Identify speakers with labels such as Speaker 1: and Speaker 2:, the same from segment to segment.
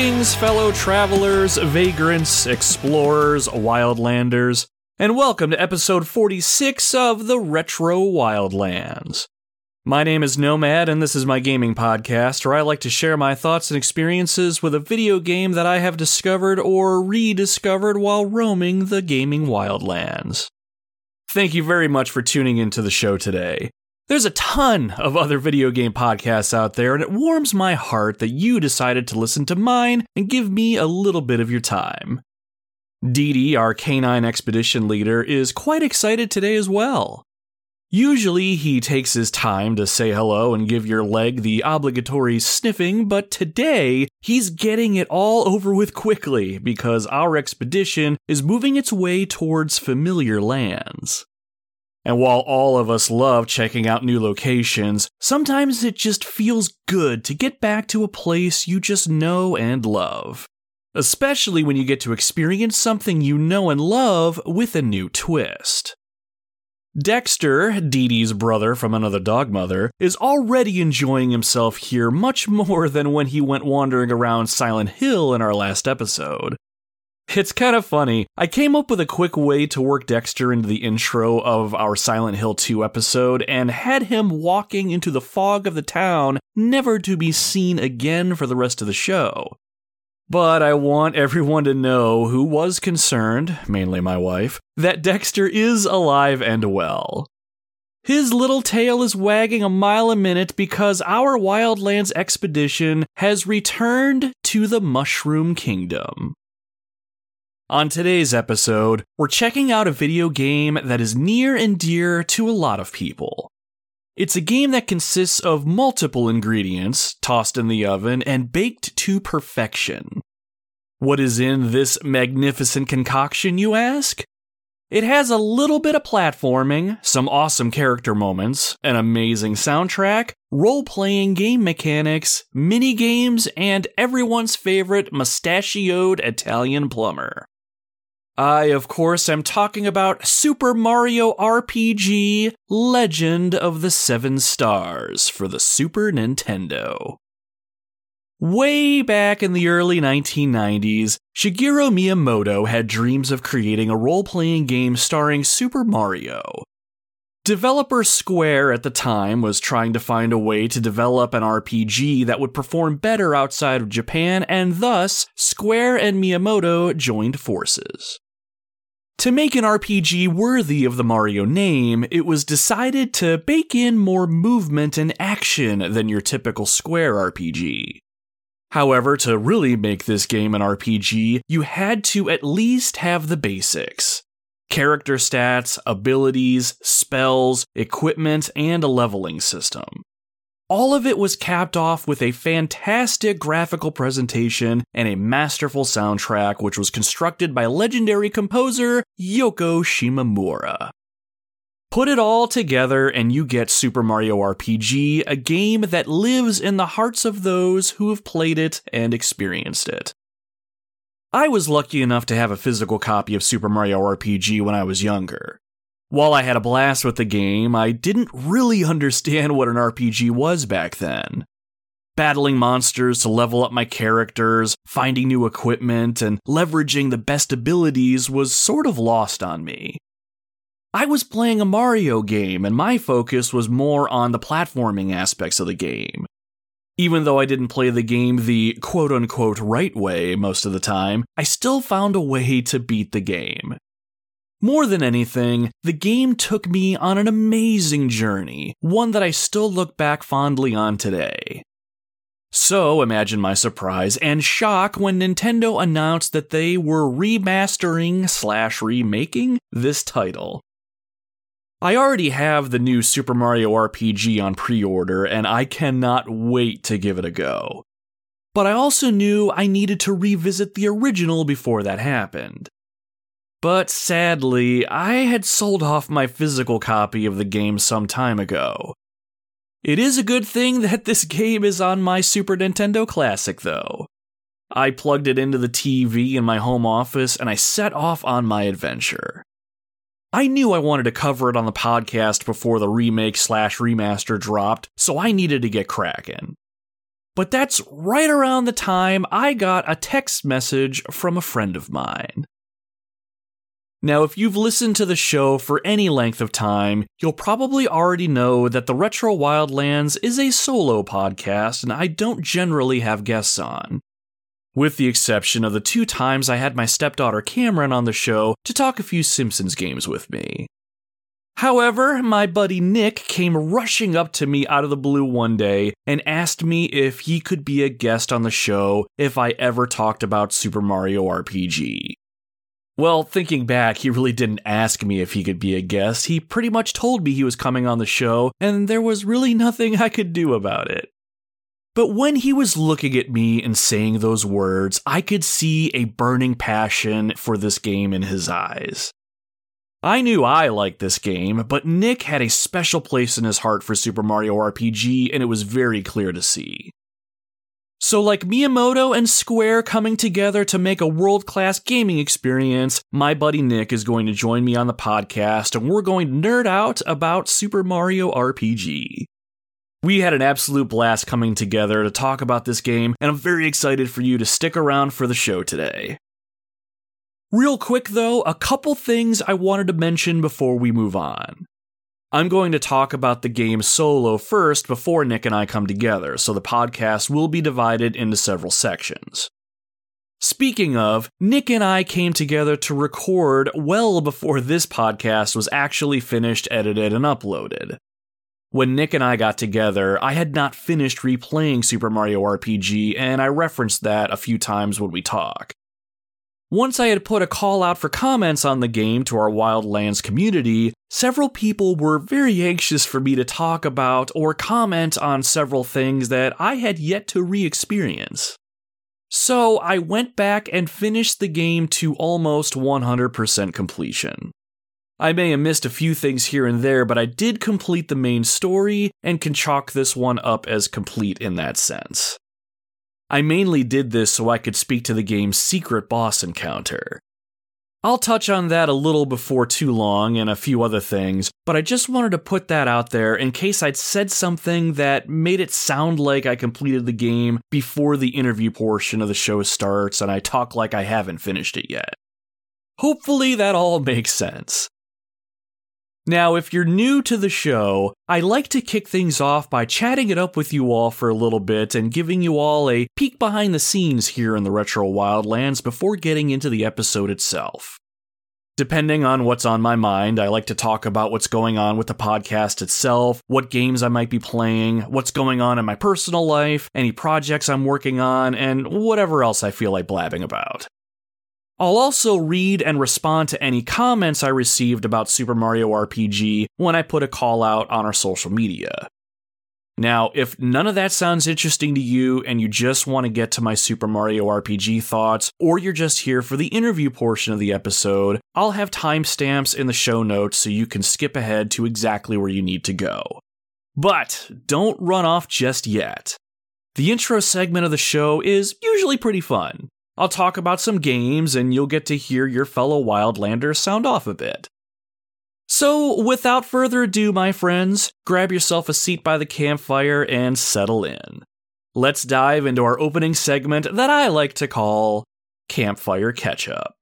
Speaker 1: Greetings, fellow travelers, vagrants, explorers, wildlanders, and welcome to episode 46 of the Retro Wildlands. My name is Nomad, and this is my gaming podcast where I like to share my thoughts and experiences with a video game that I have discovered or rediscovered while roaming the gaming wildlands. Thank you very much for tuning into the show today. There's a ton of other video game podcasts out there, and it warms my heart that you decided to listen to mine and give me a little bit of your time. Dee Dee, our canine expedition leader, is quite excited today as well. Usually, he takes his time to say hello and give your leg the obligatory sniffing, but today, he's getting it all over with quickly because our expedition is moving its way towards familiar lands. And while all of us love checking out new locations, sometimes it just feels good to get back to a place you just know and love. Especially when you get to experience something you know and love with a new twist. Dexter, Dee Dee's brother from another dog mother, is already enjoying himself here much more than when he went wandering around Silent Hill in our last episode. It's kind of funny. I came up with a quick way to work Dexter into the intro of our Silent Hill 2 episode and had him walking into the fog of the town, never to be seen again for the rest of the show. But I want everyone to know who was concerned, mainly my wife, that Dexter is alive and well. His little tail is wagging a mile a minute because our Wildlands expedition has returned to the Mushroom Kingdom. On today's episode, we're checking out a video game that is near and dear to a lot of people. It's a game that consists of multiple ingredients tossed in the oven and baked to perfection. What is in this magnificent concoction, you ask? It has a little bit of platforming, some awesome character moments, an amazing soundtrack, role playing game mechanics, mini games, and everyone's favorite mustachioed Italian plumber. I, of course, am talking about Super Mario RPG Legend of the Seven Stars for the Super Nintendo. Way back in the early 1990s, Shigeru Miyamoto had dreams of creating a role playing game starring Super Mario. Developer Square at the time was trying to find a way to develop an RPG that would perform better outside of Japan, and thus, Square and Miyamoto joined forces. To make an RPG worthy of the Mario name, it was decided to bake in more movement and action than your typical Square RPG. However, to really make this game an RPG, you had to at least have the basics character stats, abilities, spells, equipment, and a leveling system. All of it was capped off with a fantastic graphical presentation and a masterful soundtrack, which was constructed by legendary composer Yoko Shimomura. Put it all together, and you get Super Mario RPG, a game that lives in the hearts of those who have played it and experienced it. I was lucky enough to have a physical copy of Super Mario RPG when I was younger. While I had a blast with the game, I didn't really understand what an RPG was back then. Battling monsters to level up my characters, finding new equipment, and leveraging the best abilities was sort of lost on me. I was playing a Mario game, and my focus was more on the platforming aspects of the game. Even though I didn't play the game the quote unquote right way most of the time, I still found a way to beat the game. More than anything, the game took me on an amazing journey, one that I still look back fondly on today. So imagine my surprise and shock when Nintendo announced that they were remastering slash remaking this title. I already have the new Super Mario RPG on pre order, and I cannot wait to give it a go. But I also knew I needed to revisit the original before that happened. But sadly, I had sold off my physical copy of the game some time ago. It is a good thing that this game is on my Super Nintendo Classic, though. I plugged it into the TV in my home office and I set off on my adventure. I knew I wanted to cover it on the podcast before the remake slash remaster dropped, so I needed to get cracking. but that's right around the time I got a text message from a friend of mine. Now, if you've listened to the show for any length of time, you'll probably already know that the Retro Wildlands is a solo podcast and I don't generally have guests on. With the exception of the two times I had my stepdaughter Cameron on the show to talk a few Simpsons games with me. However, my buddy Nick came rushing up to me out of the blue one day and asked me if he could be a guest on the show if I ever talked about Super Mario RPG. Well, thinking back, he really didn't ask me if he could be a guest. He pretty much told me he was coming on the show, and there was really nothing I could do about it. But when he was looking at me and saying those words, I could see a burning passion for this game in his eyes. I knew I liked this game, but Nick had a special place in his heart for Super Mario RPG, and it was very clear to see. So, like Miyamoto and Square coming together to make a world class gaming experience, my buddy Nick is going to join me on the podcast and we're going to nerd out about Super Mario RPG. We had an absolute blast coming together to talk about this game, and I'm very excited for you to stick around for the show today. Real quick though, a couple things I wanted to mention before we move on. I'm going to talk about the game solo first before Nick and I come together, so the podcast will be divided into several sections. Speaking of, Nick and I came together to record well before this podcast was actually finished, edited, and uploaded. When Nick and I got together, I had not finished replaying Super Mario RPG, and I referenced that a few times when we talk. Once I had put a call out for comments on the game to our Wildlands community, several people were very anxious for me to talk about or comment on several things that I had yet to re experience. So I went back and finished the game to almost 100% completion. I may have missed a few things here and there, but I did complete the main story and can chalk this one up as complete in that sense. I mainly did this so I could speak to the game's secret boss encounter. I'll touch on that a little before too long and a few other things, but I just wanted to put that out there in case I'd said something that made it sound like I completed the game before the interview portion of the show starts and I talk like I haven't finished it yet. Hopefully that all makes sense. Now, if you're new to the show, I like to kick things off by chatting it up with you all for a little bit and giving you all a peek behind the scenes here in the Retro Wildlands before getting into the episode itself. Depending on what's on my mind, I like to talk about what's going on with the podcast itself, what games I might be playing, what's going on in my personal life, any projects I'm working on, and whatever else I feel like blabbing about. I'll also read and respond to any comments I received about Super Mario RPG when I put a call out on our social media. Now, if none of that sounds interesting to you and you just want to get to my Super Mario RPG thoughts, or you're just here for the interview portion of the episode, I'll have timestamps in the show notes so you can skip ahead to exactly where you need to go. But don't run off just yet. The intro segment of the show is usually pretty fun. I'll talk about some games and you'll get to hear your fellow Wildlanders sound off a bit. So, without further ado, my friends, grab yourself a seat by the campfire and settle in. Let's dive into our opening segment that I like to call Campfire Catch Up.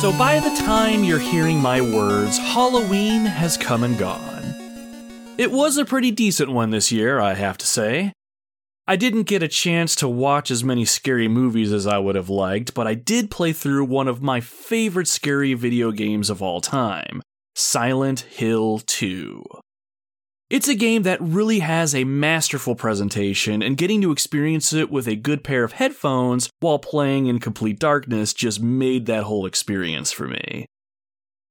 Speaker 1: So by the time you're hearing my words, Halloween has come and gone. It was a pretty decent one this year, I have to say. I didn't get a chance to watch as many scary movies as I would have liked, but I did play through one of my favorite scary video games of all time Silent Hill 2. It's a game that really has a masterful presentation, and getting to experience it with a good pair of headphones while playing in complete darkness just made that whole experience for me.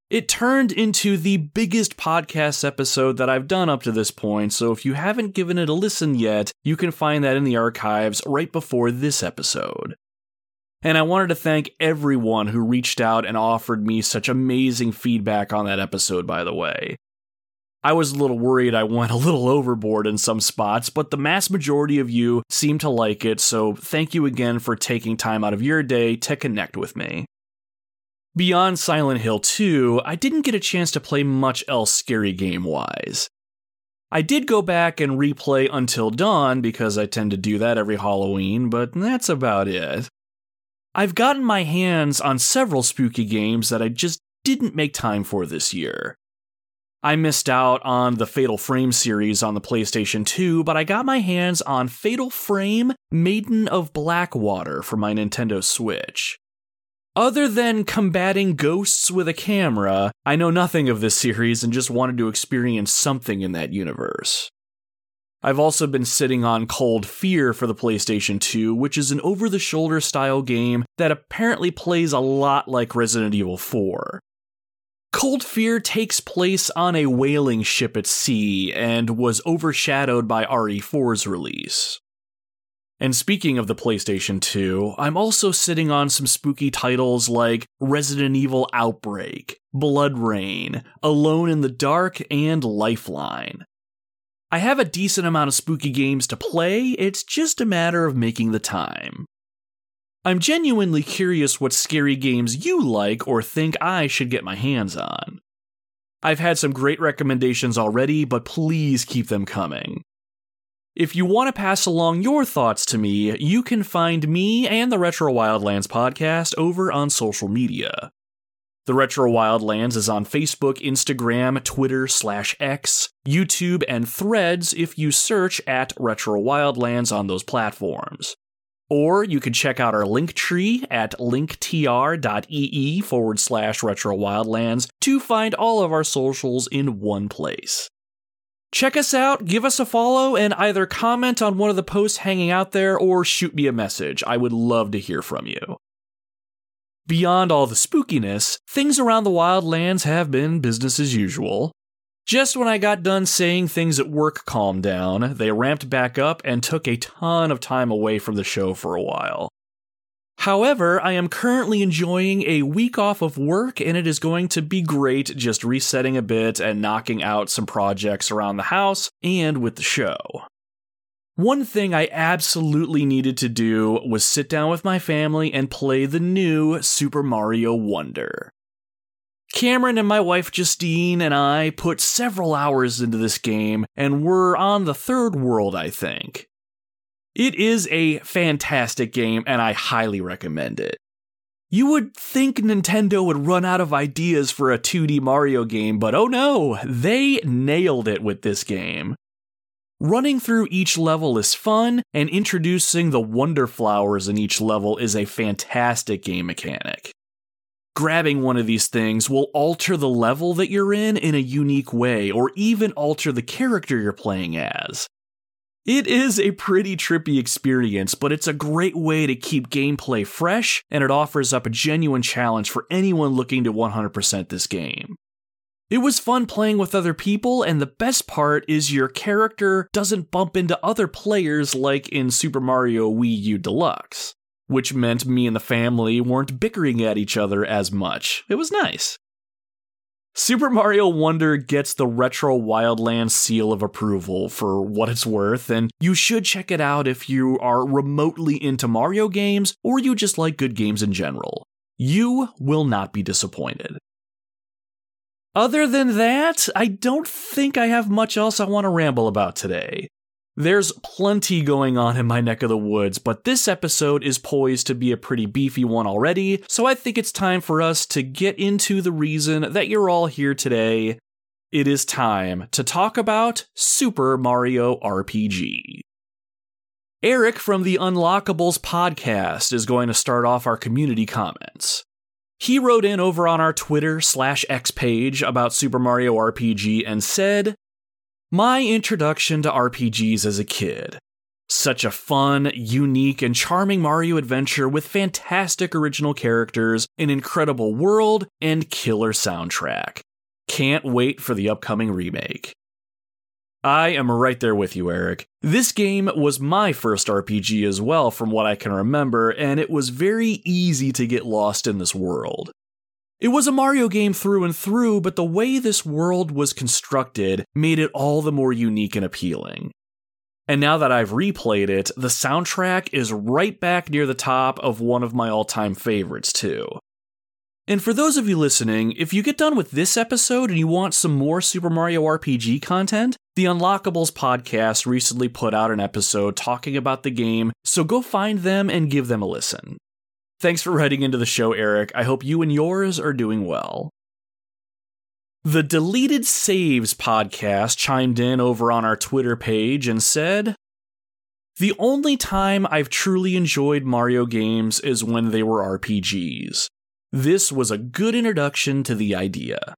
Speaker 1: It turned into the biggest podcast episode that I've done up to this point, so if you haven't given it a listen yet, you can find that in the archives right before this episode. And I wanted to thank everyone who reached out and offered me such amazing feedback on that episode, by the way. I was a little worried I went a little overboard in some spots, but the mass majority of you seem to like it, so thank you again for taking time out of your day to connect with me. Beyond Silent Hill 2, I didn't get a chance to play much else scary game wise. I did go back and replay Until Dawn because I tend to do that every Halloween, but that's about it. I've gotten my hands on several spooky games that I just didn't make time for this year. I missed out on the Fatal Frame series on the PlayStation 2, but I got my hands on Fatal Frame Maiden of Blackwater for my Nintendo Switch. Other than combating ghosts with a camera, I know nothing of this series and just wanted to experience something in that universe. I've also been sitting on Cold Fear for the PlayStation 2, which is an over the shoulder style game that apparently plays a lot like Resident Evil 4. Cold Fear takes place on a whaling ship at sea and was overshadowed by RE4's release. And speaking of the PlayStation 2, I'm also sitting on some spooky titles like Resident Evil Outbreak, Blood Rain, Alone in the Dark, and Lifeline. I have a decent amount of spooky games to play, it's just a matter of making the time. I'm genuinely curious what scary games you like or think I should get my hands on. I've had some great recommendations already, but please keep them coming. If you want to pass along your thoughts to me, you can find me and the Retro Wildlands podcast over on social media. The Retro Wildlands is on Facebook, Instagram, Twitter slash X, YouTube, and Threads if you search at Retro Wildlands on those platforms. Or you can check out our link tree at linktr.ee forward slash retro wildlands to find all of our socials in one place. Check us out, give us a follow, and either comment on one of the posts hanging out there or shoot me a message. I would love to hear from you. Beyond all the spookiness, things around the wildlands have been business as usual. Just when I got done saying things at work calmed down, they ramped back up and took a ton of time away from the show for a while. However, I am currently enjoying a week off of work, and it is going to be great just resetting a bit and knocking out some projects around the house and with the show. One thing I absolutely needed to do was sit down with my family and play the new Super Mario Wonder. Cameron and my wife Justine and I put several hours into this game, and we're on the third world, I think. It is a fantastic game, and I highly recommend it. You would think Nintendo would run out of ideas for a 2D Mario game, but oh no, they nailed it with this game. Running through each level is fun, and introducing the Wonder Flowers in each level is a fantastic game mechanic. Grabbing one of these things will alter the level that you're in in a unique way, or even alter the character you're playing as. It is a pretty trippy experience, but it's a great way to keep gameplay fresh, and it offers up a genuine challenge for anyone looking to 100% this game. It was fun playing with other people, and the best part is your character doesn't bump into other players like in Super Mario Wii U Deluxe, which meant me and the family weren't bickering at each other as much. It was nice. Super Mario Wonder gets the Retro Wildlands seal of approval for what it's worth, and you should check it out if you are remotely into Mario games or you just like good games in general. You will not be disappointed. Other than that, I don't think I have much else I want to ramble about today. There's plenty going on in my neck of the woods, but this episode is poised to be a pretty beefy one already, so I think it's time for us to get into the reason that you're all here today. It is time to talk about Super Mario RPG. Eric from the Unlockables podcast is going to start off our community comments. He wrote in over on our Twitter slash X page about Super Mario RPG and said, My introduction to RPGs as a kid. Such a fun, unique, and charming Mario adventure with fantastic original characters, an incredible world, and killer soundtrack. Can't wait for the upcoming remake. I am right there with you, Eric. This game was my first RPG as well, from what I can remember, and it was very easy to get lost in this world. It was a Mario game through and through, but the way this world was constructed made it all the more unique and appealing. And now that I've replayed it, the soundtrack is right back near the top of one of my all time favorites, too. And for those of you listening, if you get done with this episode and you want some more Super Mario RPG content, the Unlockables podcast recently put out an episode talking about the game, so go find them and give them a listen. Thanks for writing into the show, Eric. I hope you and yours are doing well. The Deleted Saves podcast chimed in over on our Twitter page and said, The only time I've truly enjoyed Mario games is when they were RPGs. This was a good introduction to the idea.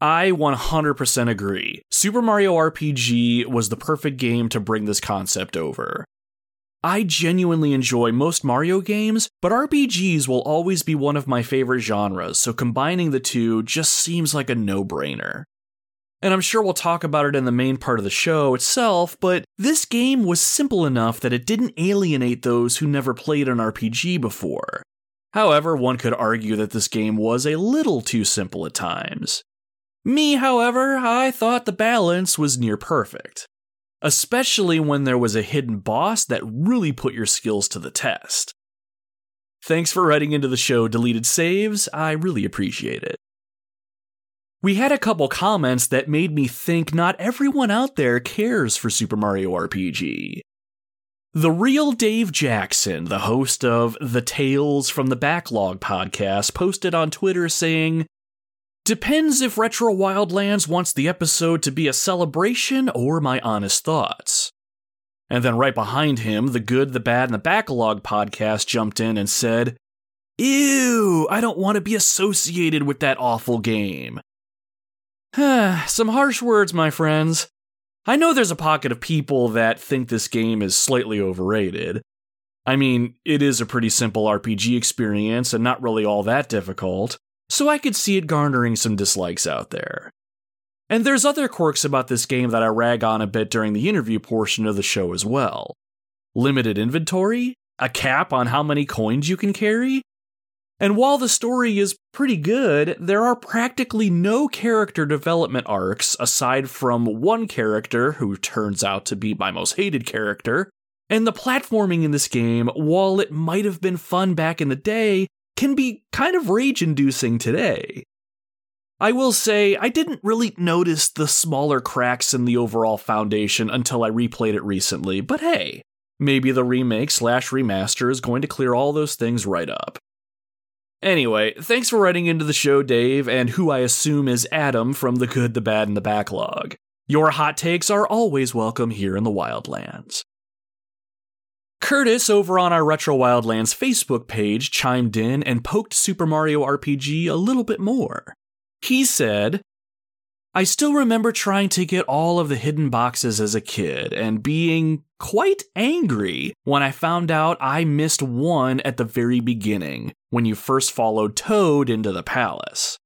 Speaker 1: I 100% agree. Super Mario RPG was the perfect game to bring this concept over. I genuinely enjoy most Mario games, but RPGs will always be one of my favorite genres, so combining the two just seems like a no brainer. And I'm sure we'll talk about it in the main part of the show itself, but this game was simple enough that it didn't alienate those who never played an RPG before. However, one could argue that this game was a little too simple at times. Me, however, I thought the balance was near perfect especially when there was a hidden boss that really put your skills to the test. Thanks for writing into the show Deleted Saves, I really appreciate it. We had a couple comments that made me think not everyone out there cares for Super Mario RPG. The real Dave Jackson, the host of the Tales from the Backlog podcast, posted on Twitter saying, Depends if Retro Wildlands wants the episode to be a celebration or my honest thoughts. And then right behind him, the Good, the Bad, and the Backlog podcast jumped in and said, Ew, I don't want to be associated with that awful game. Some harsh words, my friends. I know there's a pocket of people that think this game is slightly overrated. I mean, it is a pretty simple RPG experience and not really all that difficult so I could see it garnering some dislikes out there. And there's other quirks about this game that I rag on a bit during the interview portion of the show as well. Limited inventory, a cap on how many coins you can carry, and while the story is pretty good, there are practically no character development arcs aside from one character who turns out to be my most hated character. And the platforming in this game, while it might have been fun back in the day, can be kind of rage inducing today. I will say, I didn't really notice the smaller cracks in the overall foundation until I replayed it recently, but hey, maybe the remake slash remaster is going to clear all those things right up. Anyway, thanks for writing into the show, Dave, and who I assume is Adam from The Good, the Bad, and the Backlog. Your hot takes are always welcome here in the Wildlands. Curtis over on our Retro Wildlands Facebook page chimed in and poked Super Mario RPG a little bit more. He said, I still remember trying to get all of the hidden boxes as a kid and being quite angry when I found out I missed one at the very beginning when you first followed Toad into the palace.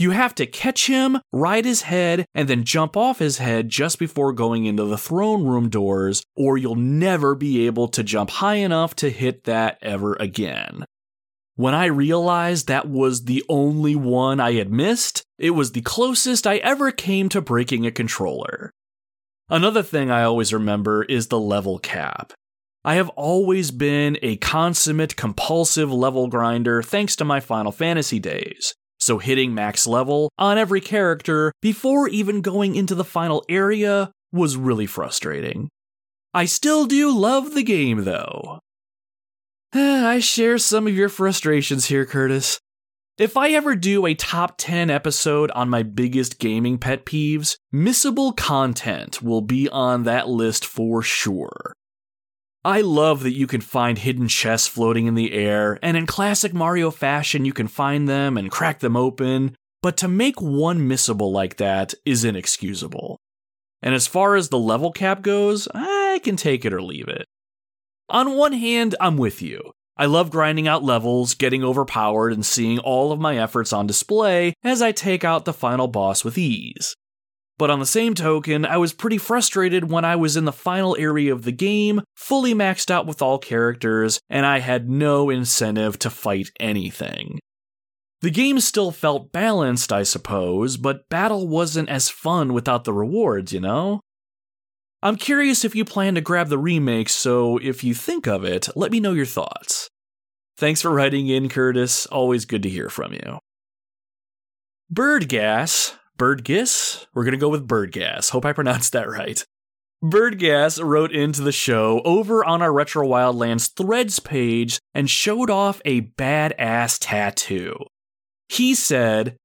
Speaker 1: You have to catch him, ride his head, and then jump off his head just before going into the throne room doors, or you'll never be able to jump high enough to hit that ever again. When I realized that was the only one I had missed, it was the closest I ever came to breaking a controller. Another thing I always remember is the level cap. I have always been a consummate compulsive level grinder thanks to my Final Fantasy days so hitting max level on every character before even going into the final area was really frustrating. I still do love the game though. I share some of your frustrations here, Curtis. If I ever do a top 10 episode on my biggest gaming pet peeves, missable content will be on that list for sure. I love that you can find hidden chests floating in the air, and in classic Mario fashion, you can find them and crack them open, but to make one missable like that is inexcusable. And as far as the level cap goes, I can take it or leave it. On one hand, I'm with you. I love grinding out levels, getting overpowered, and seeing all of my efforts on display as I take out the final boss with ease. But on the same token, I was pretty frustrated when I was in the final area of the game, fully maxed out with all characters, and I had no incentive to fight anything. The game still felt balanced, I suppose, but battle wasn't as fun without the rewards, you know? I'm curious if you plan to grab the remake, so if you think of it, let me know your thoughts. Thanks for writing in, Curtis. Always good to hear from you. Birdgas, Birdgis? We're gonna go with Birdgas. Hope I pronounced that right. Birdgas wrote into the show over on our Retro Wildlands threads page and showed off a badass tattoo. He said,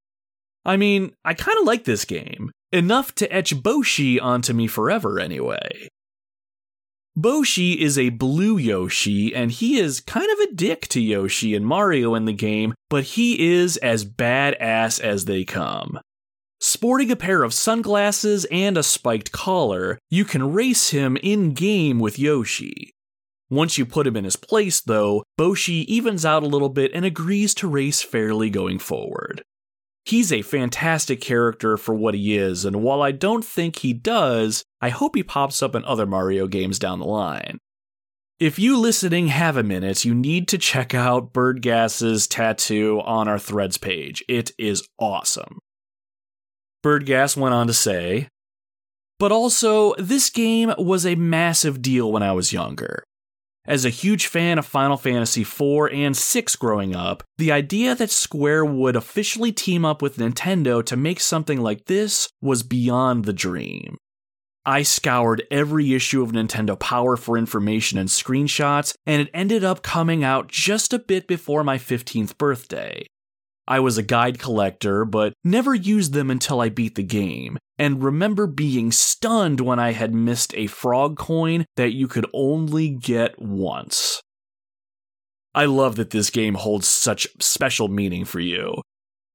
Speaker 1: I mean, I kind of like this game. Enough to etch Boshi onto me forever, anyway. Boshi is a blue Yoshi, and he is kind of a dick to Yoshi and Mario in the game, but he is as badass as they come. Sporting a pair of sunglasses and a spiked collar, you can race him in game with Yoshi. Once you put him in his place, though, Boshi evens out a little bit and agrees to race fairly going forward. He's a fantastic character for what he is, and while I don't think he does, I hope he pops up in other Mario games down the line. If you listening have a minute, you need to check out Birdgas's tattoo on our threads page. It is awesome. Birdgas went on to say, but also, this game was a massive deal when I was younger. As a huge fan of Final Fantasy IV and 6 growing up, the idea that Square would officially team up with Nintendo to make something like this was beyond the dream. I scoured every issue of Nintendo Power for information and screenshots, and it ended up coming out just a bit before my 15th birthday. I was a guide collector, but never used them until I beat the game, and remember being stunned when I had missed a frog coin that you could only get once. I love that this game holds such special meaning for you.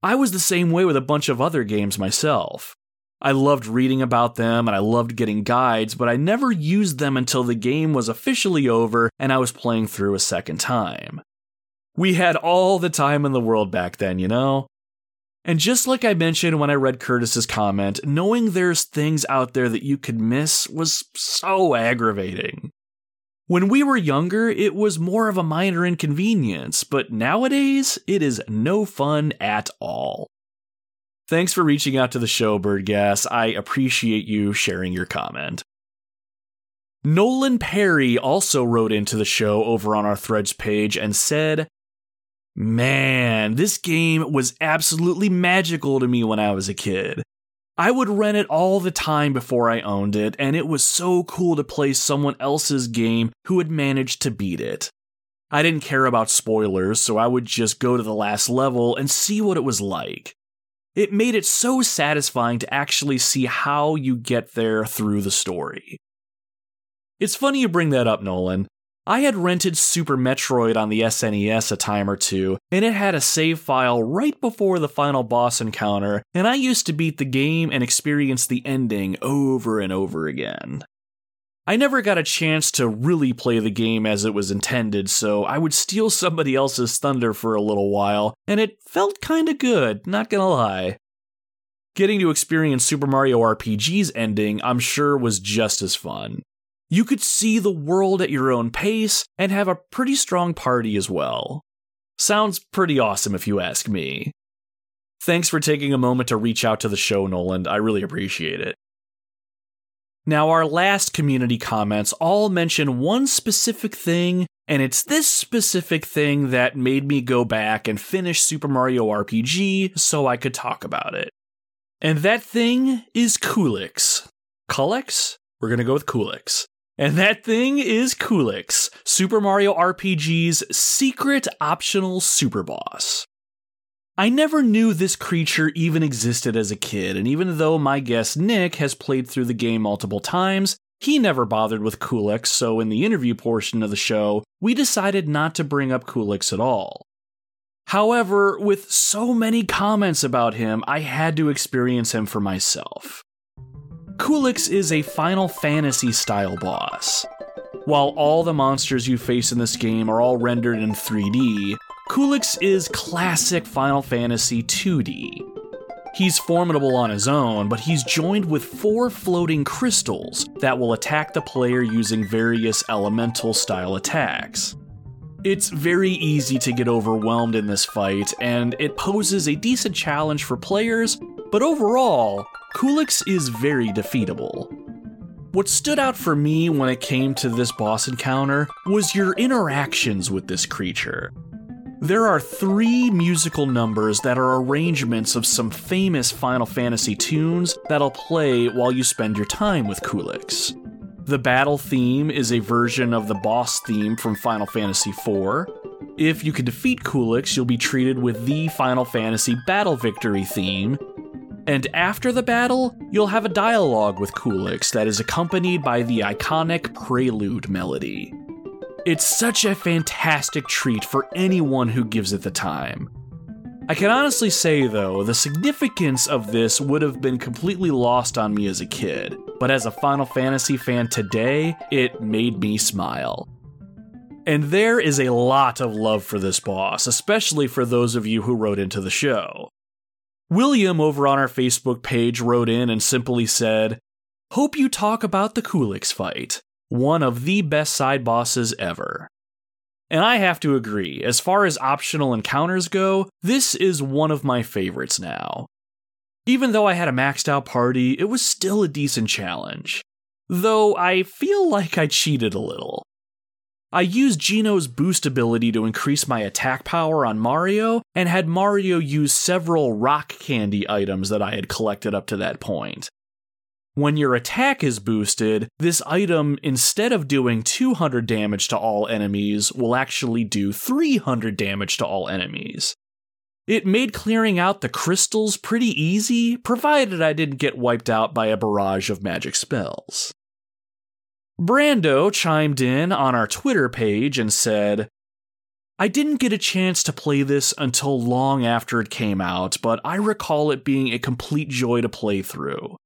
Speaker 1: I was the same way with a bunch of other games myself. I loved reading about them and I loved getting guides, but I never used them until the game was officially over and I was playing through a second time. We had all the time in the world back then, you know? And just like I mentioned when I read Curtis's comment, knowing there's things out there that you could miss was so aggravating. When we were younger, it was more of a minor inconvenience, but nowadays, it is no fun at all. Thanks for reaching out to the show, Birdgas. I appreciate you sharing your comment. Nolan Perry also wrote into the show over on our threads page and said, Man, this game was absolutely magical to me when I was a kid. I would rent it all the time before I owned it, and it was so cool to play someone else's game who had managed to beat it. I didn't care about spoilers, so I would just go to the last level and see what it was like. It made it so satisfying to actually see how you get there through the story. It's funny you bring that up, Nolan, I had rented Super Metroid on the SNES a time or two, and it had a save file right before the final boss encounter, and I used to beat the game and experience the ending over and over again. I never got a chance to really play the game as it was intended, so I would steal somebody else's thunder for a little while, and it felt kinda good, not gonna lie. Getting to experience Super Mario RPG's ending, I'm sure, was just as fun. You could see the world at your own pace and have a pretty strong party as well. Sounds pretty awesome if you ask me. Thanks for taking a moment to reach out to the show, Nolan. I really appreciate it. Now, our last community comments all mention one specific thing, and it's this specific thing that made me go back and finish Super Mario RPG so I could talk about it. And that thing is Culex. Culex? We're gonna go with Culex. And that thing is Culex, Super Mario RPG's secret optional super boss. I never knew this creature even existed as a kid, and even though my guest Nick has played through the game multiple times, he never bothered with Culex, so in the interview portion of the show, we decided not to bring up Culex at all. However, with so many comments about him, I had to experience him for myself. Culex is a Final Fantasy style boss. While all the monsters you face in this game are all rendered in 3D, Culex is classic Final Fantasy 2D. He's formidable on his own, but he's joined with four floating crystals that will attack the player using various elemental style attacks. It's very easy to get overwhelmed in this fight, and it poses a decent challenge for players, but overall, Culex is very defeatable. What stood out for me when it came to this boss encounter was your interactions with this creature. There are three musical numbers that are arrangements of some famous Final Fantasy tunes that'll play while you spend your time with Culex. The battle theme is a version of the boss theme from Final Fantasy IV. If you can defeat Culex, you'll be treated with the Final Fantasy Battle Victory theme. And after the battle, you'll have a dialogue with Culex that is accompanied by the iconic Prelude melody. It's such a fantastic treat for anyone who gives it the time. I can honestly say, though, the significance of this would have been completely lost on me as a kid, but as a Final Fantasy fan today, it made me smile. And there is a lot of love for this boss, especially for those of you who wrote into the show. William over on our Facebook page wrote in and simply said, Hope you talk about the Culex fight one of the best side bosses ever. And I have to agree, as far as optional encounters go, this is one of my favorites now. Even though I had a maxed out party, it was still a decent challenge. Though I feel like I cheated a little. I used Geno's boost ability to increase my attack power on Mario, and had Mario use several rock candy items that I had collected up to that point. When your attack is boosted, this item, instead of doing 200 damage to all enemies, will actually do 300 damage to all enemies. It made clearing out the crystals pretty easy, provided I didn't get wiped out by a barrage of magic spells. Brando chimed in on our Twitter page and said, I didn't get a chance to play this until long after it came out, but I recall it being a complete joy to play through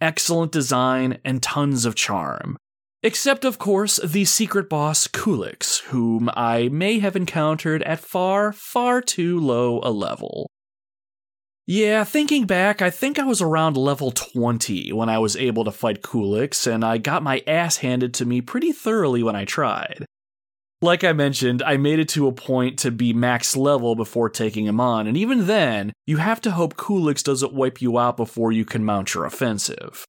Speaker 1: excellent design, and tons of charm. Except, of course, the secret boss Culex, whom I may have encountered at far, far too low a level. Yeah, thinking back, I think I was around level 20 when I was able to fight Culex, and I got my ass handed to me pretty thoroughly when I tried. Like I mentioned, I made it to a point to be max level before taking him on, and even then, you have to hope Culex doesn't wipe you out before you can mount your offensive.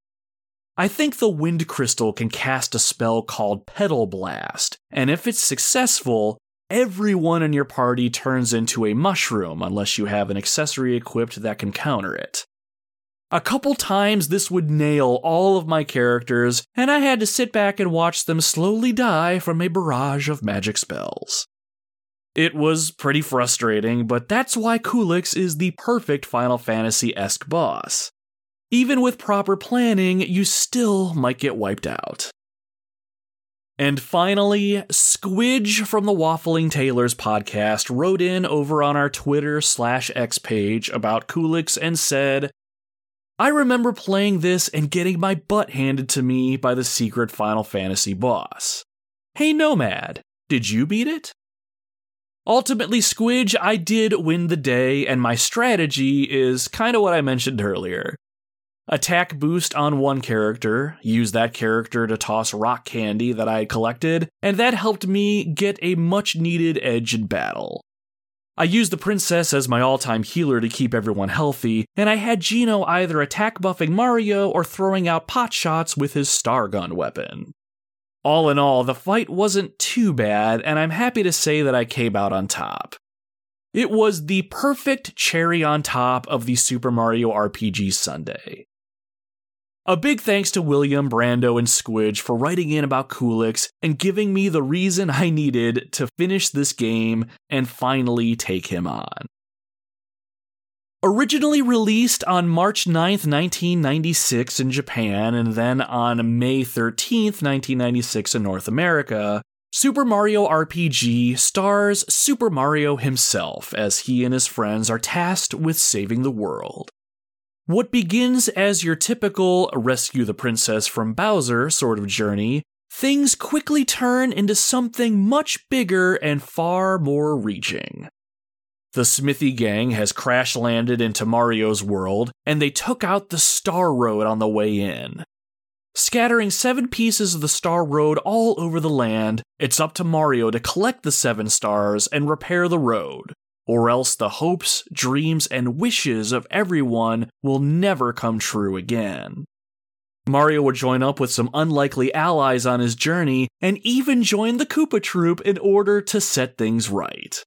Speaker 1: I think the Wind Crystal can cast a spell called Petal Blast, and if it's successful, everyone in your party turns into a mushroom unless you have an accessory equipped that can counter it. A couple times this would nail all of my characters, and I had to sit back and watch them slowly die from a barrage of magic spells. It was pretty frustrating, but that's why Culex is the perfect Final Fantasy esque boss. Even with proper planning, you still might get wiped out. And finally, Squidge from the Waffling Tailors podcast wrote in over on our Twitter slash X page about Culex and said, I remember playing this and getting my butt handed to me by the secret Final Fantasy boss. Hey Nomad, did you beat it? Ultimately, Squidge, I did win the day, and my strategy is kind of what I mentioned earlier. Attack boost on one character, use that character to toss rock candy that I had collected, and that helped me get a much needed edge in battle. I used the princess as my all time healer to keep everyone healthy, and I had Geno either attack buffing Mario or throwing out pot shots with his star gun weapon. All in all, the fight wasn't too bad, and I'm happy to say that I came out on top. It was the perfect cherry on top of the Super Mario RPG Sundae. A big thanks to William, Brando, and Squidge for writing in about Culex and giving me the reason I needed to finish this game and finally take him on. Originally released on March 9th, 1996 in Japan, and then on May 13th, 1996 in North America, Super Mario RPG stars Super Mario himself as he and his friends are tasked with saving the world. What begins as your typical rescue the princess from Bowser sort of journey, things quickly turn into something much bigger and far more reaching. The Smithy gang has crash landed into Mario's world, and they took out the Star Road on the way in. Scattering seven pieces of the Star Road all over the land, it's up to Mario to collect the seven stars and repair the road, or else the hopes, dreams, and wishes of everyone will never come true again. Mario would join up with some unlikely allies on his journey and even join the Koopa Troop in order to set things right.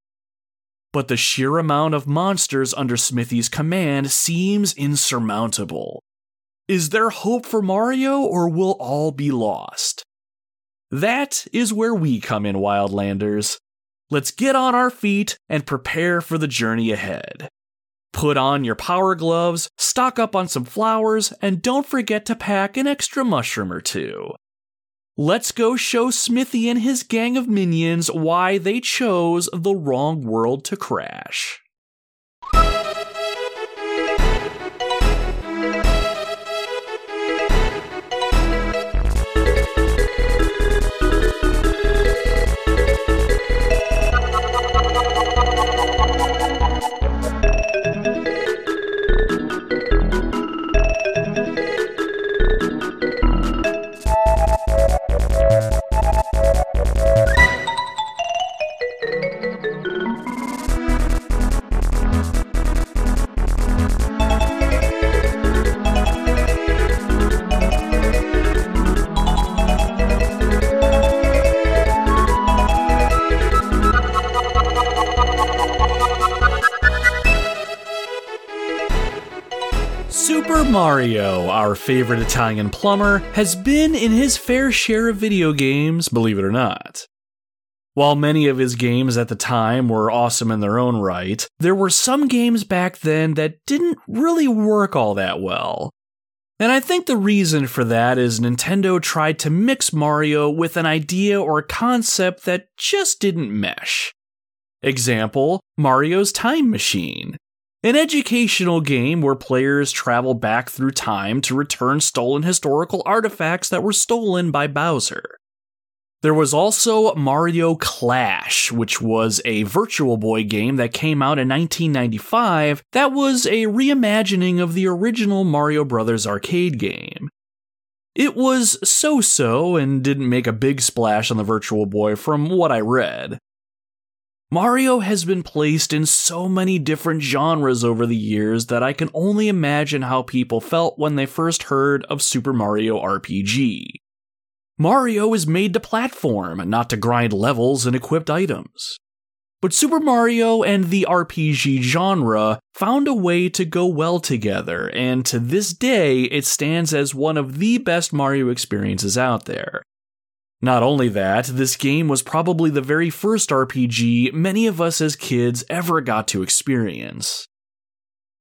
Speaker 1: But the sheer amount of monsters under Smithy's command seems insurmountable. Is there hope for Mario, or will all be lost? That is where we come in, Wildlanders. Let's get on our feet and prepare for the journey ahead. Put on your power gloves, stock up on some flowers, and don't forget to pack an extra mushroom or two. Let's go show Smithy and his gang of minions why they chose the wrong world to crash. Super Mario, our favorite Italian plumber, has been in his fair share of video games, believe it or not. While many of his games at the time were awesome in their own right, there were some games back then that didn't really work all that well. And I think the reason for that is Nintendo tried to mix Mario with an idea or concept that just didn't mesh. Example Mario's Time Machine. An educational game where players travel back through time to return stolen historical artifacts that were stolen by Bowser. There was also Mario Clash, which was a Virtual Boy game that came out in 1995 that was a reimagining of the original Mario Bros. arcade game. It was so so and didn't make a big splash on the Virtual Boy from what I read. Mario has been placed in so many different genres over the years that I can only imagine how people felt when they first heard of Super Mario RPG. Mario is made to platform, not to grind levels and equipped items. But Super Mario and the RPG genre found a way to go well together, and to this day, it stands as one of the best Mario experiences out there. Not only that, this game was probably the very first RPG many of us as kids ever got to experience.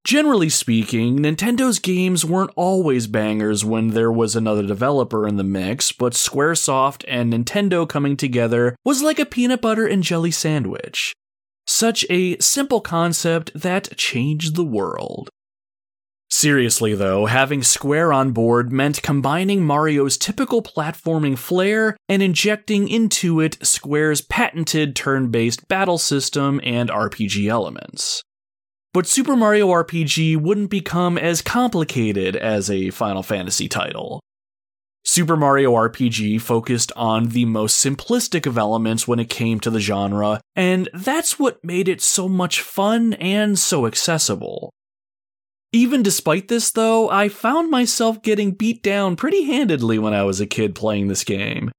Speaker 1: Generally speaking, Nintendo's games weren't always bangers when there was another developer in the mix, but Squaresoft and Nintendo coming together was like a peanut butter and jelly sandwich. Such a simple concept that changed the world. Seriously, though, having Square on board meant combining Mario's typical platforming flair and injecting into it Square's patented turn based battle system and RPG elements. But Super Mario RPG wouldn't become as complicated as a Final Fantasy title. Super Mario RPG focused on the most simplistic of elements when it came to the genre, and that's what made it so much fun and so accessible. Even despite this, though, I found myself getting beat down pretty handedly when I was a kid playing this game.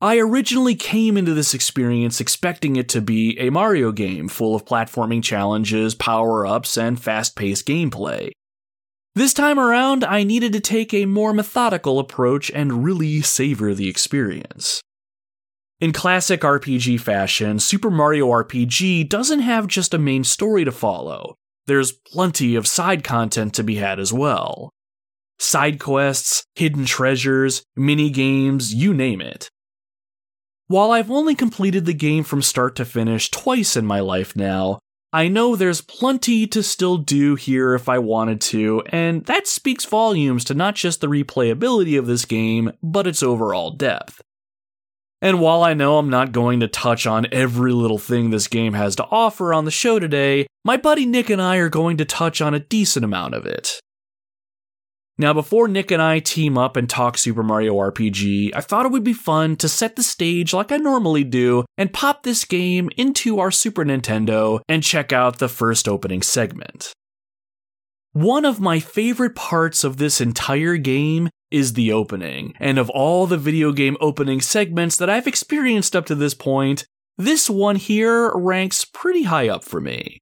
Speaker 1: I originally came into this experience expecting it to be a Mario game full of platforming challenges, power ups, and fast paced gameplay. This time around, I needed to take a more methodical approach and really savor the experience. In classic RPG fashion, Super Mario RPG doesn't have just a main story to follow there's plenty of side content to be had as well. Side quests, hidden treasures, mini games, you name it. While I've only completed the game from start to finish twice in my life now, I know there's plenty to still do here if I wanted to, and that speaks volumes to not just the replayability of this game, but its overall depth. And while I know I'm not going to touch on every little thing this game has to offer on the show today, my buddy Nick and I are going to touch on a decent amount of it. Now, before Nick and I team up and talk Super Mario RPG, I thought it would be fun to set the stage like I normally do and pop this game into our Super Nintendo and check out the first opening segment. One of my favorite parts of this entire game is the opening, and of all the video game opening segments that I've experienced up to this point, this one here ranks pretty high up for me.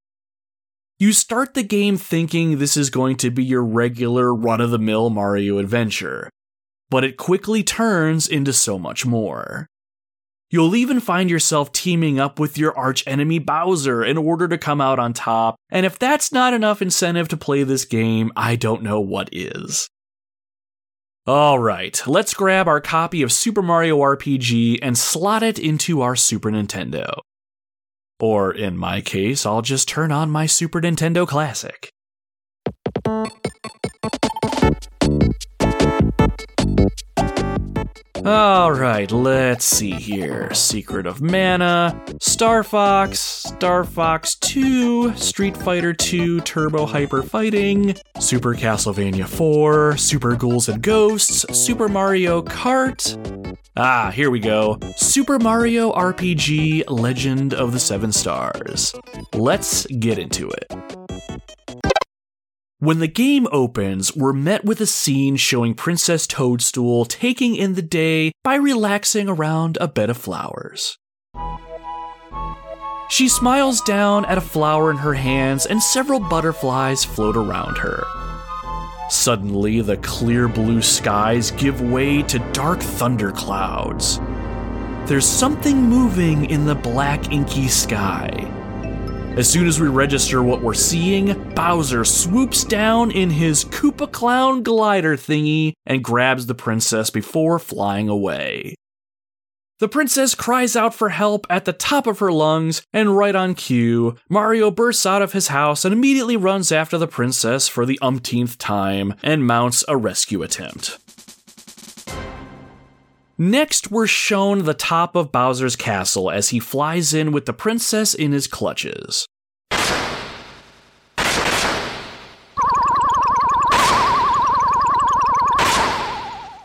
Speaker 1: You start the game thinking this is going to be your regular run of the mill Mario adventure, but it quickly turns into so much more. You'll even find yourself teaming up with your archenemy Bowser in order to come out on top, and if that's not enough incentive to play this game, I don't know what is. Alright, let's grab our copy of Super Mario RPG and slot it into our Super Nintendo. Or in my case, I'll just turn on my Super Nintendo Classic. Alright, let's see here. Secret of Mana, Star Fox, Star Fox 2, Street Fighter 2 Turbo Hyper Fighting, Super Castlevania 4, Super Ghouls and Ghosts, Super Mario Kart. Ah, here we go. Super Mario RPG Legend of the Seven Stars. Let's get into it. When the game opens, we're met with a scene showing Princess Toadstool taking in the day by relaxing around a bed of flowers. She smiles down at a flower in her hands, and several butterflies float around her. Suddenly, the clear blue skies give way to dark thunder clouds. There's something moving in the black, inky sky. As soon as we register what we're seeing, Bowser swoops down in his Koopa Clown glider thingy and grabs the princess before flying away. The princess cries out for help at the top of her lungs, and right on cue, Mario bursts out of his house and immediately runs after the princess for the umpteenth time and mounts a rescue attempt. Next, we're shown the top of Bowser's castle as he flies in with the princess in his clutches.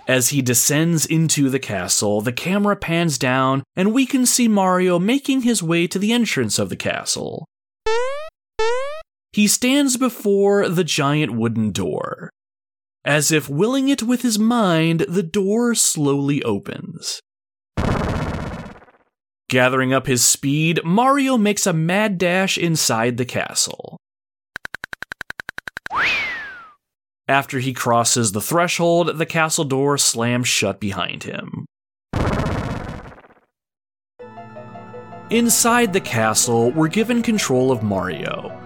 Speaker 1: As he descends into the castle, the camera pans down and we can see Mario making his way to the entrance of the castle. He stands before the giant wooden door. As if willing it with his mind, the door slowly opens. Gathering up his speed, Mario makes a mad dash inside the castle. After he crosses the threshold, the castle door slams shut behind him. Inside the castle, we're given control of Mario.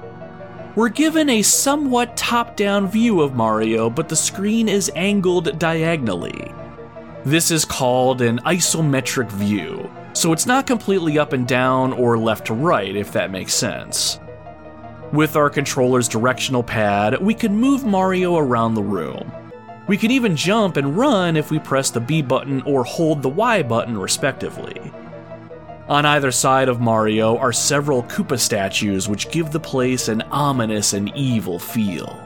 Speaker 1: We're given a somewhat top down view of Mario, but the screen is angled diagonally. This is called an isometric view, so it's not completely up and down or left to right, if that makes sense. With our controller's directional pad, we can move Mario around the room. We can even jump and run if we press the B button or hold the Y button, respectively. On either side of Mario are several Koopa statues which give the place an ominous and evil feel.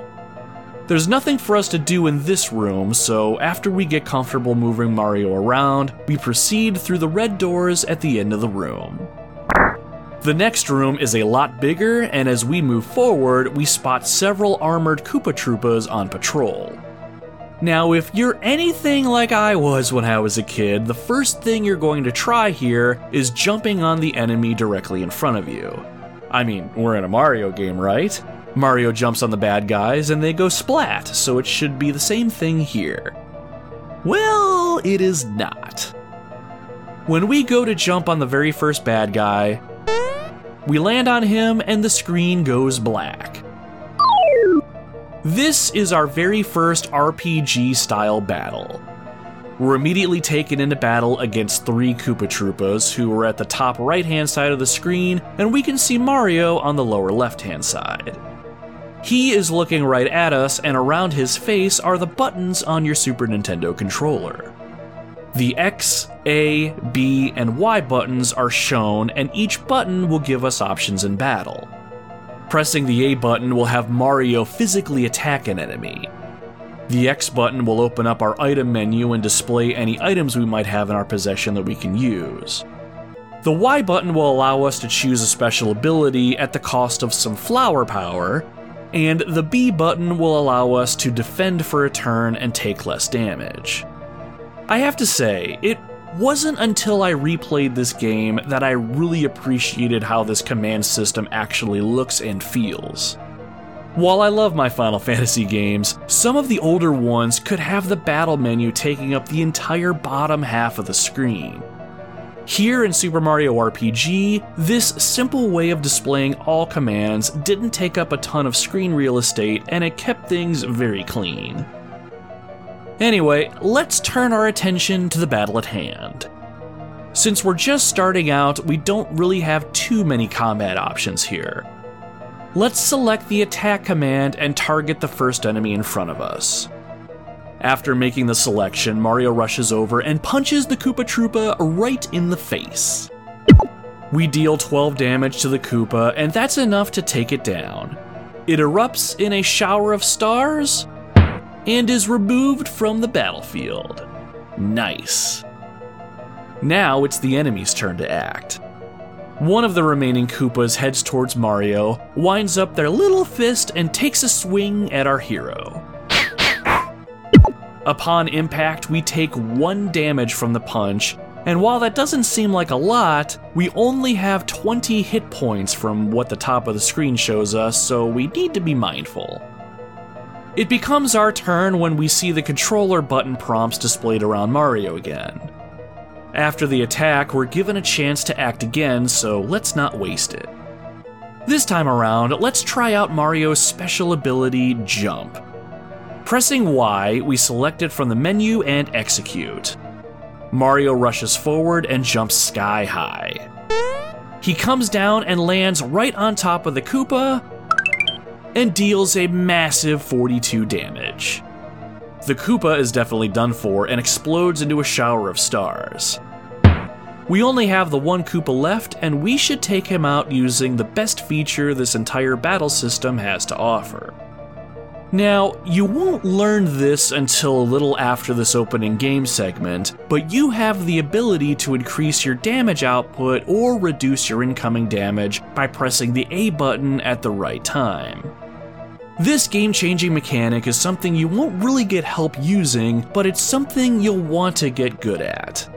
Speaker 1: There's nothing for us to do in this room, so after we get comfortable moving Mario around, we proceed through the red doors at the end of the room. The next room is a lot bigger, and as we move forward, we spot several armored Koopa Troopas on patrol. Now, if you're anything like I was when I was a kid, the first thing you're going to try here is jumping on the enemy directly in front of you. I mean, we're in a Mario game, right? Mario jumps on the bad guys and they go splat, so it should be the same thing here. Well, it is not. When we go to jump on the very first bad guy, we land on him and the screen goes black. This is our very first RPG style battle. We're immediately taken into battle against three Koopa Troopas who are at the top right hand side of the screen, and we can see Mario on the lower left hand side. He is looking right at us, and around his face are the buttons on your Super Nintendo controller. The X, A, B, and Y buttons are shown, and each button will give us options in battle. Pressing the A button will have Mario physically attack an enemy. The X button will open up our item menu and display any items we might have in our possession that we can use. The Y button will allow us to choose a special ability at the cost of some flower power, and the B button will allow us to defend for a turn and take less damage. I have to say, it wasn't until I replayed this game that I really appreciated how this command system actually looks and feels. While I love my Final Fantasy games, some of the older ones could have the battle menu taking up the entire bottom half of the screen. Here in Super Mario RPG, this simple way of displaying all commands didn't take up a ton of screen real estate and it kept things very clean. Anyway, let's turn our attention to the battle at hand. Since we're just starting out, we don't really have too many combat options here. Let's select the attack command and target the first enemy in front of us. After making the selection, Mario rushes over and punches the Koopa Troopa right in the face. We deal 12 damage to the Koopa, and that's enough to take it down. It erupts in a shower of stars and is removed from the battlefield. Nice. Now it's the enemy's turn to act. One of the remaining Koopas heads towards Mario, winds up their little fist, and takes a swing at our hero. Upon impact, we take one damage from the punch, and while that doesn't seem like a lot, we only have 20 hit points from what the top of the screen shows us, so we need to be mindful. It becomes our turn when we see the controller button prompts displayed around Mario again. After the attack, we're given a chance to act again, so let's not waste it. This time around, let's try out Mario's special ability, Jump. Pressing Y, we select it from the menu and execute. Mario rushes forward and jumps sky high. He comes down and lands right on top of the Koopa and deals a massive 42 damage. The Koopa is definitely done for and explodes into a shower of stars. We only have the one Koopa left, and we should take him out using the best feature this entire battle system has to offer. Now, you won't learn this until a little after this opening game segment, but you have the ability to increase your damage output or reduce your incoming damage by pressing the A button at the right time. This game changing mechanic is something you won't really get help using, but it's something you'll want to get good at.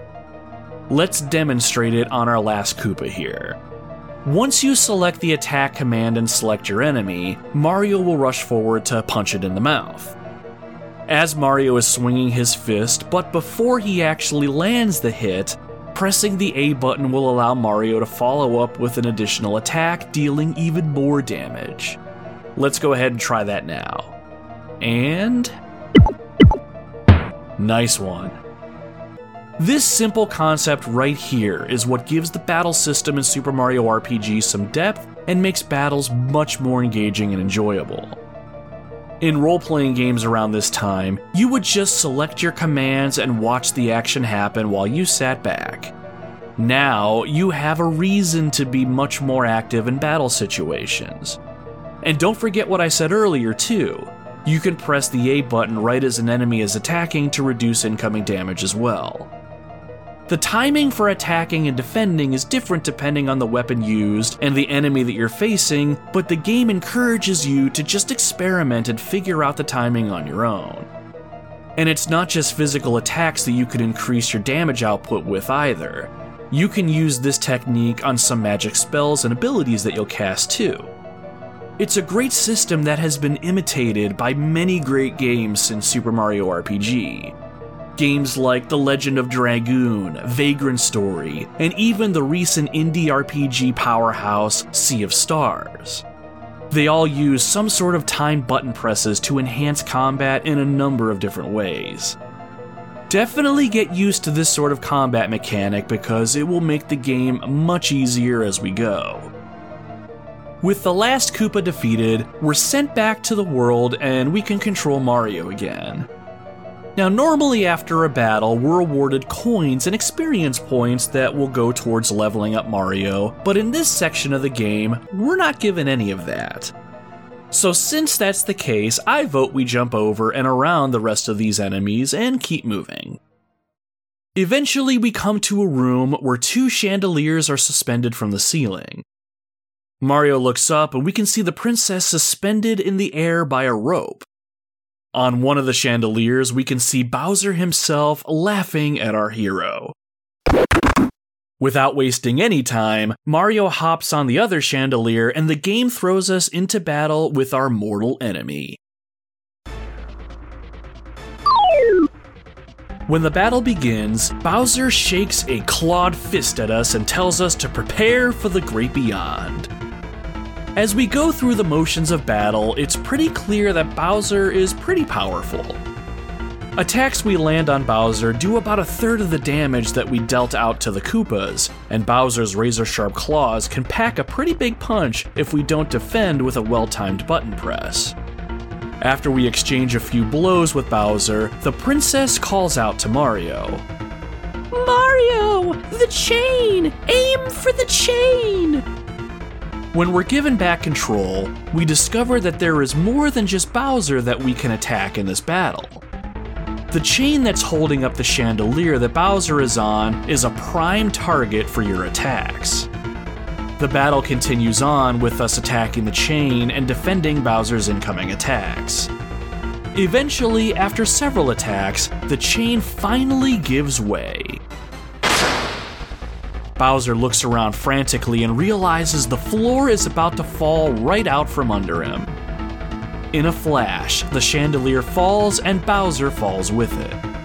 Speaker 1: Let's demonstrate it on our last Koopa here. Once you select the attack command and select your enemy, Mario will rush forward to punch it in the mouth. As Mario is swinging his fist, but before he actually lands the hit, pressing the A button will allow Mario to follow up with an additional attack, dealing even more damage. Let's go ahead and try that now. And. Nice one. This simple concept right here is what gives the battle system in Super Mario RPG some depth and makes battles much more engaging and enjoyable. In role playing games around this time, you would just select your commands and watch the action happen while you sat back. Now, you have a reason to be much more active in battle situations. And don't forget what I said earlier, too. You can press the A button right as an enemy is attacking to reduce incoming damage as well. The timing for attacking and defending is different depending on the weapon used and the enemy that you're facing, but the game encourages you to just experiment and figure out the timing on your own. And it's not just physical attacks that you can increase your damage output with either. You can use this technique on some magic spells and abilities that you'll cast too. It's a great system that has been imitated by many great games since Super Mario RPG. Games like The Legend of Dragoon, Vagrant Story, and even the recent indie RPG powerhouse Sea of Stars. They all use some sort of time button presses to enhance combat in a number of different ways. Definitely get used to this sort of combat mechanic because it will make the game much easier as we go. With the last Koopa defeated, we're sent back to the world and we can control Mario again. Now, normally after a battle, we're awarded coins and experience points that will go towards leveling up Mario, but in this section of the game, we're not given any of that. So, since that's the case, I vote we jump over and around the rest of these enemies and keep moving. Eventually, we come to a room where two chandeliers are suspended from the ceiling. Mario looks up and we can see the princess suspended in the air by a rope. On one of the chandeliers, we can see Bowser himself laughing at our hero. Without wasting any time, Mario hops on the other chandelier and the game throws us into battle with our mortal enemy. When the battle begins, Bowser shakes a clawed fist at us and tells us to prepare for the great beyond. As we go through the motions of battle, it's pretty clear that Bowser is pretty powerful. Attacks we land on Bowser do about a third of the damage that we dealt out to the Koopas, and Bowser's razor sharp claws can pack a pretty big punch if we don't defend with a well timed button press. After we exchange a few blows with Bowser, the princess calls out to Mario.
Speaker 2: Mario! The chain! Aim for the chain!
Speaker 1: When we're given back control, we discover that there is more than just Bowser that we can attack in this battle. The chain that's holding up the chandelier that Bowser is on is a prime target for your attacks. The battle continues on with us attacking the chain and defending Bowser's incoming attacks. Eventually, after several attacks, the chain finally gives way. Bowser looks around frantically and realizes the floor is about to fall right out from under him. In a flash, the chandelier falls and Bowser falls with it.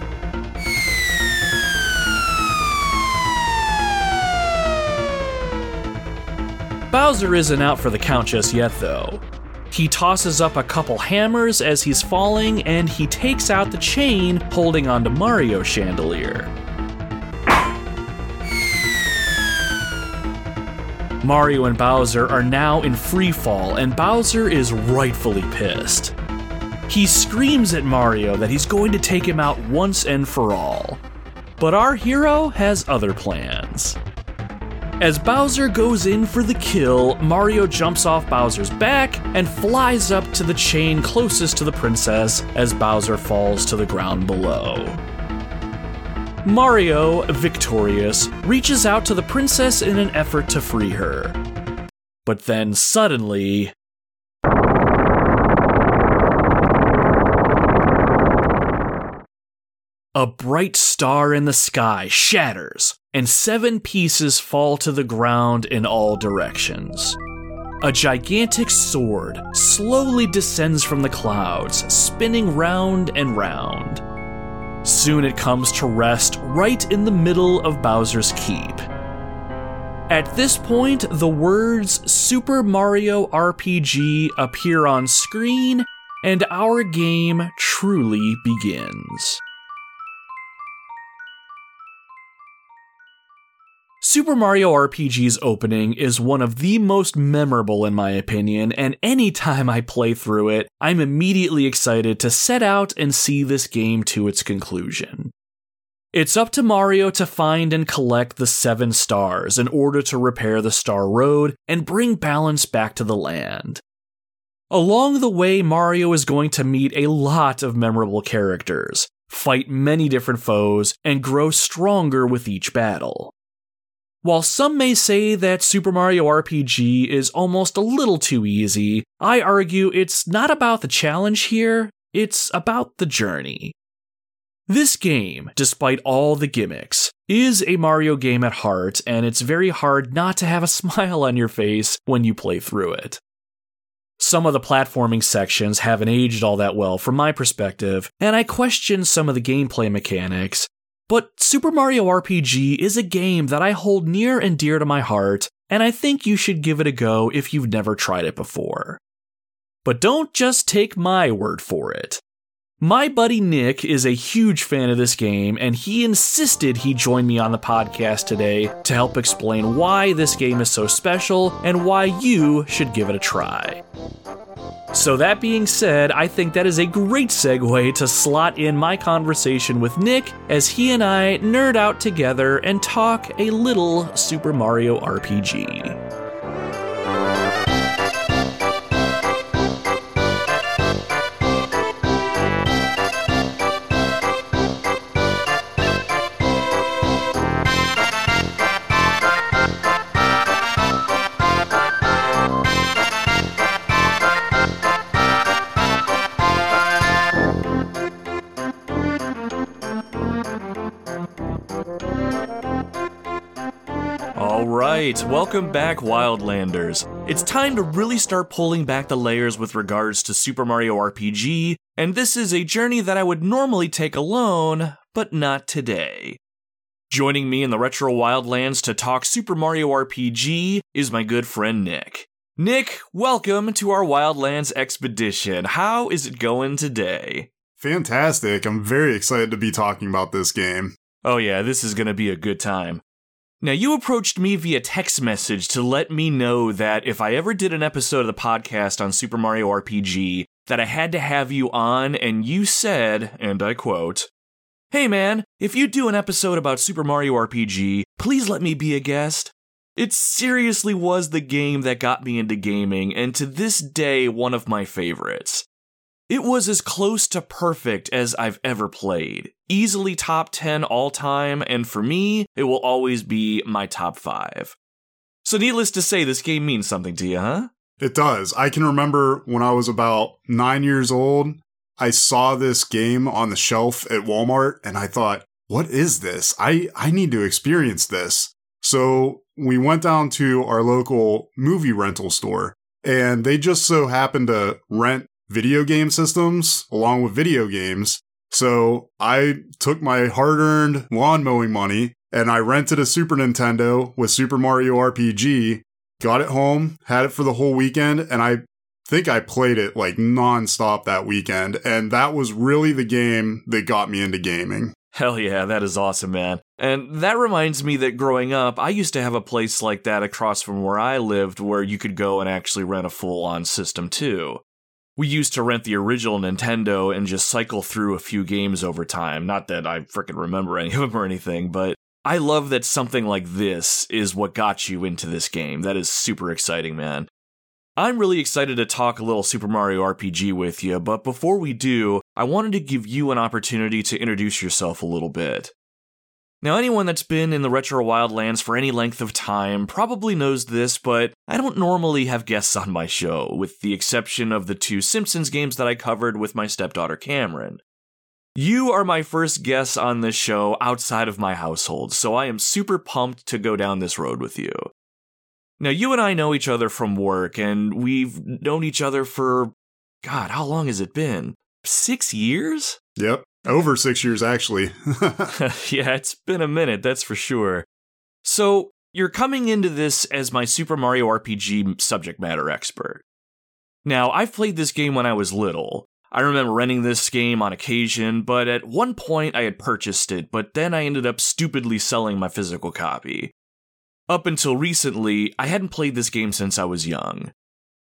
Speaker 1: Bowser isn't out for the count just yet, though. He tosses up a couple hammers as he's falling and he takes out the chain holding onto Mario's chandelier. Mario and Bowser are now in free fall, and Bowser is rightfully pissed. He screams at Mario that he's going to take him out once and for all. But our hero has other plans. As Bowser goes in for the kill, Mario jumps off Bowser's back and flies up to the chain closest to the princess as Bowser falls to the ground below. Mario, victorious, reaches out to the princess in an effort to free her. But then suddenly. A bright star in the sky shatters, and seven pieces fall to the ground in all directions. A gigantic sword slowly descends from the clouds, spinning round and round. Soon it comes to rest right in the middle of Bowser's Keep. At this point, the words Super Mario RPG appear on screen, and our game truly begins. Super Mario RPG's opening is one of the most memorable in my opinion, and anytime I play through it, I'm immediately excited to set out and see this game to its conclusion. It's up to Mario to find and collect the seven stars in order to repair the Star Road and bring balance back to the land. Along the way, Mario is going to meet a lot of memorable characters, fight many different foes, and grow stronger with each battle. While some may say that Super Mario RPG is almost a little too easy, I argue it's not about the challenge here, it's about the journey. This game, despite all the gimmicks, is a Mario game at heart, and it's very hard not to have a smile on your face when you play through it. Some of the platforming sections haven't aged all that well from my perspective, and I question some of the gameplay mechanics, but Super Mario RPG is a game that I hold near and dear to my heart, and I think you should give it a go if you've never tried it before. But don't just take my word for it. My buddy Nick is a huge fan of this game, and he insisted he join me on the podcast today to help explain why this game is so special and why you should give it a try. So, that being said, I think that is a great segue to slot in my conversation with Nick as he and I nerd out together and talk a little Super Mario RPG. All right, welcome back, Wildlanders. It's time to really start pulling back the layers with regards to Super Mario RPG, and this is a journey that I would normally take alone, but not today. Joining me in the Retro Wildlands to talk Super Mario RPG is my good friend Nick. Nick, welcome to our Wildlands expedition. How is it going today?
Speaker 3: Fantastic. I'm very excited to be talking about this game.
Speaker 1: Oh, yeah, this is going to be a good time. Now, you approached me via text message to let me know that if I ever did an episode of the podcast on Super Mario RPG, that I had to have you on, and you said, and I quote, Hey man, if you do an episode about Super Mario RPG, please let me be a guest. It seriously was the game that got me into gaming, and to this day, one of my favorites. It was as close to perfect as I've ever played. Easily top 10 all time, and for me, it will always be my top 5. So, needless to say, this game means something to you, huh?
Speaker 3: It does. I can remember when I was about nine years old, I saw this game on the shelf at Walmart, and I thought, what is this? I, I need to experience this. So we went down to our local movie rental store, and they just so happened to rent video game systems along with video games. So I took my hard earned lawn mowing money and I rented a Super Nintendo with Super Mario RPG, got it home, had it for the whole weekend, and I think I played it like nonstop that weekend. And that was really the game that got me into gaming.
Speaker 1: Hell yeah, that is awesome, man. And that reminds me that growing up, I used to have a place like that across from where I lived where you could go and actually rent a full on system too. We used to rent the original Nintendo and just cycle through a few games over time. Not that I frickin' remember any of them or anything, but I love that something like this is what got you into this game. That is super exciting, man. I'm really excited to talk a little Super Mario RPG with you, but before we do, I wanted to give you an opportunity to introduce yourself a little bit. Now, anyone that's been in the Retro Wildlands for any length of time probably knows this, but I don't normally have guests on my show, with the exception of the two Simpsons games that I covered with my stepdaughter Cameron. You are my first guest on this show outside of my household, so I am super pumped to go down this road with you. Now, you and I know each other from work, and we've known each other for, God, how long has it been? Six years?
Speaker 3: Yep. Over six years, actually.
Speaker 1: yeah, it's been a minute, that's for sure. So, you're coming into this as my Super Mario RPG subject matter expert. Now, I've played this game when I was little. I remember renting this game on occasion, but at one point I had purchased it, but then I ended up stupidly selling my physical copy. Up until recently, I hadn't played this game since I was young.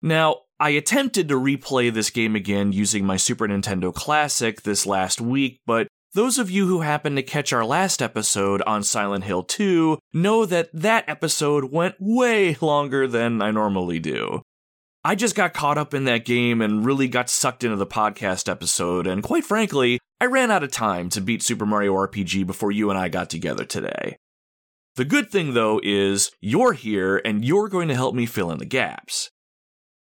Speaker 1: Now, I attempted to replay this game again using my Super Nintendo Classic this last week, but those of you who happened to catch our last episode on Silent Hill 2 know that that episode went way longer than I normally do. I just got caught up in that game and really got sucked into the podcast episode, and quite frankly, I ran out of time to beat Super Mario RPG before you and I got together today. The good thing, though, is you're here and you're going to help me fill in the gaps.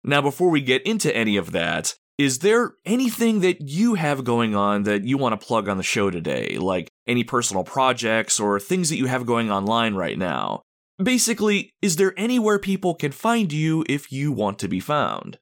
Speaker 1: Now, before we get into any of that, is there anything that you have going on that you want to plug on the show today? Like any personal projects or things that you have going online right now? Basically, is there anywhere people can find you if you want to be found?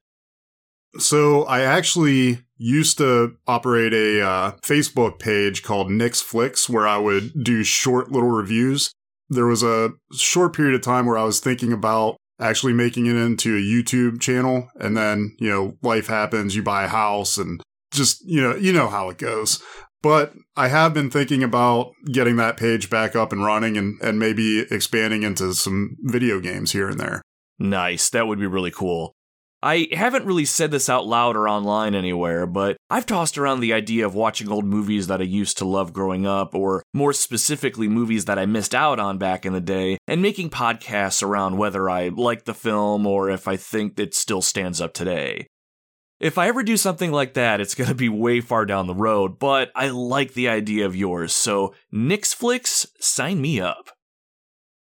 Speaker 3: So, I actually used to operate a uh, Facebook page called Nick's Flicks where I would do short little reviews. There was a short period of time where I was thinking about actually making it into a YouTube channel. And then, you know, life happens, you buy a house and just, you know, you know how it goes. But I have been thinking about getting that page back up and running and, and maybe expanding into some video games here and there.
Speaker 1: Nice. That would be really cool. I haven't really said this out loud or online anywhere, but I've tossed around the idea of watching old movies that I used to love growing up, or more specifically, movies that I missed out on back in the day, and making podcasts around whether I like the film or if I think it still stands up today. If I ever do something like that, it's gonna be way far down the road, but I like the idea of yours, so Nick's Flicks, sign me up.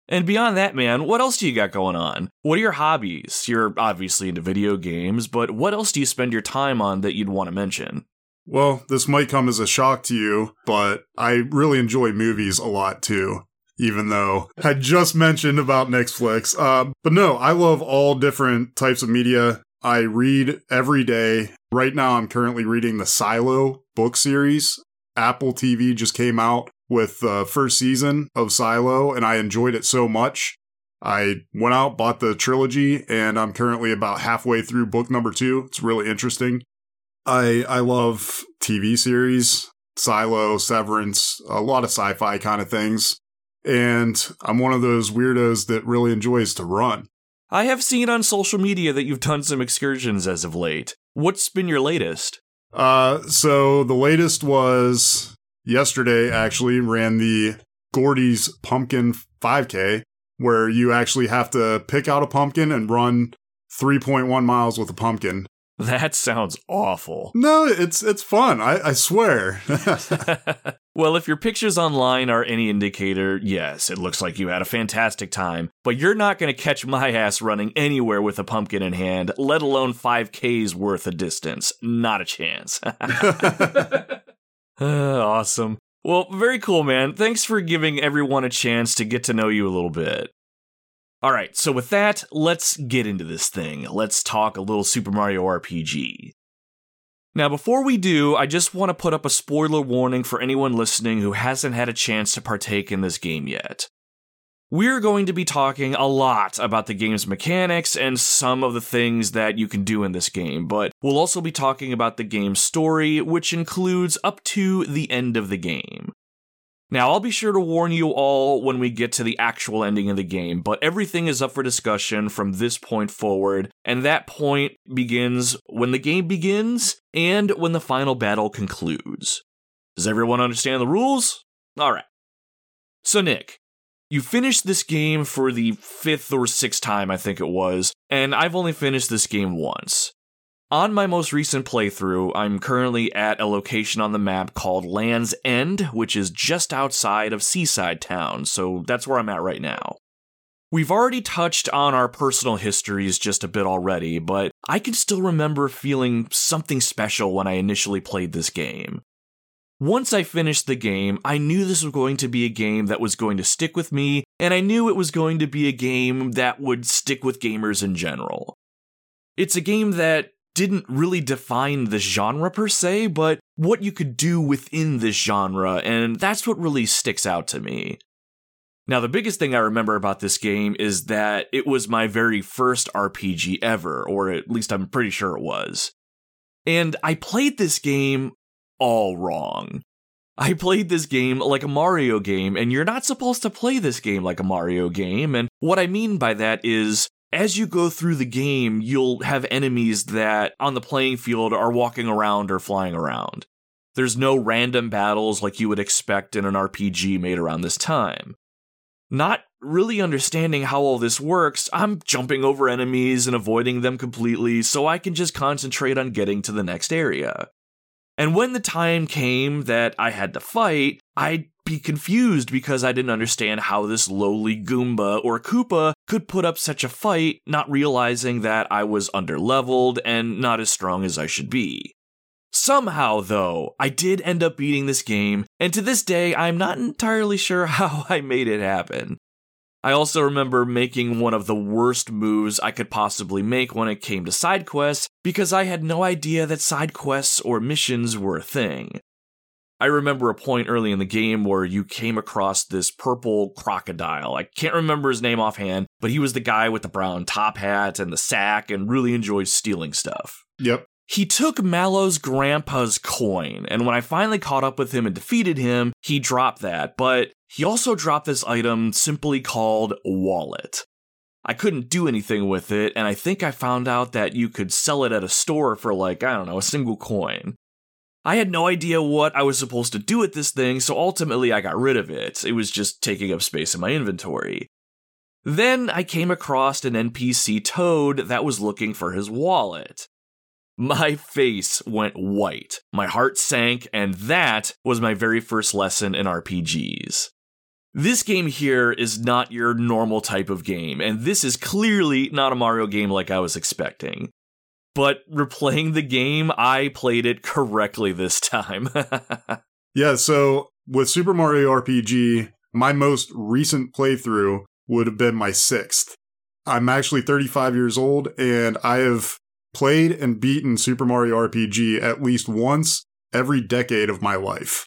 Speaker 1: And beyond that, man, what else do you got going on? What are your hobbies? You're obviously into video games, but what else do you spend your time on that you'd want to mention?
Speaker 3: Well, this might come as a shock to you, but I really enjoy movies a lot too. even though I just mentioned about Netflix. Um, but no, I love all different types of media. I read every day. Right now, I'm currently reading the Silo book series. Apple TV just came out with the first season of Silo, and I enjoyed it so much. I went out, bought the trilogy, and I'm currently about halfway through book number two. It's really interesting. I I love TV series, Silo, Severance, a lot of sci-fi kind of things. And I'm one of those weirdos that really enjoys to run.
Speaker 1: I have seen on social media that you've done some excursions as of late. What's been your latest?
Speaker 3: Uh, so the latest was yesterday. Actually, ran the Gordy's Pumpkin 5K, where you actually have to pick out a pumpkin and run 3.1 miles with a pumpkin.
Speaker 1: That sounds awful.
Speaker 3: No, it's it's fun. I, I swear.
Speaker 1: well, if your pictures online are any indicator, yes, it looks like you had a fantastic time. But you're not going to catch my ass running anywhere with a pumpkin in hand, let alone 5Ks worth of distance. Not a chance. awesome. Well, very cool, man. Thanks for giving everyone a chance to get to know you a little bit. All right, so with that, let's get into this thing. Let's talk a little Super Mario RPG. Now, before we do, I just want to put up a spoiler warning for anyone listening who hasn't had a chance to partake in this game yet. We're going to be talking a lot about the game's mechanics and some of the things that you can do in this game, but we'll also be talking about the game's story, which includes up to the end of the game. Now, I'll be sure to warn you all when we get to the actual ending of the game, but everything is up for discussion from this point forward, and that point begins when the game begins and when the final battle concludes. Does everyone understand the rules? Alright. So, Nick, you finished this game for the fifth or sixth time, I think it was, and I've only finished this game once. On my most recent playthrough, I'm currently at a location on the map called Land's End, which is just outside of Seaside Town, so that's where I'm at right now. We've already touched on our personal histories just a bit already, but I can still remember feeling something special when I initially played this game. Once I finished the game, I knew this was going to be a game that was going to stick with me, and I knew it was going to be a game that would stick with gamers in general. It's a game that didn't really define the genre per se, but what you could do within this genre, and that's what really sticks out to me. Now, the biggest thing I remember about this game is that it was my very first RPG ever, or at least I'm pretty sure it was. And I played this game all wrong. I played this game like a Mario game, and you're not supposed to play this game like a Mario game. And what I mean by that is as you go through the game, you'll have enemies that on the playing field are walking around or flying around. There's no random battles like you would expect in an RPG made around this time. Not really understanding how all this works, I'm jumping over enemies and avoiding them completely so I can just concentrate on getting to the next area. And when the time came that I had to fight, I'd be confused because I didn't understand how this lowly Goomba or Koopa could put up such a fight, not realizing that I was underleveled and not as strong as I should be. Somehow, though, I did end up beating this game, and to this day, I'm not entirely sure how I made it happen. I also remember making one of the worst moves I could possibly make when it came to side quests because I had no idea that side quests or missions were a thing. I remember a point early in the game where you came across this purple crocodile. I can't remember his name offhand, but he was the guy with the brown top hat and the sack and really enjoyed stealing stuff.
Speaker 3: Yep.
Speaker 1: He took Mallow's grandpa's coin, and when I finally caught up with him and defeated him, he dropped that, but he also dropped this item simply called Wallet. I couldn't do anything with it, and I think I found out that you could sell it at a store for like, I don't know, a single coin. I had no idea what I was supposed to do with this thing, so ultimately I got rid of it. It was just taking up space in my inventory. Then I came across an NPC Toad that was looking for his wallet. My face went white, my heart sank, and that was my very first lesson in RPGs. This game here is not your normal type of game, and this is clearly not a Mario game like I was expecting. But replaying the game, I played it correctly this time.
Speaker 3: yeah, so with Super Mario RPG, my most recent playthrough would have been my sixth. I'm actually 35 years old and I have played and beaten Super Mario RPG at least once every decade of my life.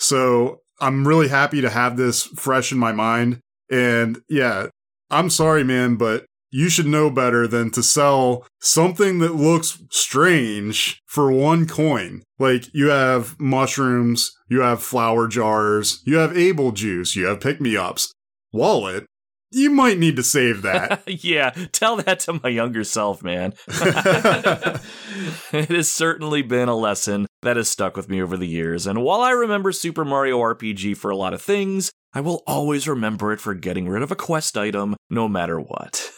Speaker 3: So I'm really happy to have this fresh in my mind. And yeah, I'm sorry, man, but you should know better than to sell something that looks strange for one coin. Like you have mushrooms, you have flower jars, you have able juice, you have pick me ups. Wallet, you might need to save that.
Speaker 1: yeah, tell that to my younger self, man. it has certainly been a lesson that has stuck with me over the years, and while I remember Super Mario RPG for a lot of things, I will always remember it for getting rid of a quest item, no matter what.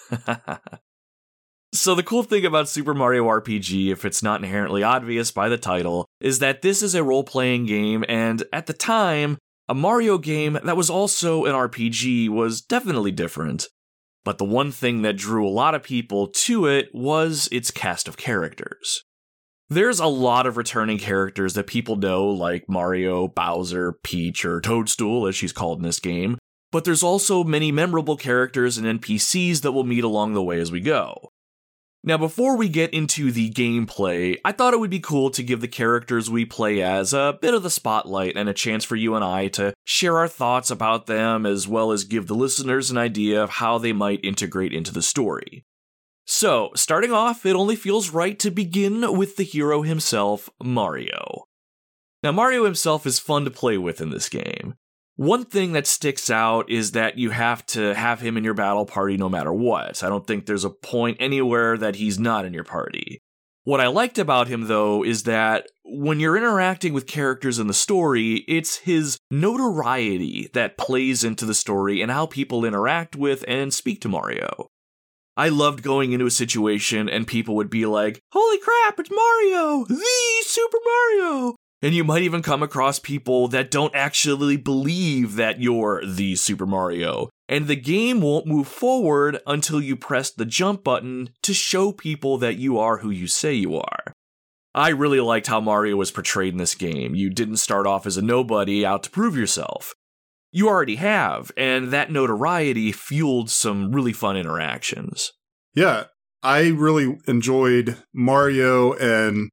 Speaker 1: so, the cool thing about Super Mario RPG, if it's not inherently obvious by the title, is that this is a role playing game, and at the time, a Mario game that was also an RPG was definitely different. But the one thing that drew a lot of people to it was its cast of characters. There's a lot of returning characters that people know, like Mario, Bowser, Peach, or Toadstool, as she's called in this game, but there's also many memorable characters and NPCs that we'll meet along the way as we go. Now, before we get into the gameplay, I thought it would be cool to give the characters we play as a bit of the spotlight and a chance for you and I to share our thoughts about them, as well as give the listeners an idea of how they might integrate into the story. So, starting off, it only feels right to begin with the hero himself, Mario. Now, Mario himself is fun to play with in this game. One thing that sticks out is that you have to have him in your battle party no matter what. I don't think there's a point anywhere that he's not in your party. What I liked about him, though, is that when you're interacting with characters in the story, it's his notoriety that plays into the story and how people interact with and speak to Mario. I loved going into a situation and people would be like, Holy crap, it's Mario! The Super Mario! And you might even come across people that don't actually believe that you're the Super Mario. And the game won't move forward until you press the jump button to show people that you are who you say you are. I really liked how Mario was portrayed in this game. You didn't start off as a nobody out to prove yourself you already have, and that notoriety fueled some really fun interactions.
Speaker 3: Yeah, I really enjoyed Mario, and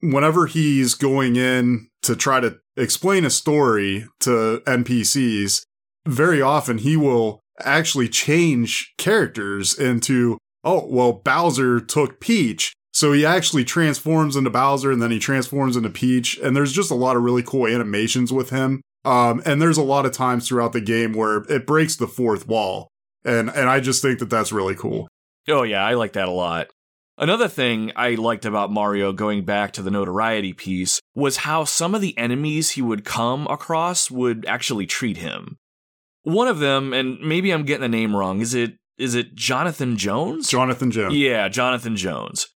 Speaker 3: whenever he's going in to try to explain a story to NPCs, very often he will actually change characters into, oh, well, Bowser took Peach. So he actually transforms into Bowser and then he transforms into Peach. And there's just a lot of really cool animations with him um, and there's a lot of times throughout the game where it breaks the fourth wall. And, and I just think that that's really cool.
Speaker 1: Oh, yeah, I like that a lot. Another thing I liked about Mario going back to the notoriety piece was how some of the enemies he would come across would actually treat him. One of them, and maybe I'm getting the name wrong, is it is it Jonathan Jones?
Speaker 3: Jonathan Jones.
Speaker 1: Yeah, Jonathan Jones.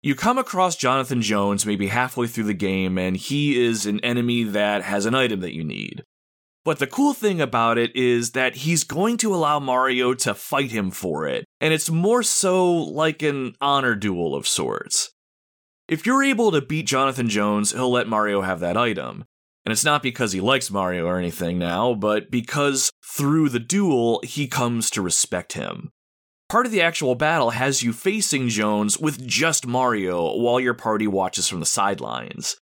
Speaker 1: You come across Jonathan Jones maybe halfway through the game, and he is an enemy that has an item that you need. But the cool thing about it is that he's going to allow Mario to fight him for it, and it's more so like an honor duel of sorts. If you're able to beat Jonathan Jones, he'll let Mario have that item. And it's not because he likes Mario or anything now, but because through the duel, he comes to respect him. Part of the actual battle has you facing Jones with just Mario while your party watches from the sidelines.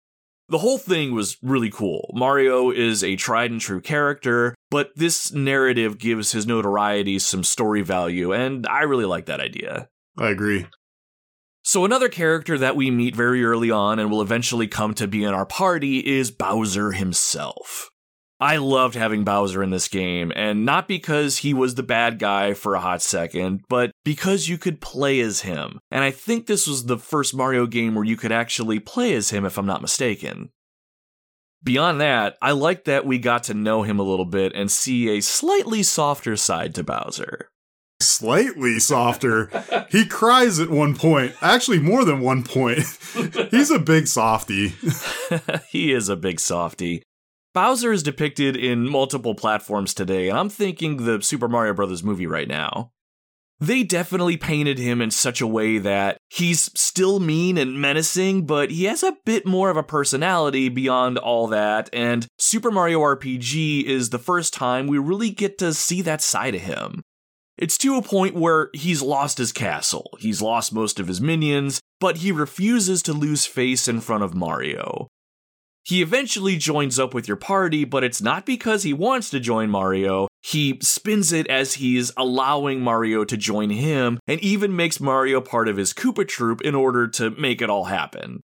Speaker 1: The whole thing was really cool. Mario is a tried and true character, but this narrative gives his notoriety some story value, and I really like that idea.
Speaker 3: I agree.
Speaker 1: So, another character that we meet very early on and will eventually come to be in our party is Bowser himself. I loved having Bowser in this game, and not because he was the bad guy for a hot second, but because you could play as him. And I think this was the first Mario game where you could actually play as him, if I'm not mistaken. Beyond that, I liked that we got to know him a little bit and see a slightly softer side to Bowser.
Speaker 3: Slightly softer. he cries at one point. Actually, more than one point. He's a big softy.
Speaker 1: he is a big softy. Bowser is depicted in multiple platforms today, and I'm thinking the Super Mario Bros. movie right now. they definitely painted him in such a way that he's still mean and menacing, but he has a bit more of a personality beyond all that. And Super Mario RPG is the first time we really get to see that side of him. It's to a point where he's lost his castle, he's lost most of his minions, but he refuses to lose face in front of Mario. He eventually joins up with your party, but it's not because he wants to join Mario. He spins it as he's allowing Mario to join him, and even makes Mario part of his Koopa troop in order to make it all happen.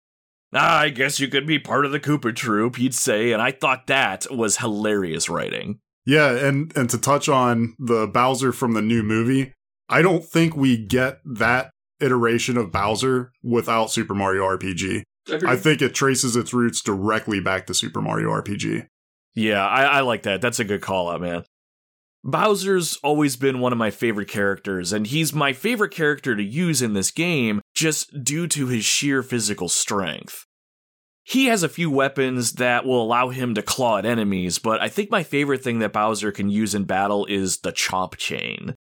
Speaker 1: Ah, I guess you could be part of the Koopa troop, he'd say, and I thought that was hilarious writing.
Speaker 3: Yeah, and and to touch on the Bowser from the new movie, I don't think we get that iteration of Bowser without Super Mario RPG.
Speaker 1: Agreed.
Speaker 3: I think it traces its roots directly back to Super Mario RPG.
Speaker 1: Yeah, I, I like that. That's a good call out, man. Bowser's always been one of my favorite characters, and he's my favorite character to use in this game just due to his sheer physical strength. He has a few weapons that will allow him to claw at enemies, but I think my favorite thing that Bowser can use in battle is the Chomp Chain.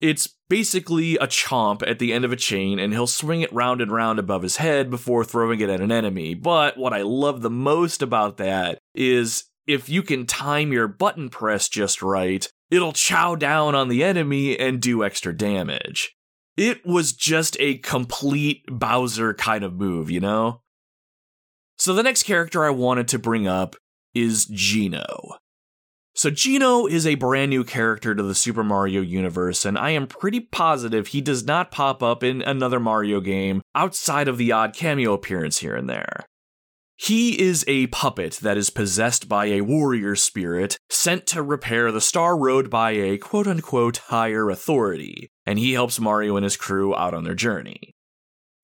Speaker 1: It's basically a chomp at the end of a chain, and he'll swing it round and round above his head before throwing it at an enemy. But what I love the most about that is if you can time your button press just right, it'll chow down on the enemy and do extra damage. It was just a complete Bowser kind of move, you know? So the next character I wanted to bring up is Geno. So Geno is a brand new character to the Super Mario universe, and I am pretty positive he does not pop up in another Mario game outside of the odd cameo appearance here and there. He is a puppet that is possessed by a warrior spirit sent to repair the Star Road by a quote unquote higher authority, and he helps Mario and his crew out on their journey.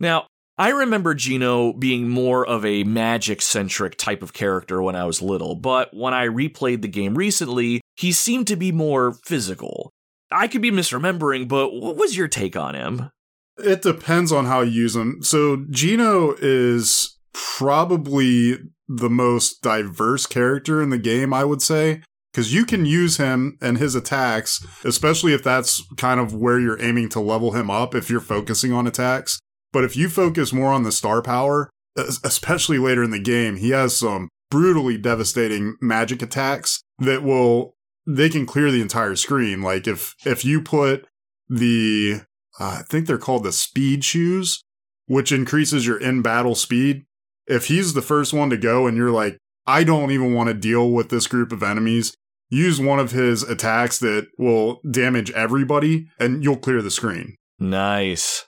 Speaker 1: Now, I remember Geno being more of a magic centric type of character when I was little, but when I replayed the game recently, he seemed to be more physical. I could be misremembering, but what was your take on him?
Speaker 3: It depends on how you use him. So Geno is probably the most diverse character in the game, I would say. Because you can use him and his attacks, especially if that's kind of where you're aiming to level him up, if you're focusing on attacks. But if you focus more on the star power, especially later in the game, he has some brutally devastating magic attacks that will they can clear the entire screen. Like if if you put the uh, I think they're called the speed shoes, which increases your in battle speed. If he's the first one to go and you're like, I don't even want to deal with this group of enemies, use one of his attacks that will damage everybody and you'll clear the screen.
Speaker 1: Nice.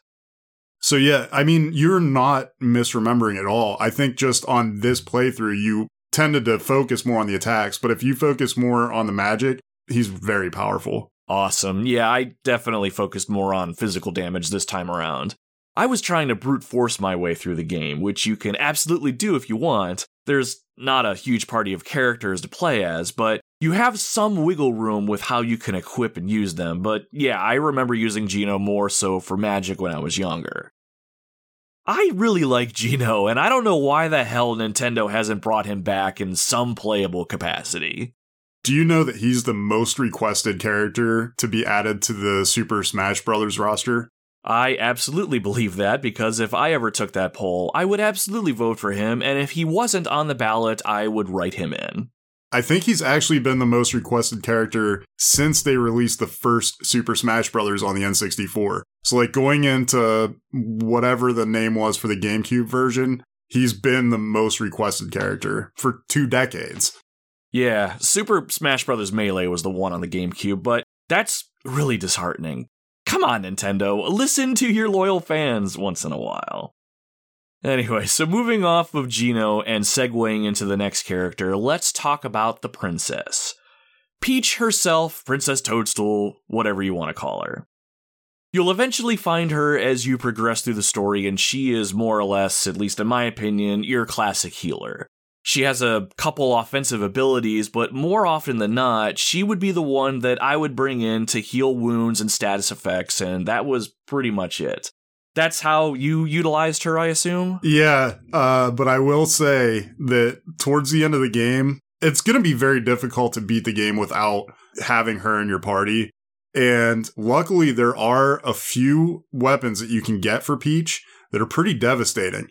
Speaker 3: So yeah, I mean, you're not misremembering at all. I think just on this playthrough, you tended to focus more on the attacks, but if you focus more on the magic, he's very powerful.
Speaker 1: Awesome. Yeah, I definitely focused more on physical damage this time around. I was trying to brute force my way through the game, which you can absolutely do if you want. There's not a huge party of characters to play as, but you have some wiggle room with how you can equip and use them. But yeah, I remember using Geno more so for magic when I was younger. I really like Geno, and I don't know why the hell Nintendo hasn't brought him back in some playable capacity.
Speaker 3: Do you know that he's the most requested character to be added to the Super Smash Bros. roster?
Speaker 1: I absolutely believe that because if I ever took that poll, I would absolutely vote for him, and if he wasn't on the ballot, I would write him in.
Speaker 3: I think he's actually been the most requested character since they released the first Super Smash Bros. on the N64. So, like, going into whatever the name was for the GameCube version, he's been the most requested character for two decades.
Speaker 1: Yeah, Super Smash Bros. Melee was the one on the GameCube, but that's really disheartening. Come on, Nintendo, listen to your loyal fans once in a while. Anyway, so moving off of Geno and segueing into the next character, let's talk about the princess. Peach herself, Princess Toadstool, whatever you want to call her. You'll eventually find her as you progress through the story, and she is more or less, at least in my opinion, your classic healer. She has a couple offensive abilities, but more often than not, she would be the one that I would bring in to heal wounds and status effects, and that was pretty much it that's how you utilized her, I assume.
Speaker 3: Yeah, uh, but I will say that towards the end of the game, it's going to be very difficult to beat the game without having her in your party. And luckily, there are a few weapons that you can get for Peach that are pretty devastating.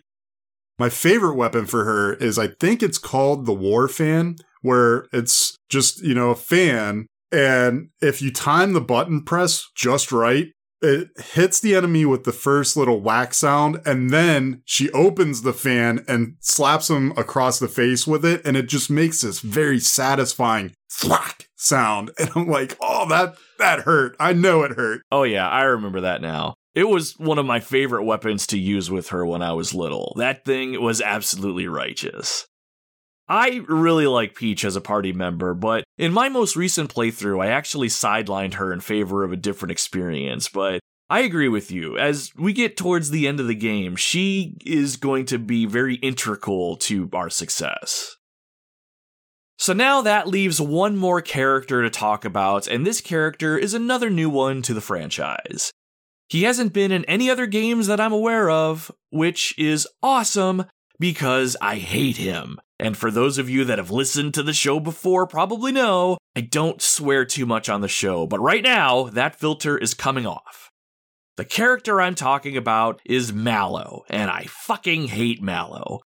Speaker 3: My favorite weapon for her is I think it's called the War Fan, where it's just, you know, a fan. And if you time the button press just right, it hits the enemy with the first little whack sound, and then she opens the fan and slaps him across the face with it, and it just makes this very satisfying thwack sound. And I'm like, oh, that that hurt. I know it hurt.
Speaker 1: Oh yeah, I remember that now. It was one of my favorite weapons to use with her when I was little. That thing was absolutely righteous. I really like Peach as a party member, but in my most recent playthrough, I actually sidelined her in favor of a different experience. But I agree with you. As we get towards the end of the game, she is going to be very integral to our success. So now that leaves one more character to talk about, and this character is another new one to the franchise. He hasn't been in any other games that I'm aware of, which is awesome because I hate him. And for those of you that have listened to the show before, probably know I don't swear too much on the show, but right now, that filter is coming off. The character I'm talking about is Mallow, and I fucking hate Mallow.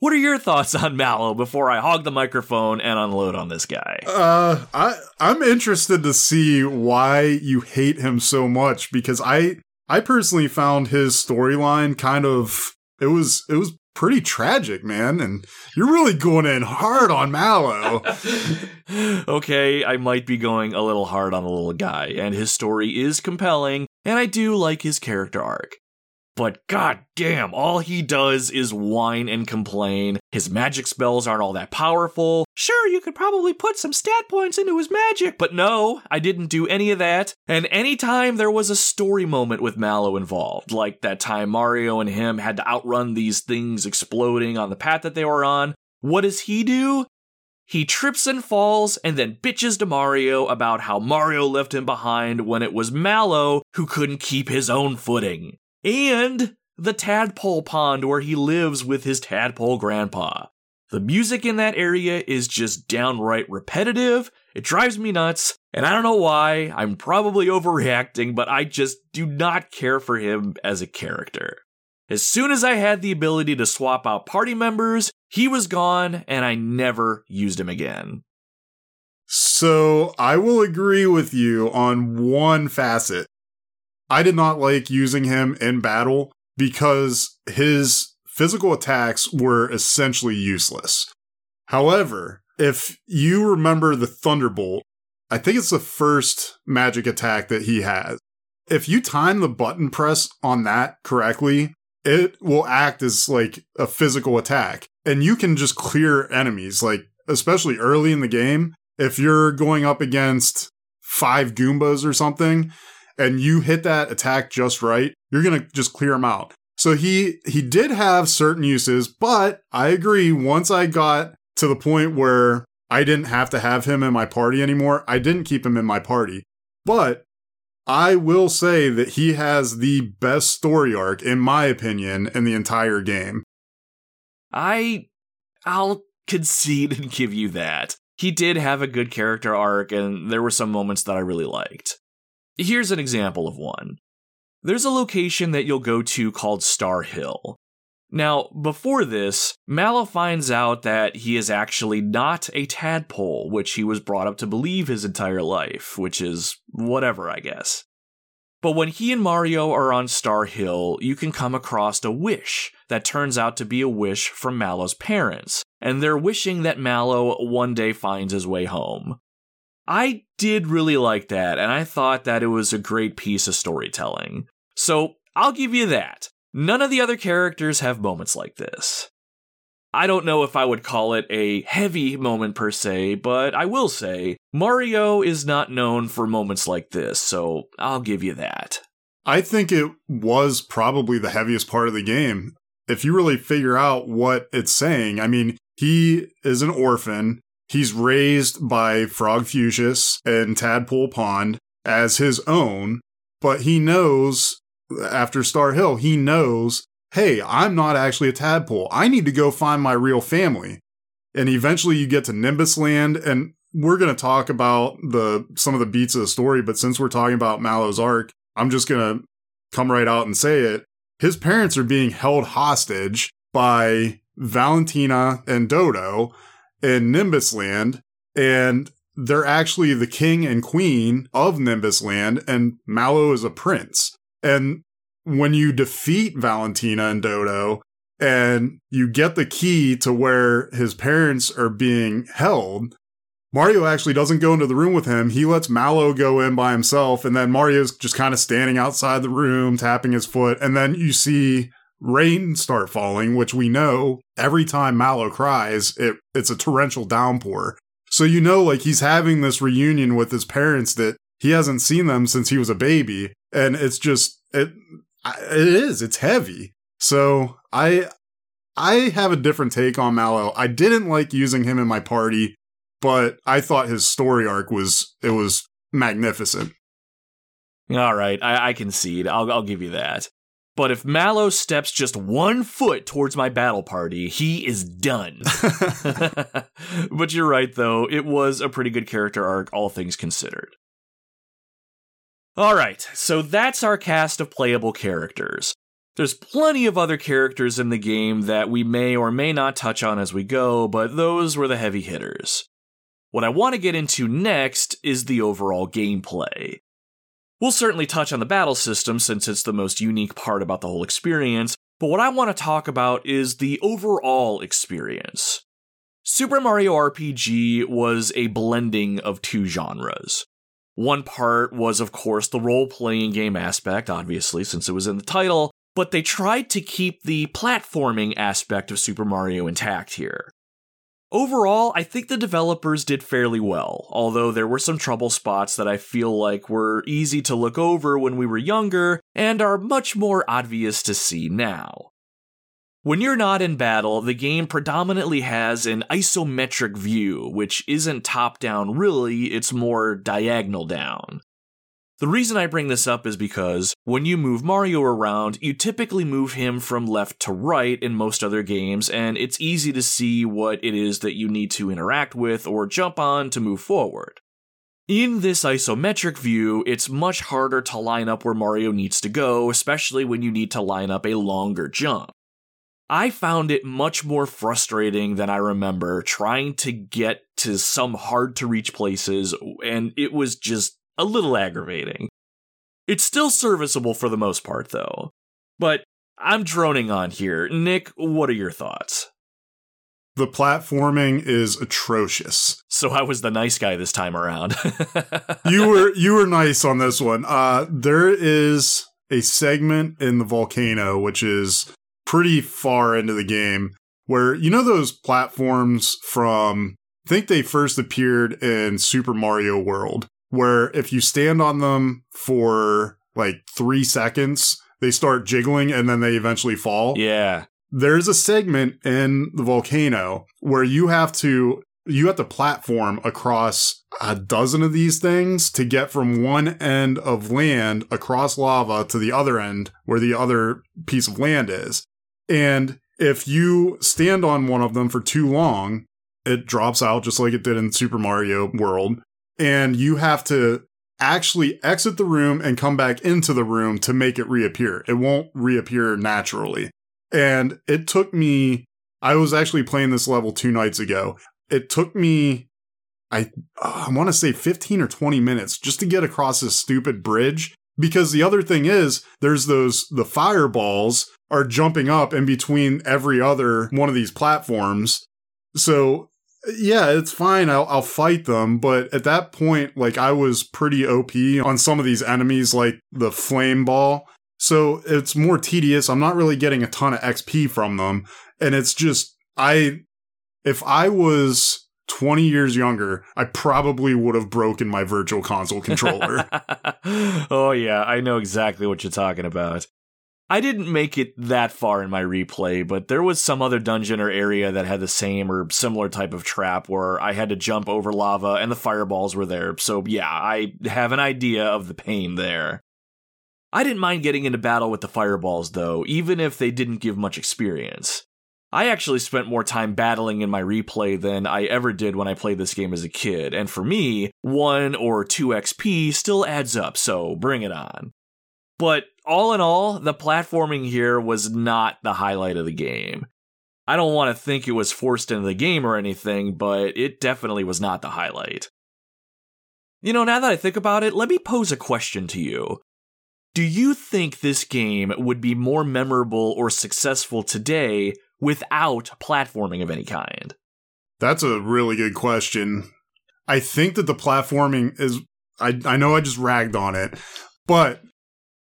Speaker 1: What are your thoughts on Mallow before I hog the microphone and unload on this guy?
Speaker 3: Uh, I I'm interested to see why you hate him so much because I I personally found his storyline kind of it was it was pretty tragic, man, and you're really going in hard on Mallow.
Speaker 1: okay, I might be going a little hard on the little guy, and his story is compelling, and I do like his character arc but god damn, all he does is whine and complain. His magic spells aren't all that powerful. Sure, you could probably put some stat points into his magic, but no, I didn't do any of that. And anytime there was a story moment with Mallow involved, like that time Mario and him had to outrun these things exploding on the path that they were on, what does he do? He trips and falls and then bitches to Mario about how Mario left him behind when it was Mallow who couldn't keep his own footing and the tadpole pond where he lives with his tadpole grandpa. The music in that area is just downright repetitive. It drives me nuts, and I don't know why. I'm probably overreacting, but I just do not care for him as a character. As soon as I had the ability to swap out party members, he was gone, and I never used him again.
Speaker 3: So I will agree with you on one facet. I did not like using him in battle because his physical attacks were essentially useless. However, if you remember the Thunderbolt, I think it's the first magic attack that he has. If you time the button press on that correctly, it will act as like a physical attack and you can just clear enemies like especially early in the game if you're going up against five goombas or something and you hit that attack just right, you're going to just clear him out. So he he did have certain uses, but I agree once I got to the point where I didn't have to have him in my party anymore, I didn't keep him in my party. But I will say that he has the best story arc in my opinion in the entire game.
Speaker 1: I I'll concede and give you that. He did have a good character arc and there were some moments that I really liked. Here's an example of one. There's a location that you'll go to called Star Hill. Now, before this, Mallow finds out that he is actually not a tadpole, which he was brought up to believe his entire life, which is whatever, I guess. But when he and Mario are on Star Hill, you can come across a wish that turns out to be a wish from Mallow's parents, and they're wishing that Mallow one day finds his way home. I did really like that, and I thought that it was a great piece of storytelling. So I'll give you that. None of the other characters have moments like this. I don't know if I would call it a heavy moment per se, but I will say Mario is not known for moments like this, so I'll give you that.
Speaker 3: I think it was probably the heaviest part of the game. If you really figure out what it's saying, I mean, he is an orphan. He's raised by Frogfucius and Tadpole Pond as his own, but he knows after Star Hill, he knows, hey, I'm not actually a tadpole. I need to go find my real family. And eventually you get to Nimbus Land, and we're to talk about the some of the beats of the story, but since we're talking about Mallow's arc, I'm just to come right out and say it. His parents are being held hostage by Valentina and Dodo in Nimbus Land, and they're actually the king and queen of Nimbus Land, and Mallow is a prince. And when you defeat Valentina and Dodo, and you get the key to where his parents are being held, Mario actually doesn't go into the room with him. He lets Mallow go in by himself, and then Mario's just kind of standing outside the room, tapping his foot, and then you see rain start falling, which we know every time Mallow cries, it, it's a torrential downpour. So you know, like he's having this reunion with his parents that he hasn't seen them since he was a baby, and it's just it. It is. It's heavy. So I I have a different take on Mallow. I didn't like using him in my party, but I thought his story arc was it was magnificent.
Speaker 1: All right, I, I concede. I'll I'll give you that. But if Mallow steps just one foot towards my battle party, he is done. but you're right, though. It was a pretty good character arc, all things considered. All right, so that's our cast of playable characters. There's plenty of other characters in the game that we may or may not touch on as we go, but those were the heavy hitters. What I want to get into next is the overall gameplay. We'll certainly touch on the battle system since it's the most unique part about the whole experience, but what I want to talk about is the overall experience. Super Mario RPG was a blending of two genres. One part was, of course, the role playing game aspect, obviously, since it was in the title, but they tried to keep the platforming aspect of Super Mario intact here. Overall, I think the developers did fairly well, although there were some trouble spots that I feel like were easy to look over when we were younger and are much more obvious to see now. When you're not in battle, the game predominantly has an isometric view, which isn't top down really, it's more diagonal down. The reason I bring this up is because when you move Mario around, you typically move him from left to right in most other games, and it's easy to see what it is that you need to interact with or jump on to move forward. In this isometric view, it's much harder to line up where Mario needs to go, especially when you need to line up a longer jump. I found it much more frustrating than I remember trying to get to some hard to reach places, and it was just a little aggravating. It's still serviceable for the most part, though. But I'm droning on here. Nick, what are your thoughts?
Speaker 3: The platforming is atrocious.
Speaker 1: So I was the nice guy this time around.
Speaker 3: you were you were nice on this one. Uh there is a segment in the volcano which is pretty far into the game where you know those platforms from I think they first appeared in Super Mario World where if you stand on them for like three seconds, they start jiggling and then they eventually fall.
Speaker 1: Yeah.
Speaker 3: There's a segment in the volcano where you have to you have to platform across a dozen of these things to get from one end of land across lava to the other end where the other piece of land is. And if you stand on one of them for too long, it drops out just like it did in Super Mario World and you have to actually exit the room and come back into the room to make it reappear. It won't reappear naturally. And it took me, I was actually playing this level two nights ago. It took me, I, I want to say 15 or 20 minutes just to get across this stupid bridge. Because the other thing is, there's those, the fireballs are jumping up in between every other one of these platforms. So yeah, it's fine. I'll, I'll fight them. But at that point, like I was pretty OP on some of these enemies, like the flame ball. So it's more tedious. I'm not really getting a ton of XP from them. And it's just, I, if I was 20 years younger, I probably would have broken my virtual console controller.
Speaker 1: oh, yeah. I know exactly what you're talking about. I didn't make it that far in my replay, but there was some other dungeon or area that had the same or similar type of trap where I had to jump over lava and the fireballs were there. So, yeah, I have an idea of the pain there. I didn't mind getting into battle with the fireballs, though, even if they didn't give much experience. I actually spent more time battling in my replay than I ever did when I played this game as a kid, and for me, 1 or 2 XP still adds up, so bring it on. But all in all, the platforming here was not the highlight of the game. I don't want to think it was forced into the game or anything, but it definitely was not the highlight. You know, now that I think about it, let me pose a question to you. Do you think this game would be more memorable or successful today without platforming of any kind?
Speaker 3: That's a really good question. I think that the platforming is I I know I just ragged on it, but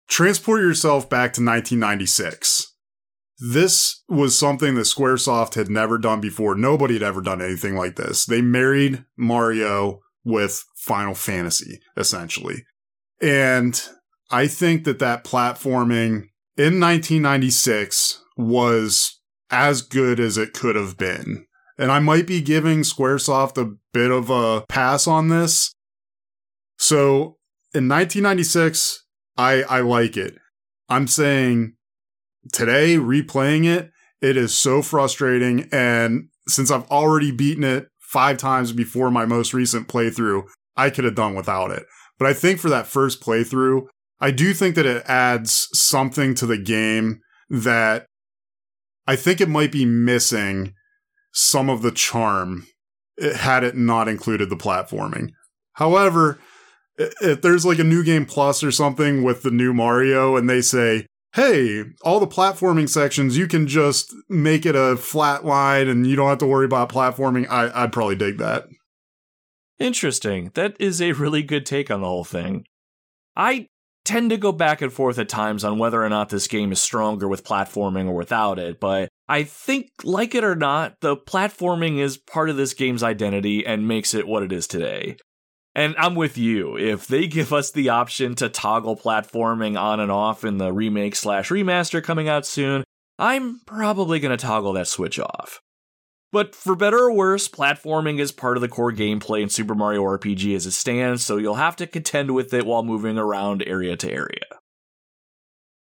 Speaker 3: transport yourself back to 1996. This was something that Squaresoft had never done before. Nobody had ever done anything like this. They married Mario with Final Fantasy, essentially. And I think that that platforming in 1996 was as good as it could have been. And I might be giving Squaresoft a bit of a pass on this. So in 1996, I, I like it. I'm saying today, replaying it, it is so frustrating. And since I've already beaten it five times before my most recent playthrough, I could have done without it. But I think for that first playthrough, I do think that it adds something to the game that I think it might be missing some of the charm it had it not included the platforming. However, if there's like a new game plus or something with the new Mario and they say, hey, all the platforming sections, you can just make it a flat line and you don't have to worry about platforming, I, would probably dig that.
Speaker 1: Interesting. That is a really good take on the whole thing. I tend to go back and forth at times on whether or not this game is stronger with platforming or without it, but I think, like it or not, the platforming is part of this game's identity and makes it what it is today. And I'm with you. If they give us the option to toggle platforming on and off in the remake slash remaster coming out soon, I'm probably going to toggle that switch off. But for better or worse, platforming is part of the core gameplay in Super Mario RPG as it stands, so you'll have to contend with it while moving around area to area.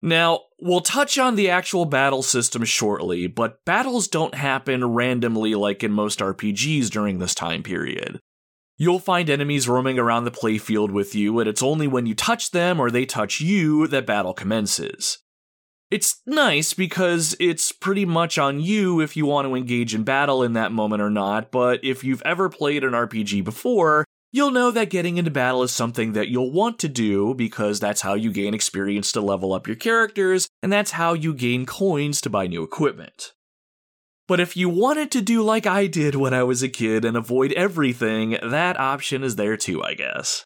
Speaker 1: Now, we'll touch on the actual battle system shortly, but battles don't happen randomly like in most RPGs during this time period. You'll find enemies roaming around the playfield with you, and it's only when you touch them or they touch you that battle commences. It's nice because it's pretty much on you if you want to engage in battle in that moment or not, but if you've ever played an RPG before, you'll know that getting into battle is something that you'll want to do because that's how you gain experience to level up your characters, and that's how you gain coins to buy new equipment. But if you wanted to do like I did when I was a kid and avoid everything, that option is there too, I guess.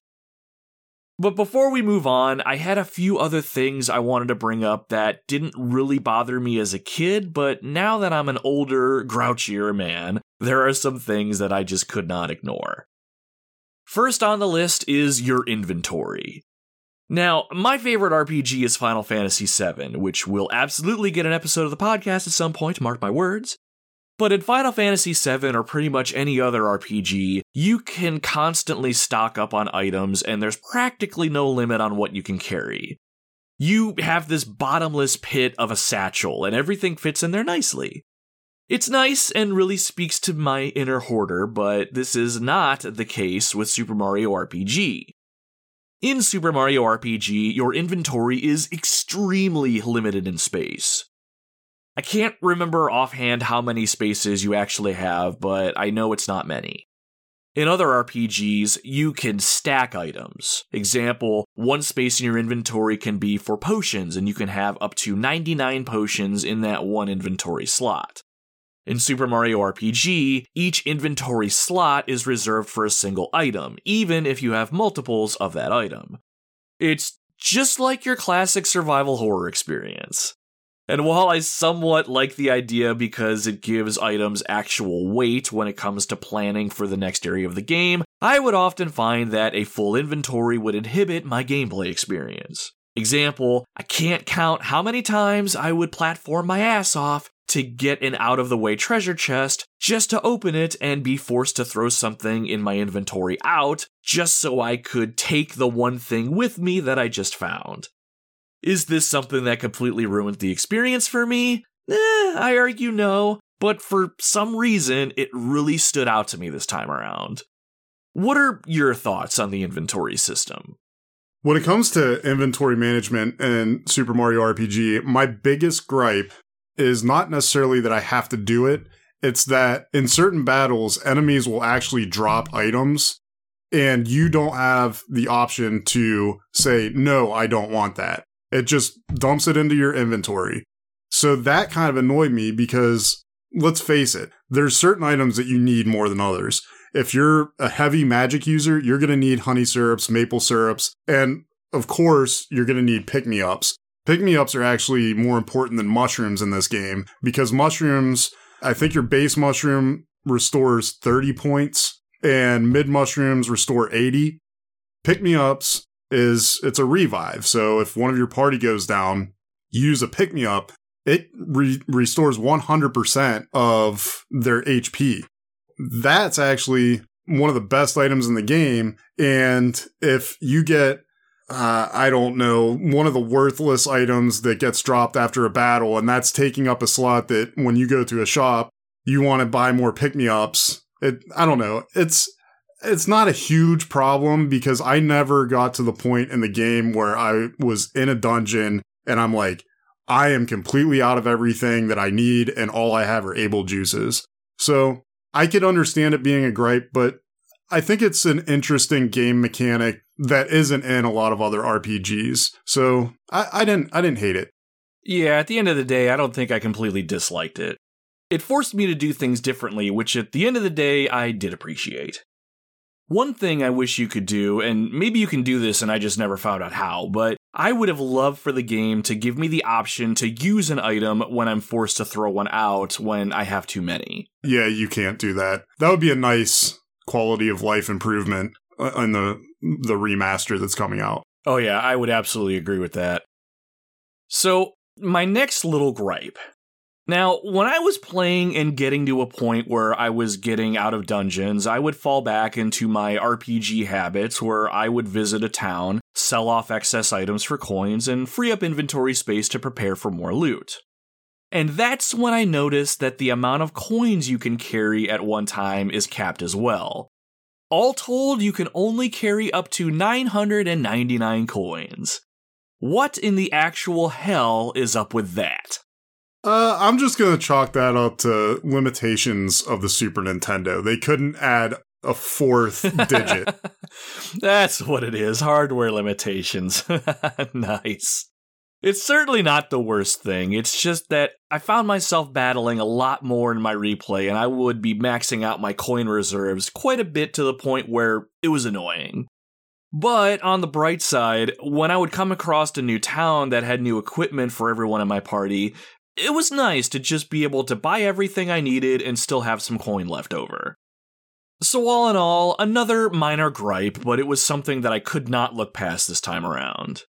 Speaker 1: But before we move on, I had a few other things I wanted to bring up that didn't really bother me as a kid, but now that I'm an older, grouchier man, there are some things that I just could not ignore. First on the list is your inventory. Now, my favorite RPG is Final Fantasy VII, which will absolutely get an episode of the podcast at some point, mark my words. But in Final Fantasy VII or pretty much any other RPG, you can constantly stock up on items and there's practically no limit on what you can carry. You have this bottomless pit of a satchel and everything fits in there nicely. It's nice and really speaks to my inner hoarder, but this is not the case with Super Mario RPG. In Super Mario RPG, your inventory is extremely limited in space. I can't remember offhand how many spaces you actually have, but I know it's not many. In other RPGs, you can stack items. Example, one space in your inventory can be for potions, and you can have up to 99 potions in that one inventory slot. In Super Mario RPG, each inventory slot is reserved for a single item, even if you have multiples of that item. It's just like your classic survival horror experience. And while I somewhat like the idea because it gives items actual weight when it comes to planning for the next area of the game, I would often find that a full inventory would inhibit my gameplay experience. Example, I can't count how many times I would platform my ass off to get an out of the way treasure chest just to open it and be forced to throw something in my inventory out just so I could take the one thing with me that I just found. Is this something that completely ruined the experience for me? Eh, I argue no, but for some reason, it really stood out to me this time around. What are your thoughts on the inventory system?
Speaker 3: When it comes to inventory management in Super Mario RPG, my biggest gripe is not necessarily that I have to do it, it's that in certain battles, enemies will actually drop items and you don't have the option to say, no, I don't want that. It just dumps it into your inventory. So that kind of annoyed me because let's face it, there's certain items that you need more than others. If you're a heavy magic user, you're going to need honey syrups, maple syrups, and of course, you're going to need pick me ups. Pick me ups are actually more important than mushrooms in this game because mushrooms, I think your base mushroom restores 30 points and mid mushrooms restore 80. Pick me ups is it's a revive. So if one of your party goes down, use a pick me up, it re- restores 100% of their HP. That's actually one of the best items in the game. And if you get, uh, I don't know, one of the worthless items that gets dropped after a battle, and that's taking up a slot that when you go to a shop, you want to buy more pick me ups. It, I don't know. It's, it's not a huge problem because I never got to the point in the game where I was in a dungeon and I'm like, I am completely out of everything that I need and all I have are able juices. So I could understand it being a gripe, but I think it's an interesting game mechanic that isn't in a lot of other RPGs. So I, I didn't I didn't hate it.
Speaker 1: Yeah, at the end of the day, I don't think I completely disliked it. It forced me to do things differently, which at the end of the day, I did appreciate. One thing I wish you could do, and maybe you can do this and I just never found out how, but I would have loved for the game to give me the option to use an item when I'm forced to throw one out when I have too many.
Speaker 3: Yeah, you can't do that. That would be a nice quality of life improvement uh, in the the remaster that's coming out.
Speaker 1: Oh yeah, I would absolutely agree with that. So, my next little gripe now, when I was playing and getting to a point where I was getting out of dungeons, I would fall back into my RPG habits where I would visit a town, sell off excess items for coins, and free up inventory space to prepare for more loot. And that's when I noticed that the amount of coins you can carry at one time is capped as well. All told, you can only carry up to 999 coins. What in the actual hell is up with that?
Speaker 3: Uh, I'm just gonna chalk that up to limitations of the Super Nintendo. They couldn't add a fourth digit.
Speaker 1: That's what it is hardware limitations. nice. It's certainly not the worst thing. It's just that I found myself battling a lot more in my replay, and I would be maxing out my coin reserves quite a bit to the point where it was annoying. But on the bright side, when I would come across a new town that had new equipment for everyone in my party, it was nice to just be able to buy everything I needed and still have some coin left over. So, all in all, another minor gripe, but it was something that I could not look past this time around.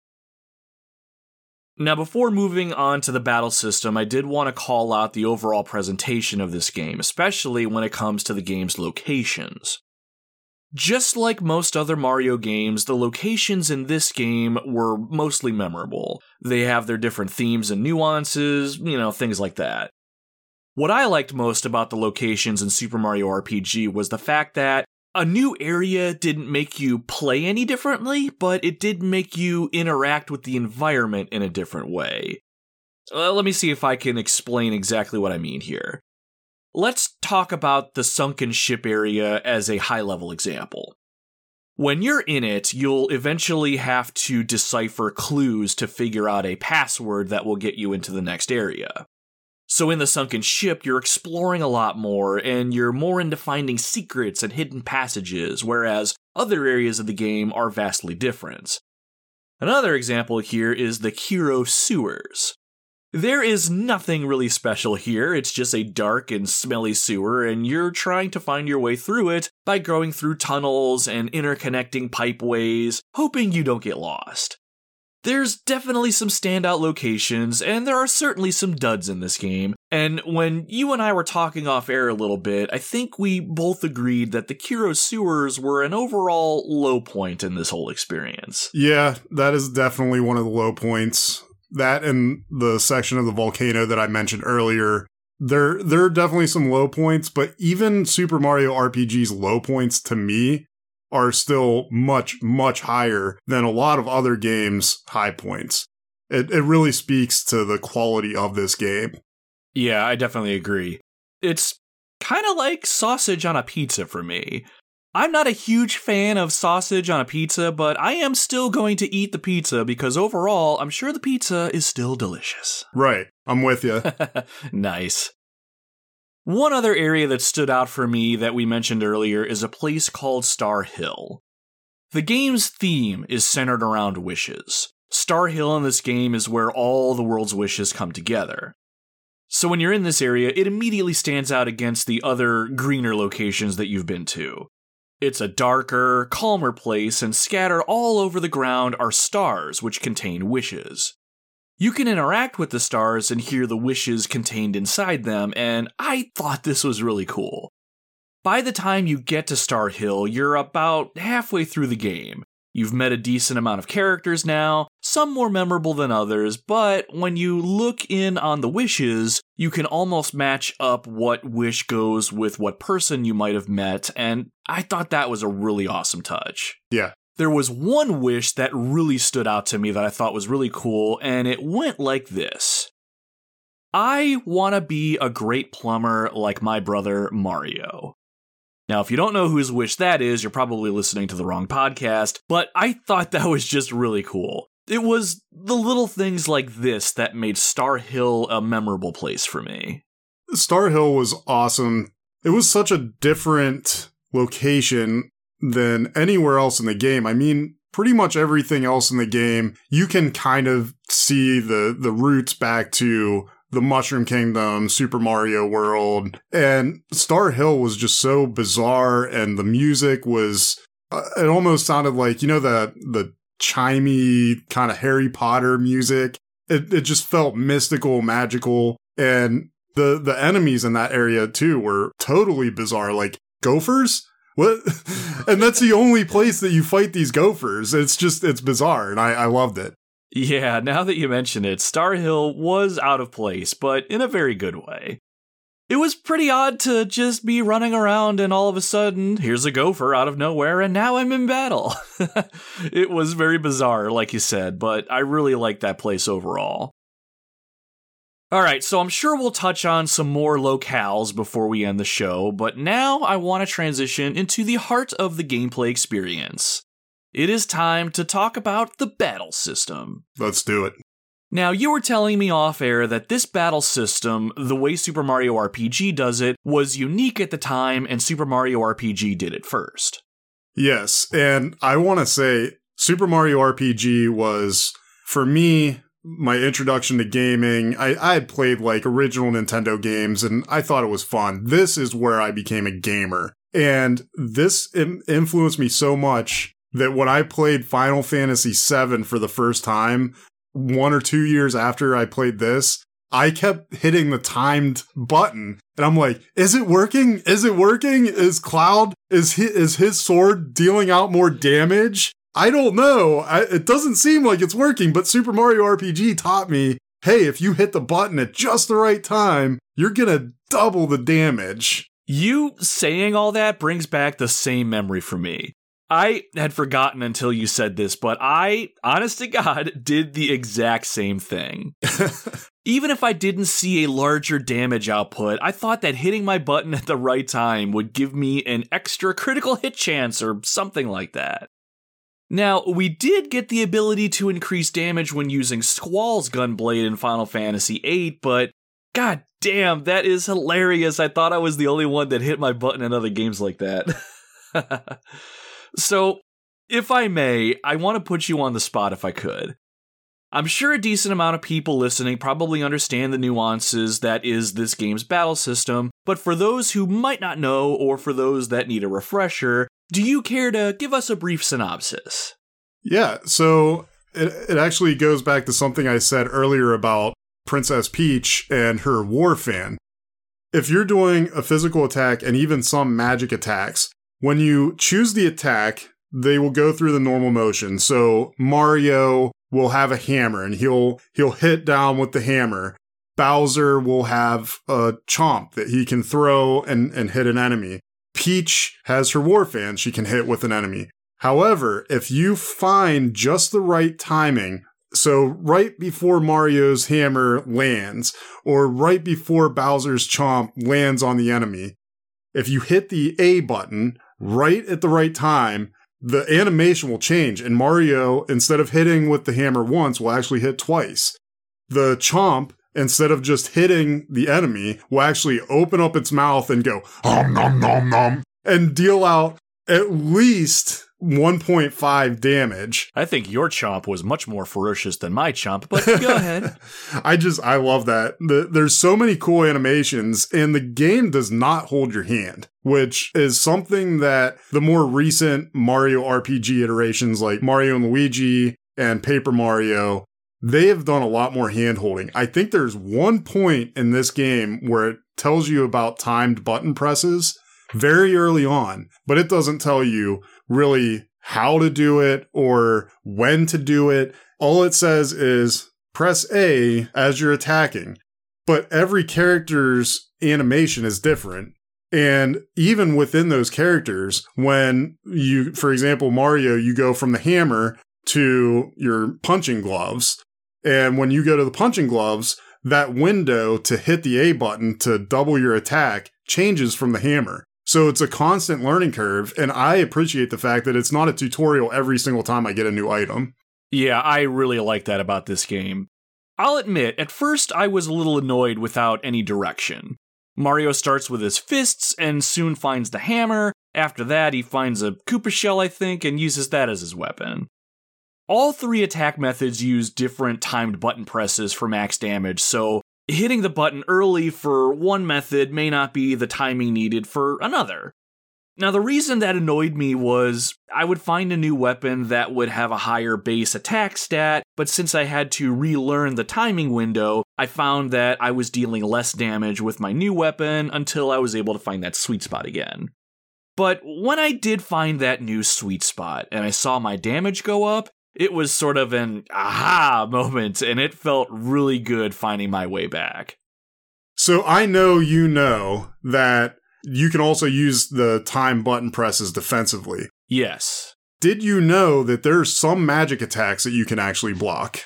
Speaker 1: Now, before moving on to the battle system, I did want to call out the overall presentation of this game, especially when it comes to the game's locations. Just like most other Mario games, the locations in this game were mostly memorable. They have their different themes and nuances, you know, things like that. What I liked most about the locations in Super Mario RPG was the fact that a new area didn't make you play any differently, but it did make you interact with the environment in a different way. Uh, let me see if I can explain exactly what I mean here. Let's talk about the sunken ship area as a high level example. When you're in it, you'll eventually have to decipher clues to figure out a password that will get you into the next area. So, in the sunken ship, you're exploring a lot more and you're more into finding secrets and hidden passages, whereas other areas of the game are vastly different. Another example here is the Kero sewers. There is nothing really special here. It's just a dark and smelly sewer, and you're trying to find your way through it by going through tunnels and interconnecting pipeways, hoping you don't get lost. There's definitely some standout locations, and there are certainly some duds in this game. And when you and I were talking off air a little bit, I think we both agreed that the Kero sewers were an overall low point in this whole experience.
Speaker 3: Yeah, that is definitely one of the low points that and the section of the volcano that I mentioned earlier, there there are definitely some low points, but even Super Mario RPG's low points to me are still much much higher than a lot of other games' high points. It it really speaks to the quality of this game.
Speaker 1: Yeah, I definitely agree. It's kind of like sausage on a pizza for me. I'm not a huge fan of sausage on a pizza, but I am still going to eat the pizza because overall, I'm sure the pizza is still delicious.
Speaker 3: Right. I'm with you.
Speaker 1: nice. One other area that stood out for me that we mentioned earlier is a place called Star Hill. The game's theme is centered around wishes. Star Hill in this game is where all the world's wishes come together. So when you're in this area, it immediately stands out against the other greener locations that you've been to. It's a darker, calmer place, and scattered all over the ground are stars which contain wishes. You can interact with the stars and hear the wishes contained inside them, and I thought this was really cool. By the time you get to Star Hill, you're about halfway through the game, You've met a decent amount of characters now, some more memorable than others, but when you look in on the wishes, you can almost match up what wish goes with what person you might have met, and I thought that was a really awesome touch.
Speaker 3: Yeah.
Speaker 1: There was one wish that really stood out to me that I thought was really cool, and it went like this I want to be a great plumber like my brother Mario. Now, if you don't know whose wish that is, you're probably listening to the wrong podcast, but I thought that was just really cool. It was the little things like this that made Star Hill a memorable place for me.
Speaker 3: Star Hill was awesome. It was such a different location than anywhere else in the game. I mean, pretty much everything else in the game, you can kind of see the the roots back to the Mushroom Kingdom, Super Mario World, and Star Hill was just so bizarre, and the music was. Uh, it almost sounded like you know the the chimey kind of Harry Potter music. It it just felt mystical, magical, and the the enemies in that area too were totally bizarre, like gophers. What? and that's the only place that you fight these gophers. It's just it's bizarre, and I I loved it.
Speaker 1: Yeah, now that you mention it, Star Hill was out of place, but in a very good way. It was pretty odd to just be running around and all of a sudden, here's a gopher out of nowhere, and now I'm in battle. it was very bizarre, like you said, but I really liked that place overall. Alright, so I'm sure we'll touch on some more locales before we end the show, but now I want to transition into the heart of the gameplay experience it is time to talk about the battle system.
Speaker 3: Let's do it.
Speaker 1: Now, you were telling me off air that this battle system, the way Super Mario RPG does it, was unique at the time and Super Mario RPG did it first.
Speaker 3: Yes, and I want to say Super Mario RPG was, for me, my introduction to gaming. I, I had played like original Nintendo games and I thought it was fun. This is where I became a gamer. And this influenced me so much that when I played Final Fantasy VII for the first time, one or two years after I played this, I kept hitting the timed button and I'm like, is it working? Is it working? Is Cloud, is his, is his sword dealing out more damage? I don't know. I, it doesn't seem like it's working, but Super Mario RPG taught me, hey, if you hit the button at just the right time, you're gonna double the damage.
Speaker 1: You saying all that brings back the same memory for me. I had forgotten until you said this, but I, honest to God, did the exact same thing. Even if I didn't see a larger damage output, I thought that hitting my button at the right time would give me an extra critical hit chance or something like that. Now, we did get the ability to increase damage when using Squall's Gunblade in Final Fantasy VIII, but god damn, that is hilarious. I thought I was the only one that hit my button in other games like that. So, if I may, I want to put you on the spot if I could. I'm sure a decent amount of people listening probably understand the nuances that is this game's battle system, but for those who might not know, or for those that need a refresher, do you care to give us a brief synopsis?
Speaker 3: Yeah, so it, it actually goes back to something I said earlier about Princess Peach and her war fan. If you're doing a physical attack and even some magic attacks, when you choose the attack, they will go through the normal motion. So Mario will have a hammer and he'll he'll hit down with the hammer. Bowser will have a chomp that he can throw and, and hit an enemy. Peach has her war fan she can hit with an enemy. However, if you find just the right timing, so right before Mario's hammer lands, or right before Bowser's chomp lands on the enemy, if you hit the A button right at the right time, the animation will change and Mario, instead of hitting with the hammer once, will actually hit twice. The chomp, instead of just hitting the enemy, will actually open up its mouth and go, om nom nom nom, and deal out at least 1.5 damage.
Speaker 1: I think your chomp was much more ferocious than my chomp, but go ahead.
Speaker 3: I just, I love that. The, there's so many cool animations, and the game does not hold your hand, which is something that the more recent Mario RPG iterations like Mario and Luigi and Paper Mario, they have done a lot more hand holding. I think there's one point in this game where it tells you about timed button presses very early on, but it doesn't tell you really how to do it or when to do it. All it says is press A as you're attacking. But every character's animation is different. And even within those characters, when you, for example, Mario, you go from the hammer to your punching gloves. And when you go to the punching gloves, that window to hit the A button to double your attack changes from the hammer. So it's a constant learning curve, and I appreciate the fact that it's not a tutorial every single time I get a new item.
Speaker 1: Yeah, I really like that about this game. I'll admit, at first I was a little annoyed without any direction. Mario starts with his fists and soon finds the hammer. After that, he finds a Koopa shell, I think, and uses that as his weapon. All three attack methods use different timed button presses for max damage, so hitting the button early for one method may not be the timing needed for another. Now, the reason that annoyed me was I would find a new weapon that would have a higher base attack stat, but since I had to relearn the timing window, I found that I was dealing less damage with my new weapon until I was able to find that sweet spot again. But when I did find that new sweet spot and I saw my damage go up, it was sort of an aha moment, and it felt really good finding my way back.
Speaker 3: So I know you know that you can also use the time button presses defensively.
Speaker 1: Yes.
Speaker 3: Did you know that there's some magic attacks that you can actually block?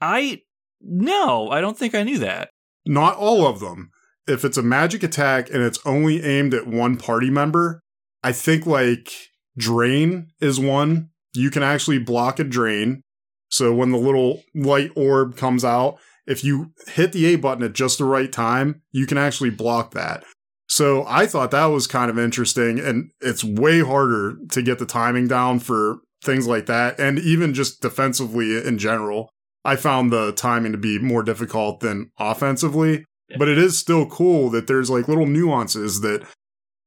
Speaker 1: I. No, I don't think I knew that.
Speaker 3: Not all of them. If it's a magic attack and it's only aimed at one party member, I think like Drain is one you can actually block a drain. So when the little light orb comes out, if you hit the A button at just the right time, you can actually block that. So I thought that was kind of interesting, and it's way harder to get the timing down for things like that, and even just defensively in general. I found the timing to be more difficult than offensively, but it is still cool that there's like little nuances that,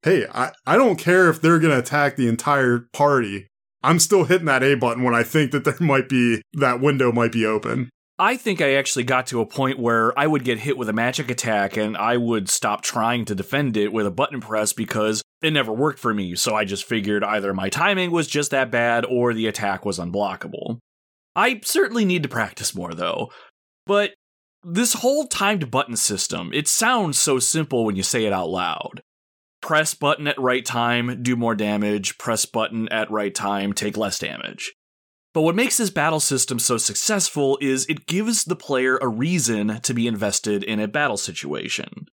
Speaker 3: hey, I, I don't care if they're going to attack the entire party. I'm still hitting that A button when I think that there might be that window might be open.
Speaker 1: I think I actually got to a point where I would get hit with a magic attack and I would stop trying to defend it with a button press because it never worked for me. So I just figured either my timing was just that bad or the attack was unblockable. I certainly need to practice more though. But this whole timed button system, it sounds so simple when you say it out loud press button at right time, do more damage, press button at right time, take less damage. But what makes this battle system so successful is it gives the player a reason to be invested in a battle situation.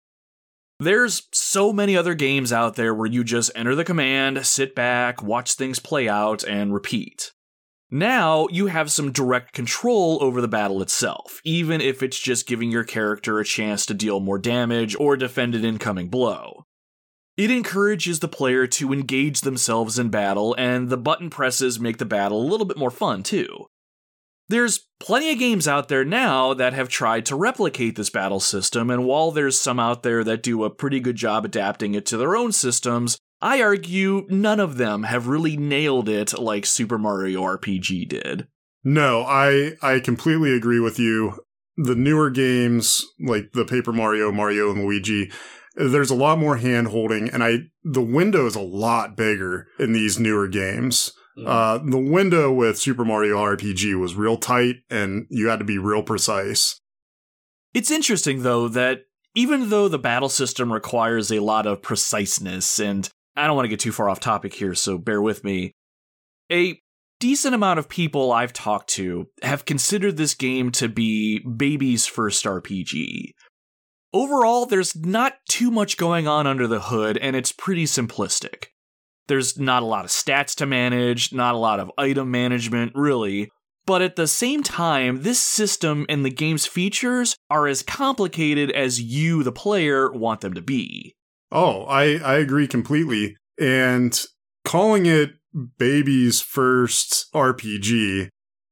Speaker 1: There's so many other games out there where you just enter the command, sit back, watch things play out, and repeat. Now you have some direct control over the battle itself, even if it's just giving your character a chance to deal more damage or defend an incoming blow. It encourages the player to engage themselves in battle, and the button presses make the battle a little bit more fun, too. There's plenty of games out there now that have tried to replicate this battle system, and while there's some out there that do a pretty good job adapting it to their own systems, I argue none of them have really nailed it like Super Mario RPG did.
Speaker 3: No, I I completely agree with you. The newer games like the Paper Mario, Mario and Luigi, there's a lot more hand holding and I the window is a lot bigger in these newer games. Mm. Uh, the window with Super Mario RPG was real tight and you had to be real precise.
Speaker 1: It's interesting, though, that even though the battle system requires a lot of preciseness, and I don't want to get too far off topic here, so bear with me, a decent amount of people I've talked to have considered this game to be baby's first RPG. Overall, there's not too much going on under the hood, and it's pretty simplistic. There's not a lot of stats to manage, not a lot of item management, really, but at the same time, this system and the game's features are as complicated as you, the player, want them to be.
Speaker 3: Oh, I, I agree completely. And calling it baby's first RPG,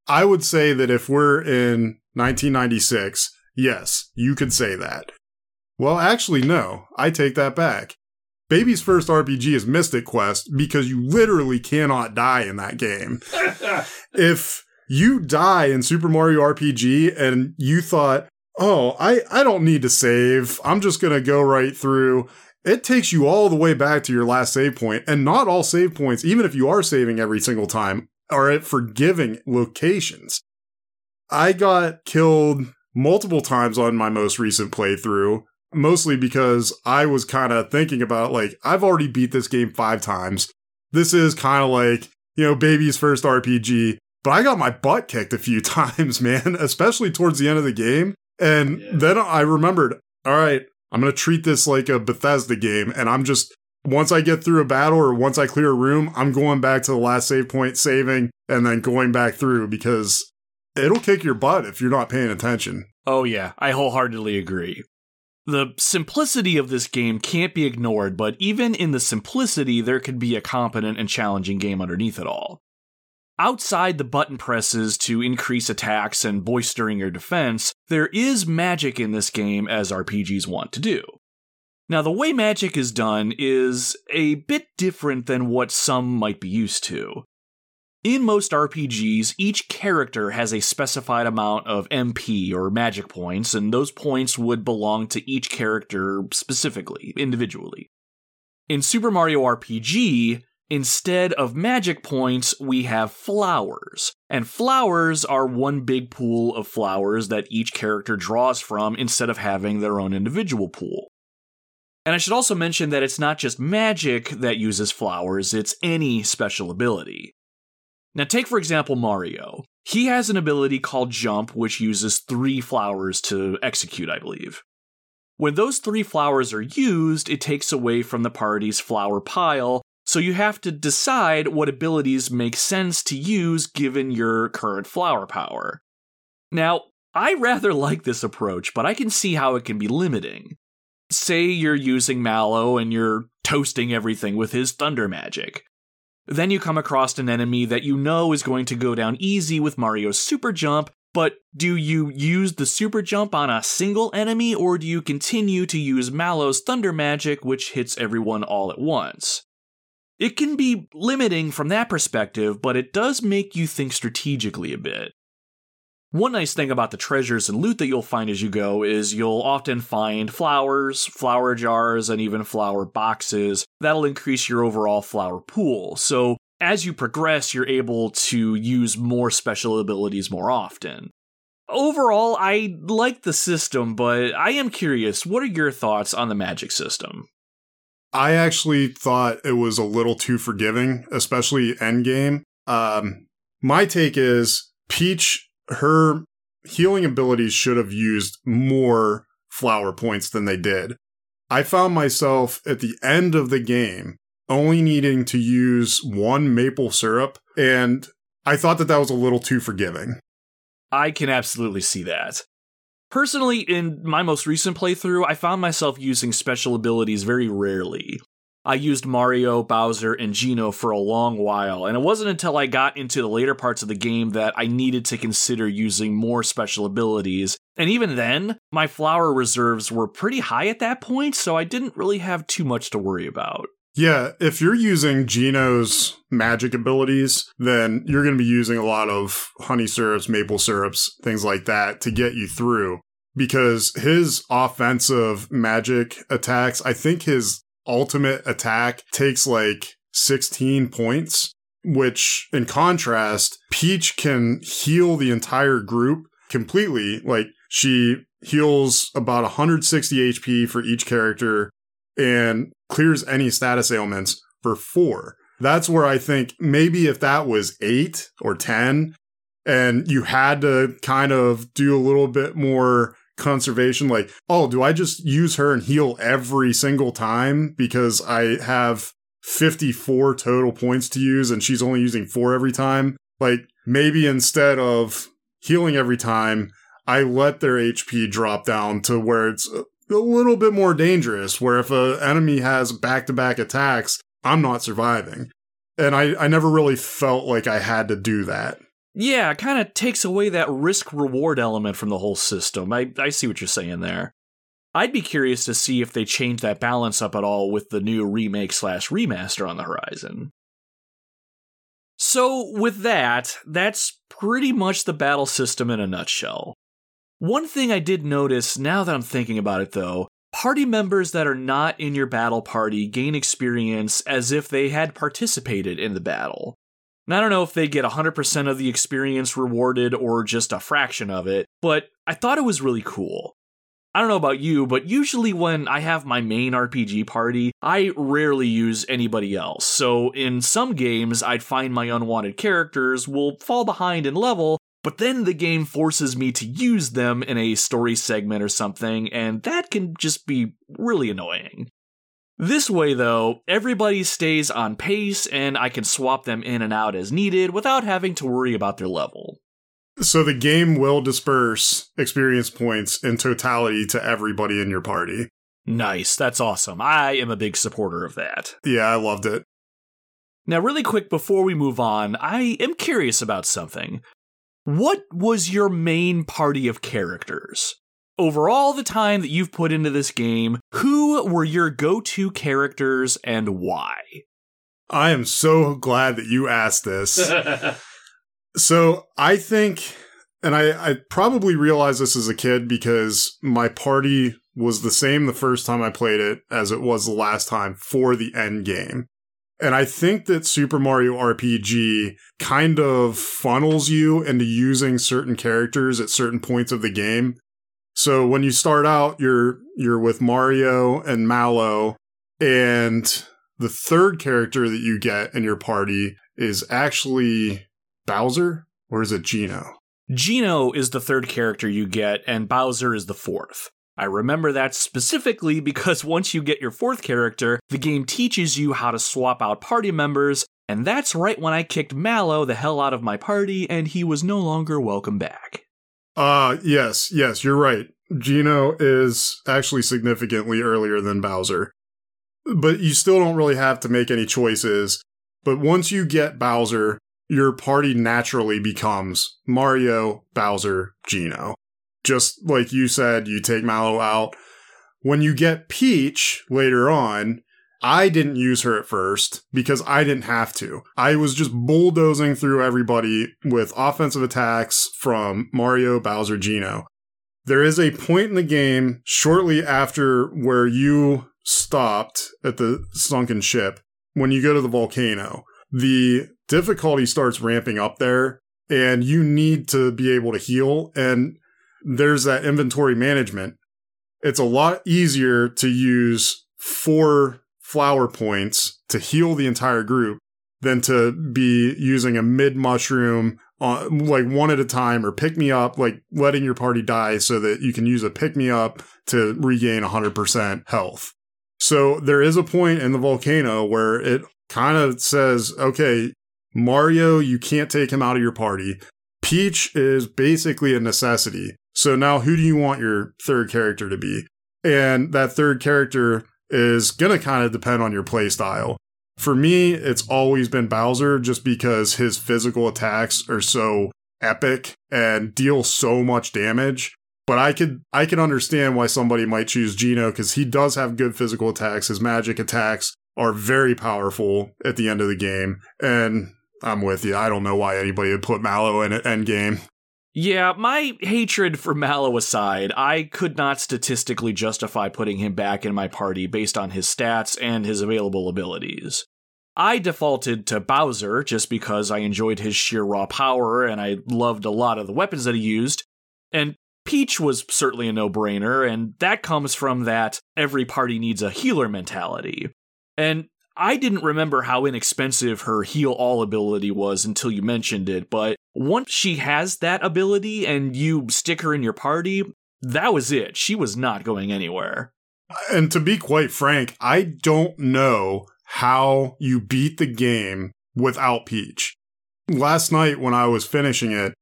Speaker 3: I would say that if we're in 1996, yes, you could say that. Well, actually, no, I take that back. Baby's first RPG is Mystic Quest because you literally cannot die in that game. if you die in Super Mario RPG and you thought, oh, I, I don't need to save. I'm just going to go right through. It takes you all the way back to your last save point. point, and not all save points, even if you are saving every single time, are at forgiving locations. I got killed multiple times on my most recent playthrough, mostly because I was kind of thinking about, like, I've already beat this game five times. This is kind of like, you know, baby's first RPG. But I got my butt kicked a few times, man, especially towards the end of the game. And yeah. then I remembered, all right, I'm going to treat this like a Bethesda game. And I'm just, once I get through a battle or once I clear a room, I'm going back to the last save point, saving, and then going back through because it'll kick your butt if you're not paying attention.
Speaker 1: Oh, yeah, I wholeheartedly agree. The simplicity of this game can't be ignored, but even in the simplicity, there could be a competent and challenging game underneath it all. Outside the button presses to increase attacks and boistering your defense, there is magic in this game as RPGs want to do. Now, the way magic is done is a bit different than what some might be used to. In most RPGs, each character has a specified amount of MP or magic points, and those points would belong to each character specifically, individually. In Super Mario RPG, Instead of magic points, we have flowers. And flowers are one big pool of flowers that each character draws from instead of having their own individual pool. And I should also mention that it's not just magic that uses flowers, it's any special ability. Now, take for example Mario. He has an ability called Jump, which uses three flowers to execute, I believe. When those three flowers are used, it takes away from the party's flower pile, so you have to decide what abilities make sense to use given your current flower power. Now, I rather like this approach, but I can see how it can be limiting. Say you're using Mallow and you're toasting everything with his thunder magic. Then you come across an enemy that you know is going to go down easy with Mario's super jump, but do you use the super jump on a single enemy or do you continue to use Mallow's thunder magic, which hits everyone all at once? It can be limiting from that perspective, but it does make you think strategically a bit. One nice thing about the treasures and loot that you'll find as you go is you'll often find flowers, flower jars, and even flower boxes. That'll increase your overall flower pool. So as you progress, you're able to use more special abilities more often. Overall, I like the system, but I am curious what are your thoughts on the magic system?
Speaker 3: I actually thought it was a little too forgiving, especially endgame. Um, my take is Peach, her healing abilities should have used more flower points than they did. I found myself at the end of the game only needing to use one maple syrup, and I thought that that was a little too forgiving.
Speaker 1: I can absolutely see that. Personally, in my most recent playthrough, I found myself using special abilities very rarely. I used Mario, Bowser, and Geno for a long while, and it wasn't until I got into the later parts of the game that I needed to consider using more special abilities. And even then, my flower reserves were pretty high at that point, so I didn't really have too much to worry about.
Speaker 3: Yeah, if you're using Geno's magic abilities, then you're going to be using a lot of honey syrups, maple syrups, things like that to get you through. Because his offensive magic attacks, I think his ultimate attack takes like 16 points, which in contrast, Peach can heal the entire group completely. Like she heals about 160 HP for each character and clears any status ailments for four. That's where I think maybe if that was eight or 10 and you had to kind of do a little bit more conservation, like, oh, do I just use her and heal every single time because I have 54 total points to use and she's only using four every time? Like, maybe instead of healing every time, I let their HP drop down to where it's a little bit more dangerous, where if an enemy has back to back attacks, I'm not surviving. And I, I never really felt like I had to do that.
Speaker 1: Yeah, kind of takes away that risk reward element from the whole system. I, I see what you're saying there. I'd be curious to see if they change that balance up at all with the new remake slash remaster on the horizon. So, with that, that's pretty much the battle system in a nutshell. One thing I did notice now that I'm thinking about it though, party members that are not in your battle party gain experience as if they had participated in the battle. Now, I don't know if they get 100% of the experience rewarded or just a fraction of it, but I thought it was really cool. I don't know about you, but usually when I have my main RPG party, I rarely use anybody else. So in some games, I'd find my unwanted characters will fall behind in level, but then the game forces me to use them in a story segment or something, and that can just be really annoying. This way, though, everybody stays on pace and I can swap them in and out as needed without having to worry about their level.
Speaker 3: So the game will disperse experience points in totality to everybody in your party.
Speaker 1: Nice, that's awesome. I am a big supporter of that.
Speaker 3: Yeah, I loved it.
Speaker 1: Now, really quick before we move on, I am curious about something. What was your main party of characters? Over all the time that you've put into this game, who were your go to characters and why?
Speaker 3: I am so glad that you asked this. so I think, and I, I probably realized this as a kid because my party was the same the first time I played it as it was the last time for the end game. And I think that Super Mario RPG kind of funnels you into using certain characters at certain points of the game. So when you start out, you're you're with Mario and Mallow, and the third character that you get in your party is actually Bowser, or is it Geno?
Speaker 1: Geno is the third character you get, and Bowser is the fourth. I remember that specifically because once you get your fourth character, the game teaches you how to swap out party members, and that's right when I kicked Mallow the hell out of my party, and he was no longer welcome back.
Speaker 3: Uh, yes, yes, you're right. Geno is actually significantly earlier than Bowser. But you still don't really have to make any choices. But once you get Bowser, your party naturally becomes Mario, Bowser, Geno. Just like you said, you take Mallow out. When you get Peach later on, I didn't use her at first because I didn't have to. I was just bulldozing through everybody with offensive attacks from Mario, Bowser, Geno. There is a point in the game shortly after where you stopped at the sunken ship when you go to the volcano. The difficulty starts ramping up there and you need to be able to heal and there's that inventory management. It's a lot easier to use four flower points to heal the entire group than to be using a mid mushroom uh, like one at a time or pick me up, like letting your party die so that you can use a pick me up to regain 100% health. So there is a point in the volcano where it kind of says, okay, Mario, you can't take him out of your party. Peach is basically a necessity. So now who do you want your third character to be? And that third character is going to kind of depend on your playstyle. For me, it's always been Bowser just because his physical attacks are so epic and deal so much damage. But I could I can understand why somebody might choose Geno because he does have good physical attacks. His magic attacks are very powerful at the end of the game. And I'm with you. I don't know why anybody would put Mallow in at end game.
Speaker 1: Yeah, my hatred for Mallow aside, I could not statistically justify putting him back in my party based on his stats and his available abilities. I defaulted to Bowser just because I enjoyed his sheer raw power and I loved a lot of the weapons that he used. And Peach was certainly a no brainer, and that comes from that every party needs a healer mentality. And I didn't remember how inexpensive her heal all ability was until you mentioned it, but once she has that ability and you stick her in your party, that was it. She was not going anywhere.
Speaker 3: And to be quite frank, I don't know how you beat the game without Peach. Last night when I was finishing it,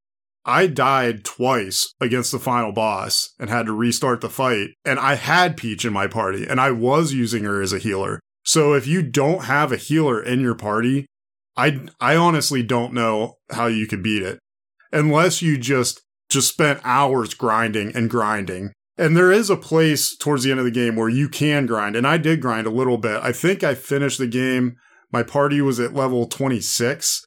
Speaker 3: I died twice against the final boss and had to restart the fight. And I had Peach in my party and I was using her as a healer. So if you don't have a healer in your party, I I honestly don't know how you could beat it. Unless you just just spent hours grinding and grinding. And there is a place towards the end of the game where you can grind and I did grind a little bit. I think I finished the game my party was at level 26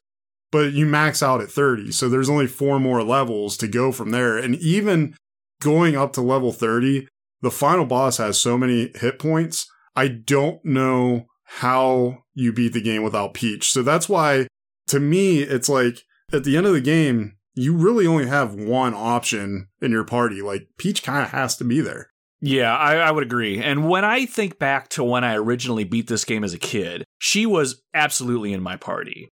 Speaker 3: but you max out at 30. So there's only four more levels to go from there. And even going up to level 30, the final boss has so many hit points. I don't know how you beat the game without Peach. So that's why, to me, it's like at the end of the game, you really only have one option in your party. Like Peach kind of has to be there.
Speaker 1: Yeah, I, I, would agree. And when I think back to when I originally beat this game as a kid, she was absolutely in my party.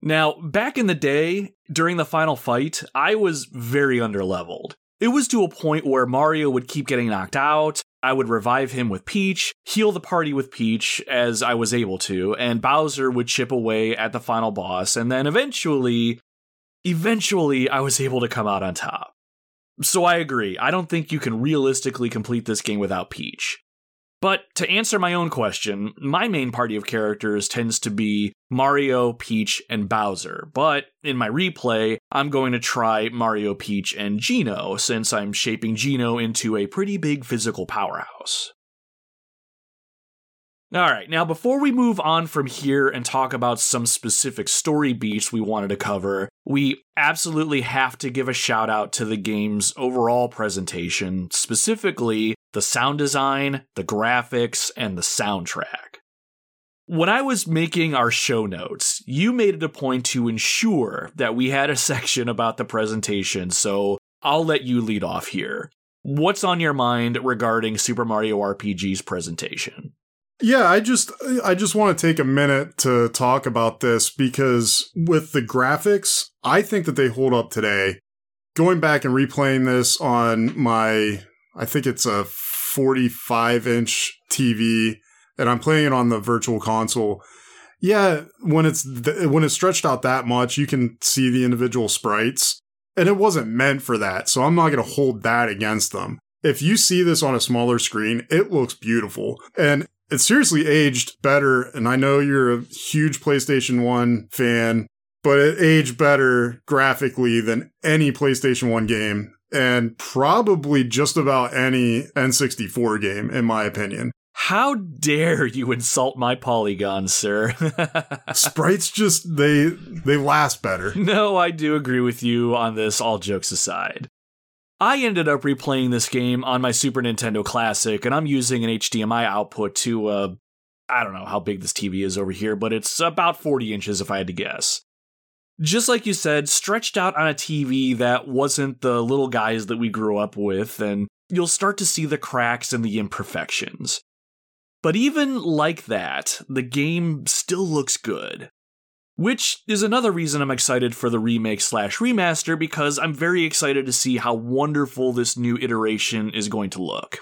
Speaker 1: Now, back in the day, during the final fight, I was very underleveled. It was to a point where Mario would keep getting knocked out, I would revive him with Peach, heal the party with Peach as I was able to, and Bowser would chip away at the final boss, and then eventually, eventually, I was able to come out on top. So I agree, I don't think you can realistically complete this game without Peach. But to answer my own question, my main party of characters tends to be Mario, Peach, and Bowser. But in my replay, I'm going to try Mario, Peach, and Geno, since I'm shaping Geno into a pretty big physical powerhouse. Alright, now before we move on from here and talk about some specific story beats we wanted to cover, we absolutely have to give a shout out to the game's overall presentation, specifically the sound design, the graphics, and the soundtrack. When I was making our show notes, you made it a point to ensure that we had a section about the presentation, so I'll let you lead off here. What's on your mind regarding Super Mario RPG's presentation?
Speaker 3: Yeah, I just I just want to take a minute to talk about this because with the graphics, I think that they hold up today. Going back and replaying this on my I think it's a 45 inch TV and I'm playing it on the virtual console. Yeah, when it's th- when it's stretched out that much, you can see the individual sprites. And it wasn't meant for that, so I'm not going to hold that against them. If you see this on a smaller screen, it looks beautiful. And it's seriously aged better. And I know you're a huge PlayStation 1 fan, but it aged better graphically than any PlayStation 1 game and probably just about any N64 game, in my opinion.
Speaker 1: How dare you insult my polygons, sir?
Speaker 3: Sprites just they they last better.
Speaker 1: No, I do agree with you on this all jokes aside. I ended up replaying this game on my Super Nintendo Classic, and I'm using an HDMI output to, uh, I don't know how big this TV is over here, but it's about 40 inches if I had to guess. Just like you said, stretched out on a TV that wasn't the little guys that we grew up with, and you'll start to see the cracks and the imperfections. But even like that, the game still looks good. Which is another reason I'm excited for the remake slash remaster because I'm very excited to see how wonderful this new iteration is going to look.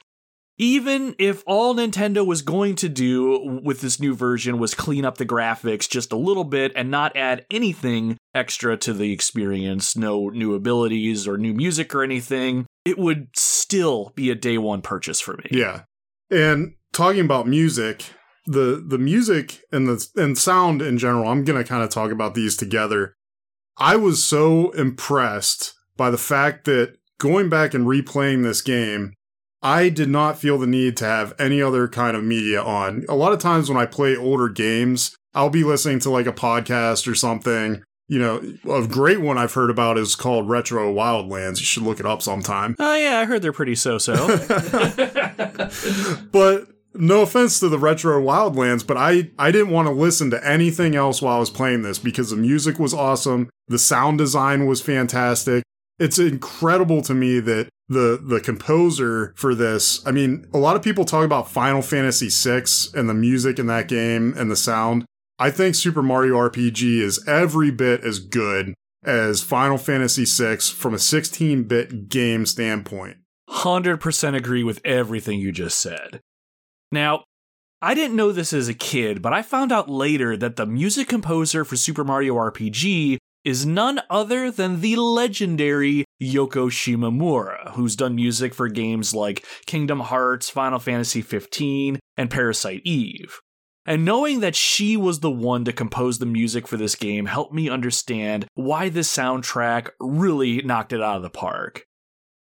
Speaker 1: Even if all Nintendo was going to do with this new version was clean up the graphics just a little bit and not add anything extra to the experience, no new abilities or new music or anything, it would still be a day one purchase for me.
Speaker 3: Yeah. And talking about music, the the music and the and sound in general, I'm gonna kind of talk about these together. I was so impressed by the fact that going back and replaying this game, I did not feel the need to have any other kind of media on. A lot of times when I play older games, I'll be listening to like a podcast or something. You know, a great one I've heard about is called Retro Wildlands. You should look it up sometime.
Speaker 1: Oh, yeah, I heard they're pretty so so.
Speaker 3: but no offense to the retro wildlands but i i didn't want to listen to anything else while i was playing this because the music was awesome the sound design was fantastic it's incredible to me that the the composer for this, I mean, a lot of people talk about Final Fantasy VI and the music in that game and the sound. I think Super Mario RPG is every bit as good as Final Fantasy VI from a 16 bit game standpoint.
Speaker 1: 100% agree with everything you just said. Now, I didn't know this as a kid, but I found out later that the music composer for Super Mario RPG is none other than the legendary Yoko Shimomura, who's done music for games like Kingdom Hearts, Final Fantasy XV, and Parasite Eve. And knowing that she was the one to compose the music for this game helped me understand why this soundtrack really knocked it out of the park.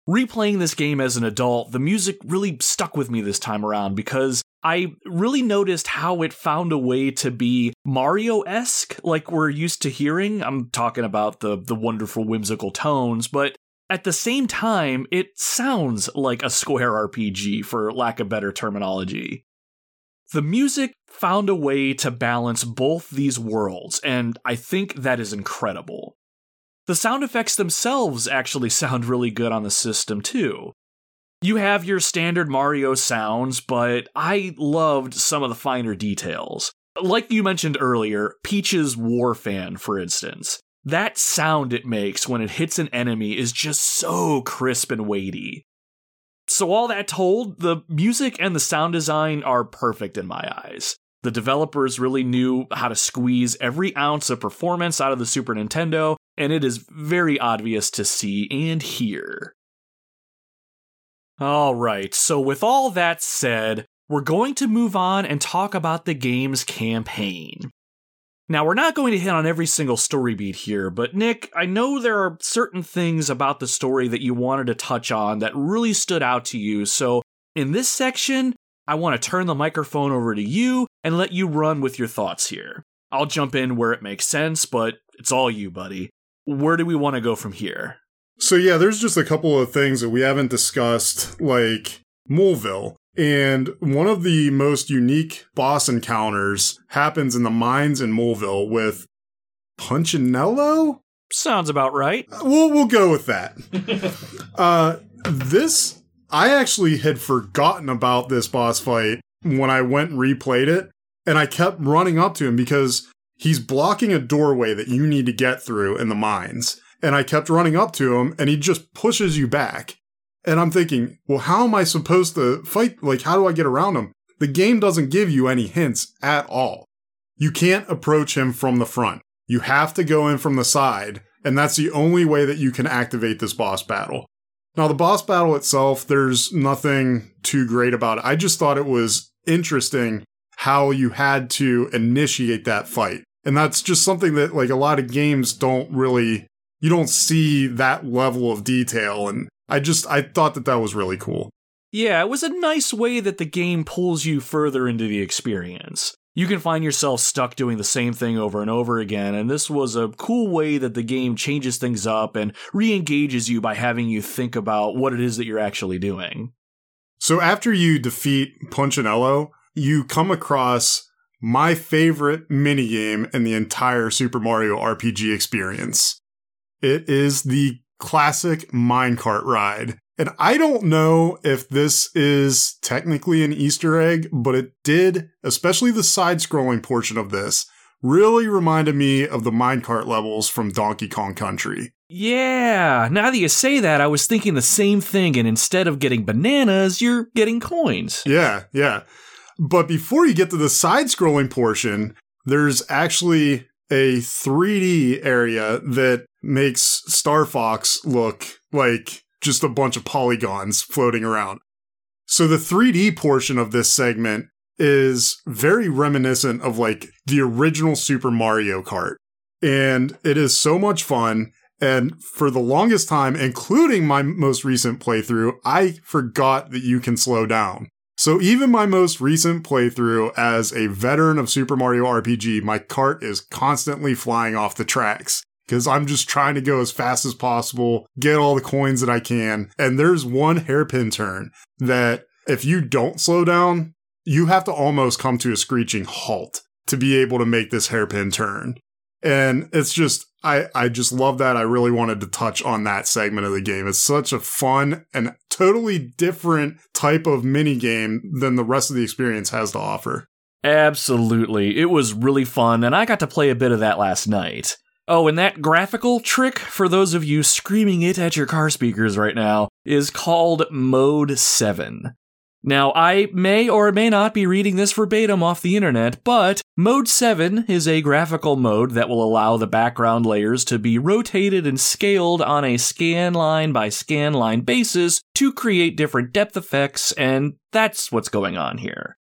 Speaker 1: Replaying this game as an adult, the music really stuck with me this time around because I really noticed how it found a way to be Mario esque, like we're used to hearing. I'm talking about the, the wonderful whimsical tones, but at the same time, it sounds like a Square RPG, for lack of better terminology. The music found a way to balance both these worlds, and I think that is incredible. The sound effects themselves actually sound really good on the system, too. You have your standard Mario sounds, but I loved some of the finer details. Like you mentioned earlier, Peach's War Fan, for instance. That sound it makes when it hits an enemy is just so crisp and weighty. So, all that told, the music and the sound design are perfect in my eyes. The developers really knew how to squeeze every ounce of performance out of the Super Nintendo, and it is very obvious to see and hear. Alright, so with all that said, we're going to move on and talk about the game's campaign. Now, we're not going to hit on every single story beat here, but Nick, I know there are certain things about the story that you wanted to touch on that really stood out to you, so in this section, I want to turn the microphone over to you and let you run with your thoughts here. I'll jump in where it makes sense, but it's all you, buddy. Where do we want to go from here?
Speaker 3: So, yeah, there's just a couple of things that we haven't discussed, like Moleville. And one of the most unique boss encounters happens in the mines in Moleville with Punchinello?
Speaker 1: Sounds about right.
Speaker 3: We'll we'll go with that. uh, this I actually had forgotten about this boss fight when I went and replayed it, and I kept running up to him because he's blocking a doorway that you need to get through in the mines. And I kept running up to him, and he just pushes you back. And I'm thinking, well, how am I supposed to fight? Like, how do I get around him? The game doesn't give you any hints at all. You can't approach him from the front. You have to go in from the side, and that's the only way that you can activate this boss battle. Now, the boss battle itself, there's nothing too great about it. I just thought it was interesting how you had to initiate that fight. And that's just something that, like, a lot of games don't really, you don't see that level of detail. And I just I thought that that was really cool.
Speaker 1: Yeah, it was a nice way that the game pulls you further into the experience. You can find yourself stuck doing the same thing over and over again, and this was a cool way that the game changes things up and re engages you by having you think about what it is that you're actually doing.
Speaker 3: So, after you defeat Punchinello, you come across my favorite minigame in the entire Super Mario RPG experience. It is the classic minecart ride. And I don't know if this is technically an Easter egg, but it did, especially the side scrolling portion of this, really reminded me of the minecart levels from Donkey Kong Country.
Speaker 1: Yeah, now that you say that, I was thinking the same thing, and instead of getting bananas, you're getting coins.
Speaker 3: Yeah, yeah. But before you get to the side scrolling portion, there's actually a 3D area that makes Star Fox look like just a bunch of polygons floating around. So the 3D portion of this segment is very reminiscent of like the original Super Mario Kart. And it is so much fun. And for the longest time, including my most recent playthrough, I forgot that you can slow down. So even my most recent playthrough as a veteran of Super Mario RPG, my cart is constantly flying off the tracks because I'm just trying to go as fast as possible, get all the coins that I can. And there's one hairpin turn that if you don't slow down, you have to almost come to a screeching halt to be able to make this hairpin turn. And it's just, I, I just love that. I really wanted to touch on that segment of the game. It's such a fun and totally different type of mini game than the rest of the experience has to offer.
Speaker 1: Absolutely. It was really fun, and I got to play a bit of that last night. Oh, and that graphical trick, for those of you screaming it at your car speakers right now, is called Mode 7. Now, I may or may not be reading this verbatim off the internet, but Mode 7 is a graphical mode that will allow the background layers to be rotated and scaled on a scan line by scan line basis to create different depth effects, and that's what's going on here.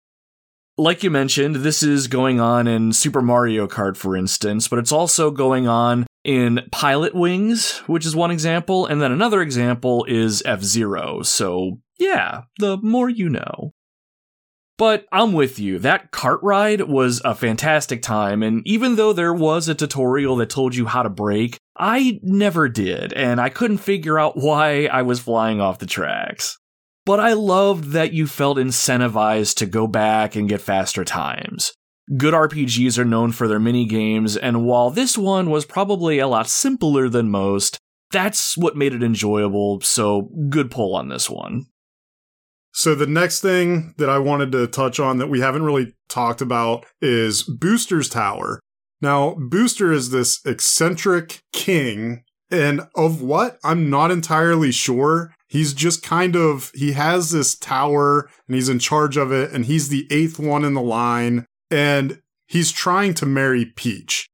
Speaker 1: Like you mentioned, this is going on in Super Mario Kart, for instance, but it's also going on in Pilotwings, which is one example, and then another example is F Zero, so yeah, the more you know. But I'm with you. That cart ride was a fantastic time, and even though there was a tutorial that told you how to brake, I never did, and I couldn't figure out why I was flying off the tracks. But I loved that you felt incentivized to go back and get faster times. Good RPGs are known for their mini games, and while this one was probably a lot simpler than most, that's what made it enjoyable, so good pull on this one.
Speaker 3: So the next thing that I wanted to touch on that we haven't really talked about is Booster's Tower. Now, Booster is this eccentric king, and of what? I'm not entirely sure. He's just kind of, he has this tower and he's in charge of it, and he's the eighth one in the line, and he's trying to marry Peach.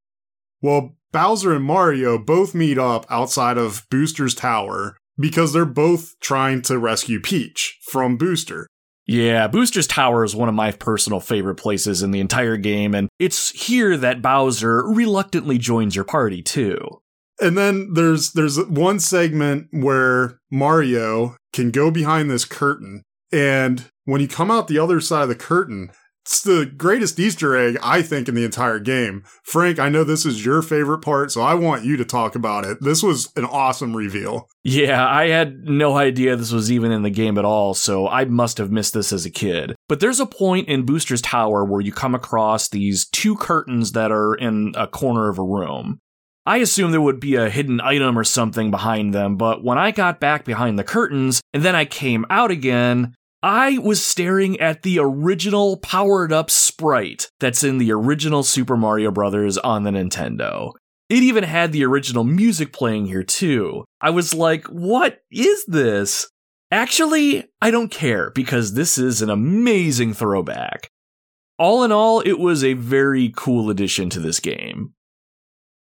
Speaker 3: Well, Bowser and Mario both meet up outside of Booster's Tower because they're both trying to rescue Peach from Booster.
Speaker 1: Yeah, Booster's Tower is one of my personal favorite places in the entire game, and it's here that Bowser reluctantly joins your party too.
Speaker 3: And then there's there's one segment where Mario can go behind this curtain, and when you come out the other side of the curtain, it's the greatest Easter egg, I think, in the entire game. Frank, I know this is your favorite part, so I want you to talk about it. This was an awesome reveal.
Speaker 1: Yeah, I had no idea this was even in the game at all, so I must have missed this as a kid. But there's a point in Booster's Tower where you come across these two curtains that are in a corner of a room. I assumed there would be a hidden item or something behind them, but when I got back behind the curtains and then I came out again, I was staring at the original powered up sprite that's in the original Super Mario Bros. on the Nintendo. It even had the original music playing here too. I was like, what is this? Actually, I don't care because this is an amazing throwback. All in all, it was a very cool addition to this game.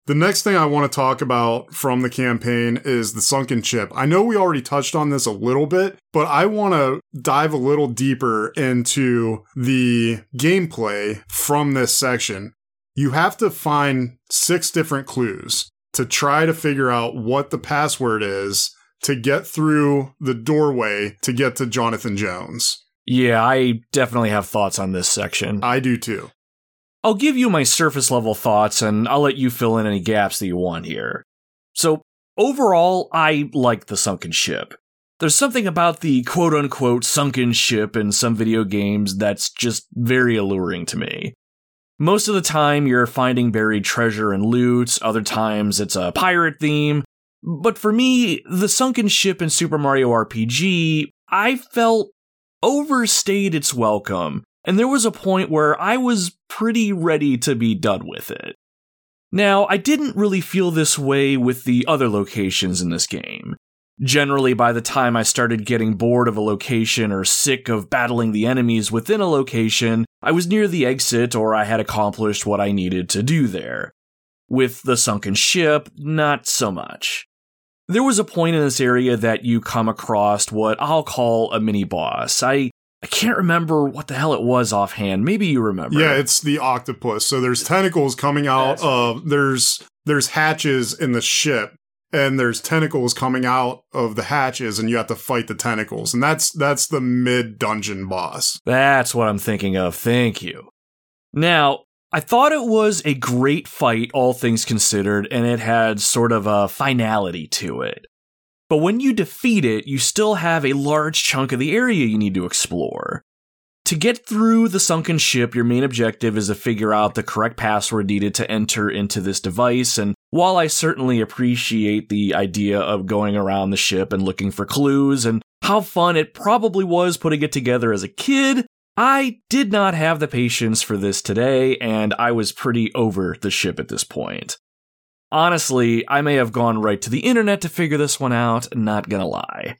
Speaker 3: The next thing I want to talk about from the campaign is the sunken ship. I know we already touched on this a little bit, but I want to dive a little deeper into the gameplay from this section. You have to find six different clues to try to figure out what the password is to get through the doorway to get to Jonathan Jones.
Speaker 1: Yeah, I definitely have thoughts on this section.
Speaker 3: I do too.
Speaker 1: I'll give you my surface level thoughts and I'll let you fill in any gaps that you want here. So, overall, I like the sunken ship. There's something about the quote unquote sunken ship in some video games that's just very alluring to me. Most of the time, you're finding buried treasure and loot, other times, it's a pirate theme. But for me, the sunken ship in Super Mario RPG, I felt overstayed its welcome and there was a point where I was pretty ready to be done with it. Now, I didn't really feel this way with the other locations in this game. Generally, by the time I started getting bored of a location or sick of battling the enemies within a location, I was near the exit or I had accomplished what I needed to do there. With the sunken ship, not so much. There was a point in this area that you come across what I'll call a mini boss. I I can't remember what the hell it was offhand. Maybe you remember.
Speaker 3: Yeah, it's the octopus. So there's tentacles coming out of there's there's hatches in the ship and there's tentacles coming out of the hatches and you have to fight the tentacles. And that's that's the mid dungeon boss.
Speaker 1: That's what I'm thinking of. Thank you. Now, I thought it was a great fight all things considered and it had sort of a finality to it. But when you defeat it, you still have a large chunk of the area you need to explore. To get through the sunken ship, your main objective is to figure out the correct password needed to enter into this device, and while I certainly appreciate the idea of going around the ship and looking for clues and how fun it probably was putting it together as a kid, I did not have the patience for this today, and I was pretty over the ship at this point. Honestly, I may have gone right to the internet to figure this one out, not gonna lie.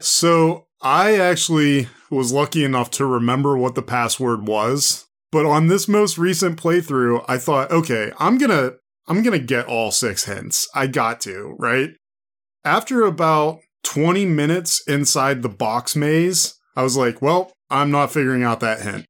Speaker 3: So I actually was lucky enough to remember what the password was. But on this most recent playthrough, I thought, okay, I'm gonna I'm gonna get all six hints. I got to, right? After about 20 minutes inside the box maze, I was like, well, I'm not figuring out that hint.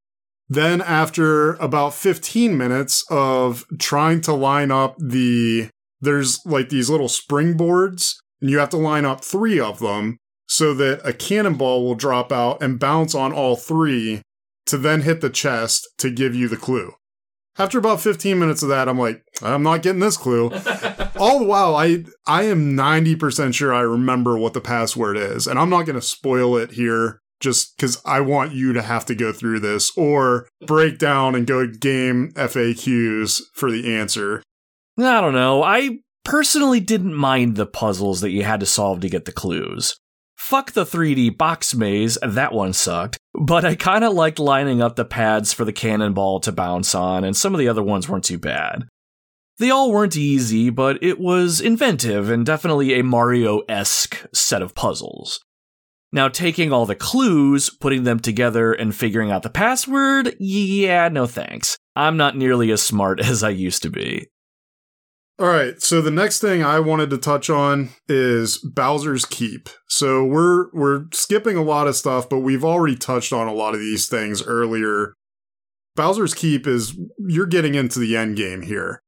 Speaker 3: Then, after about 15 minutes of trying to line up the, there's like these little springboards, and you have to line up three of them so that a cannonball will drop out and bounce on all three to then hit the chest to give you the clue. After about 15 minutes of that, I'm like, I'm not getting this clue. All the while, I I am 90% sure I remember what the password is, and I'm not going to spoil it here just because I want you to have to go through this or break down and go GameFAQs for the answer.
Speaker 1: I don't know. I personally didn't mind the puzzles that you had to solve to get the clues. Fuck the 3D box maze, that one sucked. But I kinda liked lining up the pads for the cannonball to bounce on, and some of the other ones weren't too bad. They all weren't easy, but it was inventive and definitely a Mario esque set of puzzles. Now, taking all the clues, putting them together, and figuring out the password, yeah, no thanks. I'm not nearly as smart as I used to be.
Speaker 3: All right, so the next thing I wanted to touch on is Bowser's Keep. So we're we're skipping a lot of stuff, but we've already touched on a lot of these things earlier. Bowser's Keep is you're getting into the end game here.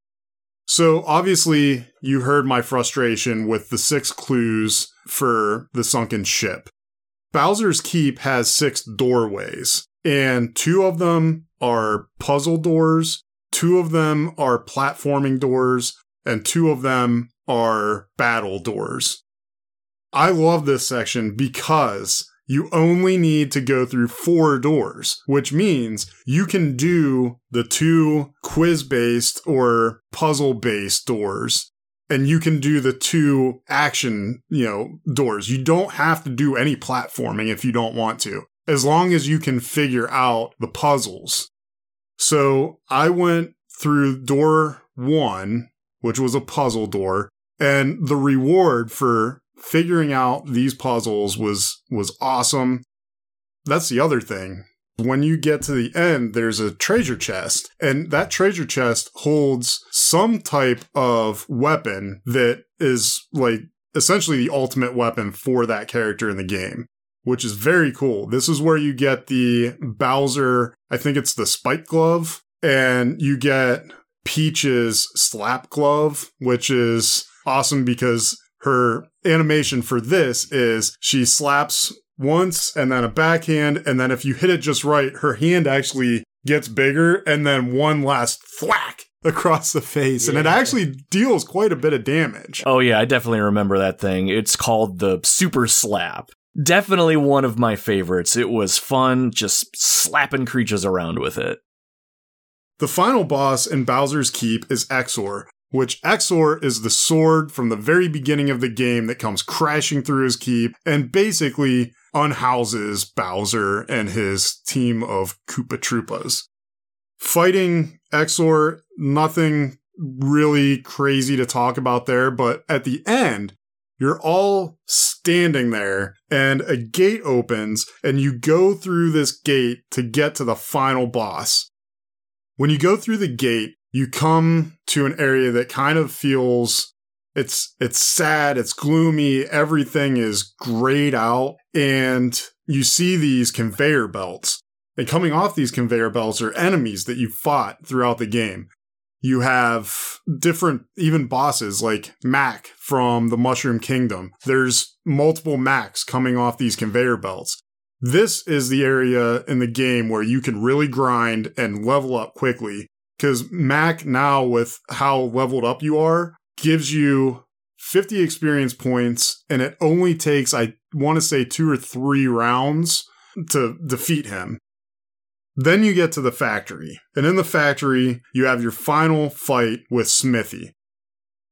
Speaker 3: So obviously, you heard my frustration with the six clues for the sunken ship. Bowser's Keep has six doorways, and two of them are puzzle doors, two of them are platforming doors, and two of them are battle doors. I love this section because you only need to go through four doors, which means you can do the two quiz based or puzzle based doors. And you can do the two action, you know, doors. You don't have to do any platforming if you don't want to, as long as you can figure out the puzzles. So I went through door one which was a puzzle door. And the reward for figuring out these puzzles was was awesome. That's the other thing. When you get to the end, there's a treasure chest, and that treasure chest holds some type of weapon that is like essentially the ultimate weapon for that character in the game, which is very cool. This is where you get the Bowser, I think it's the spike glove, and you get Peach's slap glove, which is awesome because her animation for this is she slaps once and then a backhand, and then if you hit it just right, her hand actually gets bigger, and then one last thwack across the face, yeah. and it actually deals quite a bit of damage.
Speaker 1: Oh, yeah, I definitely remember that thing. It's called the Super Slap. Definitely one of my favorites. It was fun just slapping creatures around with it.
Speaker 3: The final boss in Bowser's Keep is Exor, which Exor is the sword from the very beginning of the game that comes crashing through his keep and basically unhouses Bowser and his team of Koopa Troopas. Fighting Exor, nothing really crazy to talk about there, but at the end, you're all standing there and a gate opens and you go through this gate to get to the final boss. When you go through the gate, you come to an area that kind of feels it's it's sad, it's gloomy, everything is grayed out, and you see these conveyor belts. And coming off these conveyor belts are enemies that you fought throughout the game. You have different, even bosses like Mack from the Mushroom Kingdom. There's multiple Macks coming off these conveyor belts. This is the area in the game where you can really grind and level up quickly. Because Mack, now with how leveled up you are, gives you 50 experience points, and it only takes, I want to say, two or three rounds to defeat him. Then you get to the factory, and in the factory, you have your final fight with Smithy.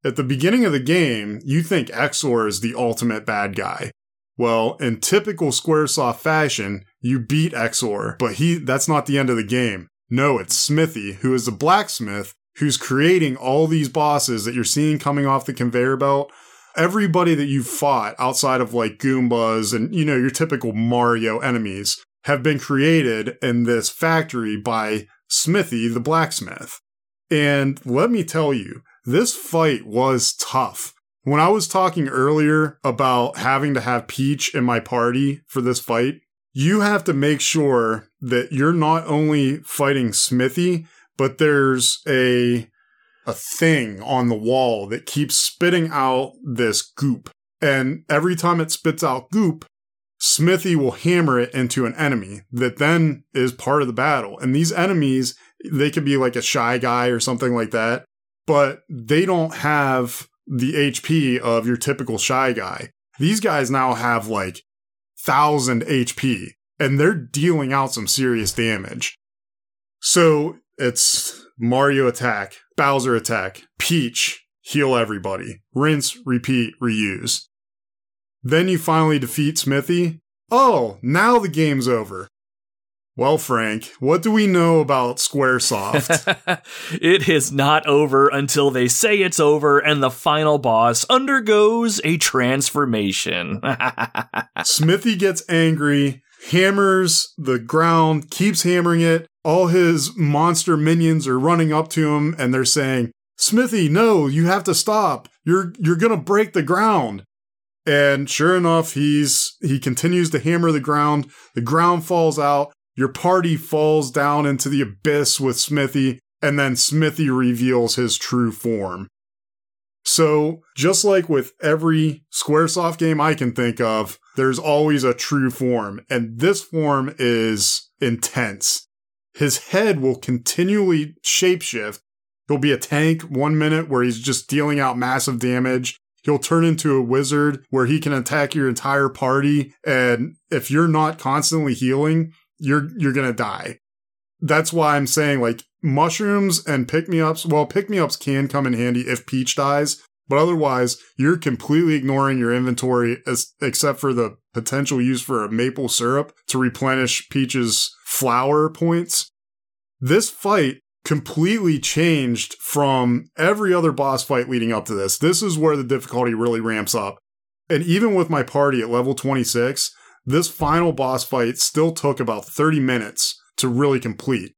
Speaker 3: At the beginning of the game, you think Exor is the ultimate bad guy. Well, in typical Squaresoft fashion, you beat Exor, but he that's not the end of the game. No, it's Smithy, who is the blacksmith who's creating all these bosses that you're seeing coming off the conveyor belt. Everybody that you've fought outside of like Goombas and, you know, your typical Mario enemies have been created in this factory by Smithy, the blacksmith. And let me tell you, this fight was tough. When I was talking earlier about having to have Peach in my party for this fight, you have to make sure that you're not only fighting Smithy, but there's a a thing on the wall that keeps spitting out this goop. And every time it spits out goop, Smithy will hammer it into an enemy that then is part of the battle. And these enemies, they could be like a shy guy or something like that, but they don't have the HP of your typical shy guy. These guys now have like thousand HP and they're dealing out some serious damage. So it's Mario attack, Bowser attack, Peach, heal everybody, rinse, repeat, reuse. Then you finally defeat Smithy. Oh, now the game's over. Well, Frank, what do we know about Squaresoft?
Speaker 1: it is not over until they say it's over and the final boss undergoes a transformation.
Speaker 3: Smithy gets angry, hammers the ground, keeps hammering it. All his monster minions are running up to him and they're saying, "Smithy, no, you have to stop. You're you're going to break the ground." And sure enough, he's he continues to hammer the ground. The ground falls out. Your party falls down into the abyss with Smithy, and then Smithy reveals his true form. So, just like with every Squaresoft game I can think of, there's always a true form, and this form is intense. His head will continually shapeshift. He'll be a tank one minute where he's just dealing out massive damage. He'll turn into a wizard where he can attack your entire party, and if you're not constantly healing, you're you're gonna die. That's why I'm saying like mushrooms and pick me ups. Well, pick me ups can come in handy if Peach dies, but otherwise, you're completely ignoring your inventory as, except for the potential use for a maple syrup to replenish Peach's flower points. This fight completely changed from every other boss fight leading up to this. This is where the difficulty really ramps up. And even with my party at level 26, this final boss fight still took about 30 minutes to really complete.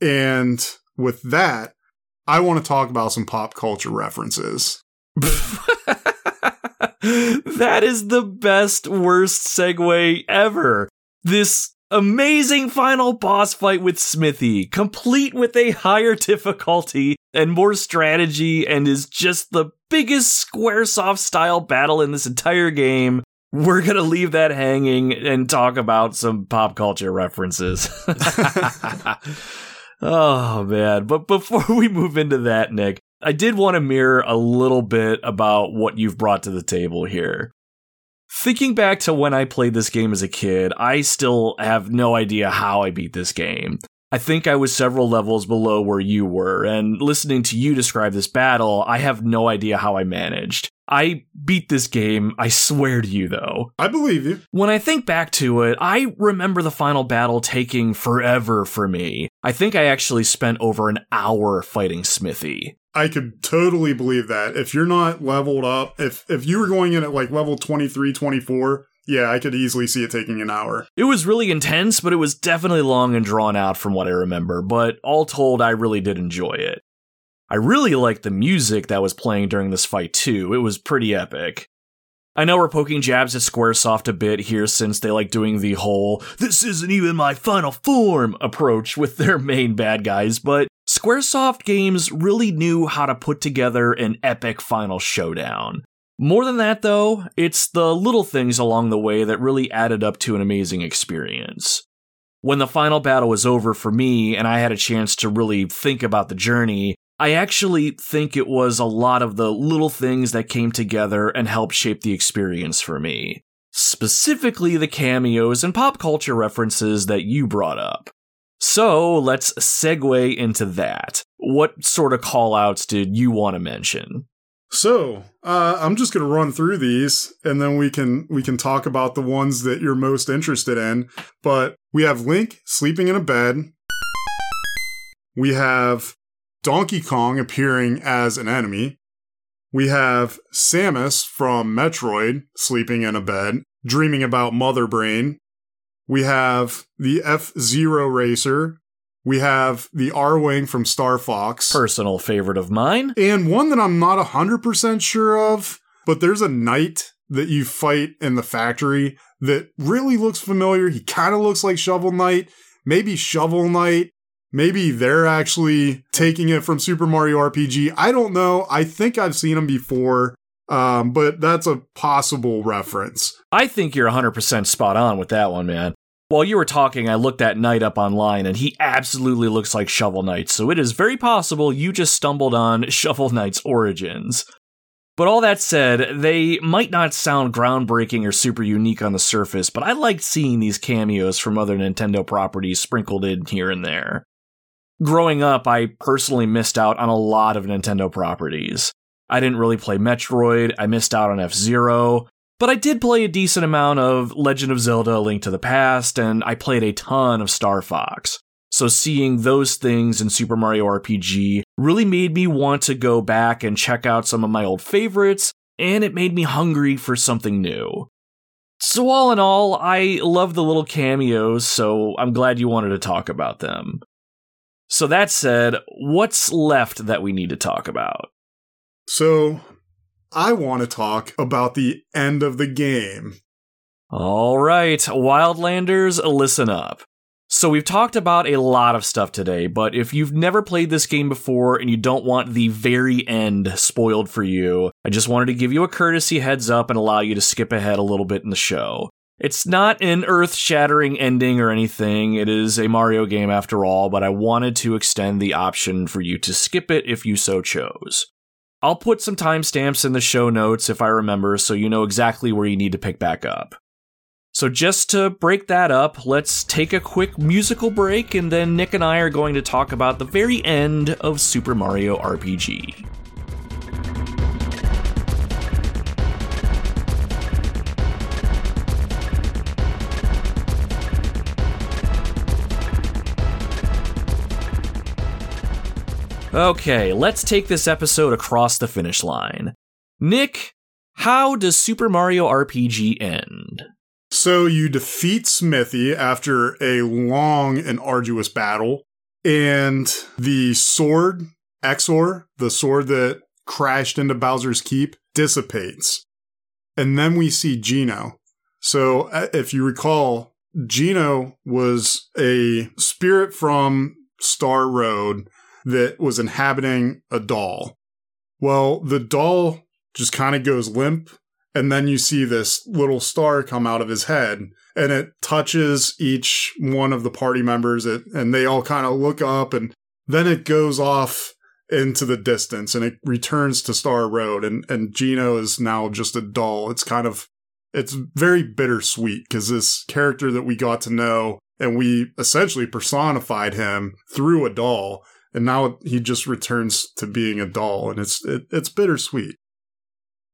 Speaker 3: And with that, I want to talk about some pop culture references.
Speaker 1: that is the best, worst segue ever. This amazing final boss fight with Smithy, complete with a higher difficulty and more strategy, and is just the biggest Squaresoft style battle in this entire game. We're going to leave that hanging and talk about some pop culture references. Oh man. But before we move into that, Nick, I did want to mirror a little bit about what you've brought to the table here. Thinking back to when I played this game as a kid, I still have no idea how I beat this game. I think I was several levels below where you were, and listening to you describe this battle, I have no idea how I managed. I beat this game, I swear to you though.
Speaker 3: I believe you.
Speaker 1: When I think back to it, I remember the final battle taking forever for me. I think I actually spent over an hour fighting Smithy.
Speaker 3: I could totally believe that. If you're not leveled up, if if you were going in at like level 23, 24, yeah, I could easily see it taking an hour.
Speaker 1: It was really intense, but it was definitely long and drawn out from what I remember, but all told, I really did enjoy it. I really liked the music that was playing during this fight too. It was pretty epic. I know we're poking jabs at Squaresoft a bit here since they like doing the whole, this isn't even my final form approach with their main bad guys, but Squaresoft games really knew how to put together an epic final showdown. More than that, though, it's the little things along the way that really added up to an amazing experience. When the final battle was over for me and I had a chance to really think about the journey, I actually think it was a lot of the little things that came together and helped shape the experience for me. Specifically, the cameos and pop culture references that you brought up. So let's segue into that. What sort of callouts did you want to mention?
Speaker 3: So uh, I'm just going to run through these, and then we can we can talk about the ones that you're most interested in. But we have Link sleeping in a bed. We have Donkey Kong appearing as an enemy. We have Samus from Metroid sleeping in a bed, dreaming about Mother Brain. We have the F Zero Racer. We have the Arwing from Star Fox.
Speaker 1: Personal favorite of mine.
Speaker 3: And one that I'm not 100% sure of, but there's a knight that you fight in the factory that really looks familiar. He kind of looks like Shovel Knight, maybe Shovel Knight. Maybe they're actually taking it from Super Mario RPG. I don't know. I think I've seen him before, um, but that's a possible reference.
Speaker 1: I think you're 100% spot on with that one, man. While you were talking, I looked that knight up online and he absolutely looks like Shovel Knight, so it is very possible you just stumbled on Shovel Knight's origins. But all that said, they might not sound groundbreaking or super unique on the surface, but I liked seeing these cameos from other Nintendo properties sprinkled in here and there. Growing up, I personally missed out on a lot of Nintendo properties. I didn't really play Metroid, I missed out on F Zero, but I did play a decent amount of Legend of Zelda Link to the Past, and I played a ton of Star Fox. So seeing those things in Super Mario RPG really made me want to go back and check out some of my old favorites, and it made me hungry for something new. So, all in all, I love the little cameos, so I'm glad you wanted to talk about them. So, that said, what's left that we need to talk about?
Speaker 3: So, I want to talk about the end of the game.
Speaker 1: All right, Wildlanders, listen up. So, we've talked about a lot of stuff today, but if you've never played this game before and you don't want the very end spoiled for you, I just wanted to give you a courtesy heads up and allow you to skip ahead a little bit in the show. It's not an earth shattering ending or anything. It is a Mario game after all, but I wanted to extend the option for you to skip it if you so chose. I'll put some timestamps in the show notes if I remember so you know exactly where you need to pick back up. So, just to break that up, let's take a quick musical break, and then Nick and I are going to talk about the very end of Super Mario RPG. Okay, let's take this episode across the finish line. Nick, how does Super Mario RPG end?
Speaker 3: So you defeat Smithy after a long and arduous battle, and the sword, Exor, the sword that crashed into Bowser's Keep, dissipates. And then we see Geno. So uh, if you recall, Geno was a spirit from Star Road that was inhabiting a doll. Well, the doll just kind of goes limp, and then you see this little star come out of his head, and it touches each one of the party members, and they all kind of look up, and then it goes off into the distance and it returns to Star Road and and Geno is now just a doll. It's kind of it's very bittersweet because this character that we got to know and we essentially personified him through a doll and now he just returns to being a doll, and it's it, it's bittersweet.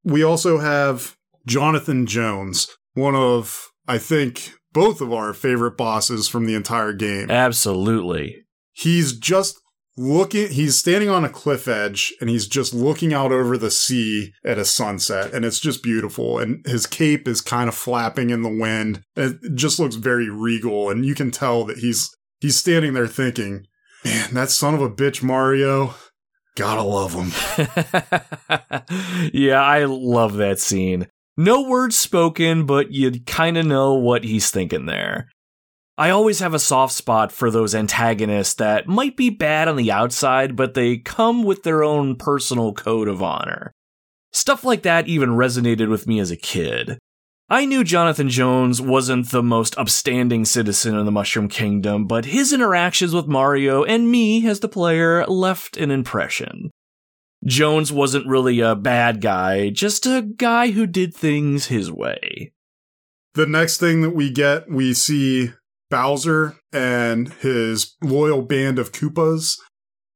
Speaker 3: We also have Jonathan Jones, one of I think both of our favorite bosses from the entire game.
Speaker 1: Absolutely.
Speaker 3: He's just looking he's standing on a cliff edge and he's just looking out over the sea at a sunset and it's just beautiful and his cape is kind of flapping in the wind it just looks very regal and you can tell that he's he's standing there thinking Man, that son of a bitch Mario. Gotta love him.
Speaker 1: yeah, I love that scene. No words spoken, but you kind of know what he's thinking there. I always have a soft spot for those antagonists that might be bad on the outside, but they come with their own personal code of honor. Stuff like that even resonated with me as a kid. I knew Jonathan Jones wasn't the most upstanding citizen in the Mushroom Kingdom, but his interactions with Mario and me as the player left an impression. Jones wasn't really a bad guy, just a guy who did things his way.
Speaker 3: The next thing that we get, we see Bowser and his loyal band of Koopas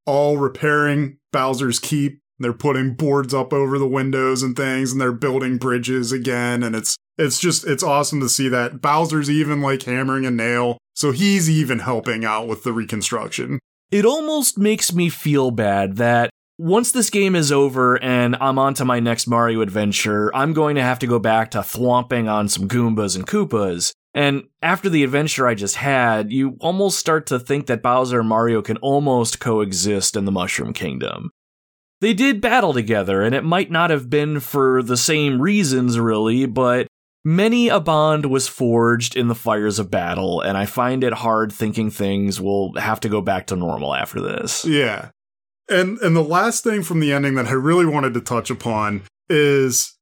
Speaker 3: all repairing Bowser's Keep They're putting boards up over the windows and things and they're building bridges again and it's it's just it's awesome to see that Bowser's even like hammering a nail. So he's even helping out with the reconstruction.
Speaker 1: It almost makes me feel bad that once this game is over and I'm on to my next Mario adventure, I'm going to have to go back to thwomping on some Goombas and Koopas. And after the adventure I just had, you almost start to think that Bowser and Mario can almost coexist in the Mushroom Kingdom. They did battle together, and it might not have been for the same reasons, really, but many a bond was forged in the fires of battle, and I find it hard thinking things will have to go back to normal after this.
Speaker 3: Yeah. And and the last thing from the ending that I really wanted to touch upon is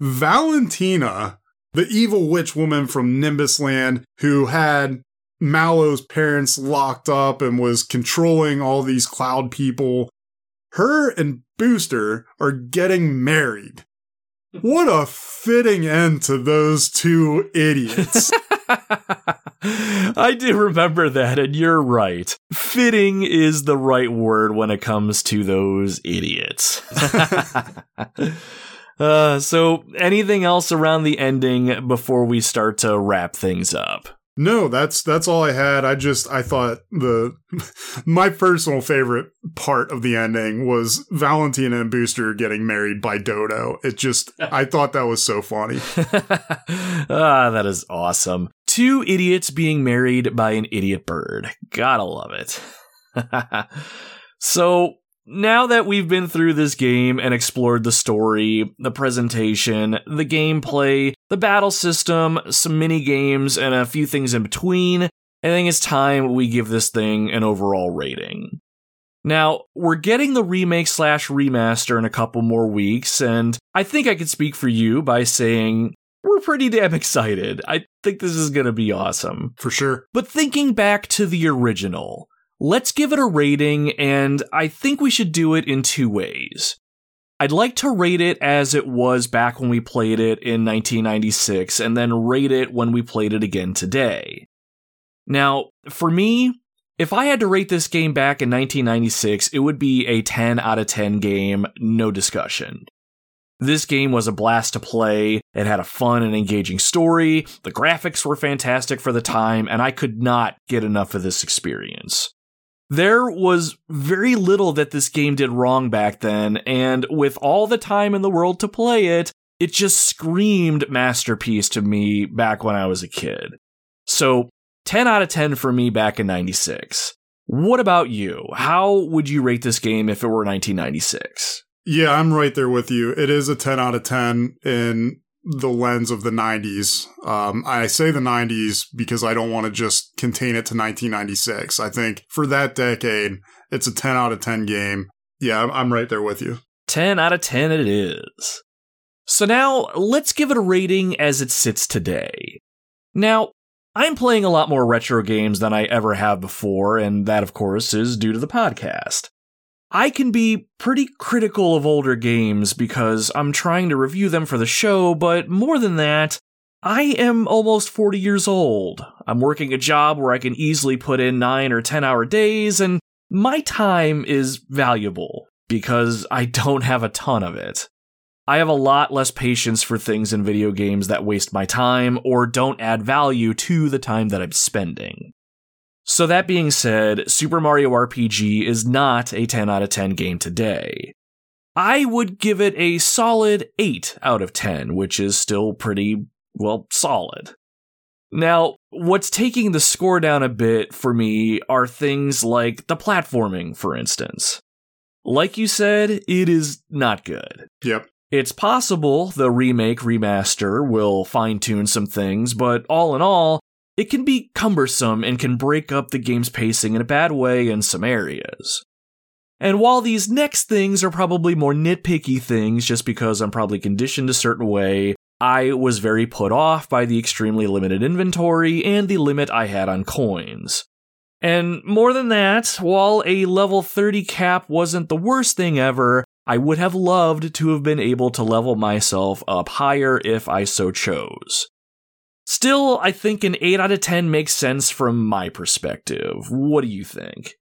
Speaker 3: Valentina, the evil witch woman from Nimbus Land who had Mallow's parents locked up and was controlling all these cloud people. Her and Booster are getting married. What a fitting end to those two idiots.
Speaker 1: I do remember that, and you're right. Fitting is the right word when it comes to those idiots. uh, so, anything else around the ending before we start to wrap things up?
Speaker 3: No, that's that's all I had. I just I thought the my personal favorite part of the ending was Valentina and Booster getting married by Dodo. It just I thought that was so funny.
Speaker 1: ah, that is awesome. Two idiots being married by an idiot bird. Gotta love it. so, now that we've been through this game and explored the story, the presentation, the gameplay, the battle system, some mini games, and a few things in between, I think it's time we give this thing an overall rating. Now, we're getting the remake slash remaster in a couple more weeks, and I think I could speak for you by saying we're pretty damn excited. I think this is gonna be awesome.
Speaker 3: For sure.
Speaker 1: But thinking back to the original, let's give it a rating, and I think we should do it in two ways. I'd like to rate it as it was back when we played it in 1996, and then rate it when we played it again today. Now, for me, if I had to rate this game back in 1996, it would be a 10 out of 10 game, no discussion. This game was a blast to play. It had a fun and engaging story. The graphics were fantastic for the time, and I could not get enough of this experience. There was very little that this game did wrong back then, and with all the time in the world to play it, it just screamed masterpiece to me back when I was a kid. So, 10 out of 10 for me back in 96. What about you? How would you rate this game if it were 1996?
Speaker 3: Yeah, I'm right there with you. It is a 10 out of 10 in the lens of the 90s. Um, I say the 90s because I don't want to just contain it to 1996. I think for that decade, it's a 10 out of 10 game. Yeah, I'm, right there with you.
Speaker 1: 10 out of 10 it is. So now let's give it a rating as it sits today. Now, I'm playing a lot more retro games than I ever have before, and that, of course, is due to the podcast. I can be pretty critical of older games because I'm trying to review them for the show, but more than that, I am almost 40 years old. I'm working a job where I can easily put in 9 or 10 hour days, and my time is valuable because I don't have a ton of it. I have a lot less patience for things in video games that waste my time or don't add value to the time that I'm spending. So, that being said, Super Mario RPG is not a 10 out of 10 game today. I would give it a solid 8 out of 10, which is still pretty, well, solid. Now, what's taking the score down a bit for me are things like the platforming, for instance. Like you said, it is not good.
Speaker 3: Yep.
Speaker 1: It's possible the remake remaster will fine tune some things, but all in all, it can be cumbersome and can break up the game's pacing in a bad way in some areas. And while these next things are probably more nitpicky things just because I'm probably conditioned a certain way, I was very put off by the extremely limited inventory and the limit I had on coins. And more than that, while a level 30 cap wasn't the worst thing ever, I would have loved to have been able to level myself up higher if I so chose. Still, I think an 8 out of 10 makes sense from my perspective. What do you think?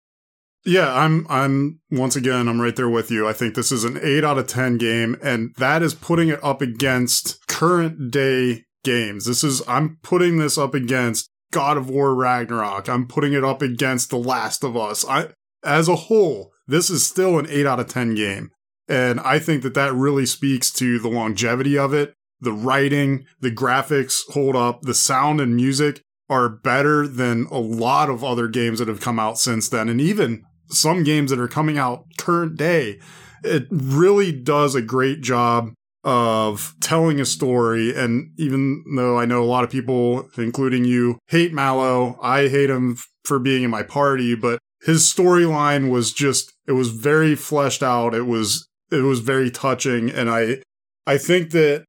Speaker 3: Yeah, I'm I'm once again I'm right there with you. I think this is an 8 out of 10 game and that is putting it up against current day games. This is I'm putting this up against God of War Ragnarok. I'm putting it up against The Last of Us. I as a whole, this is still an 8 out of 10 game. And I think that that really speaks to the longevity of it. The writing, the graphics hold up, the sound and music are better than a lot of other games that have come out since then. And even some games that are coming out current day. It really does a great job of telling a story. And even though I know a lot of people, including you, hate Mallow, I hate him for being in my party, but his storyline was just, it was very fleshed out. It was, it was very touching. And I, I think that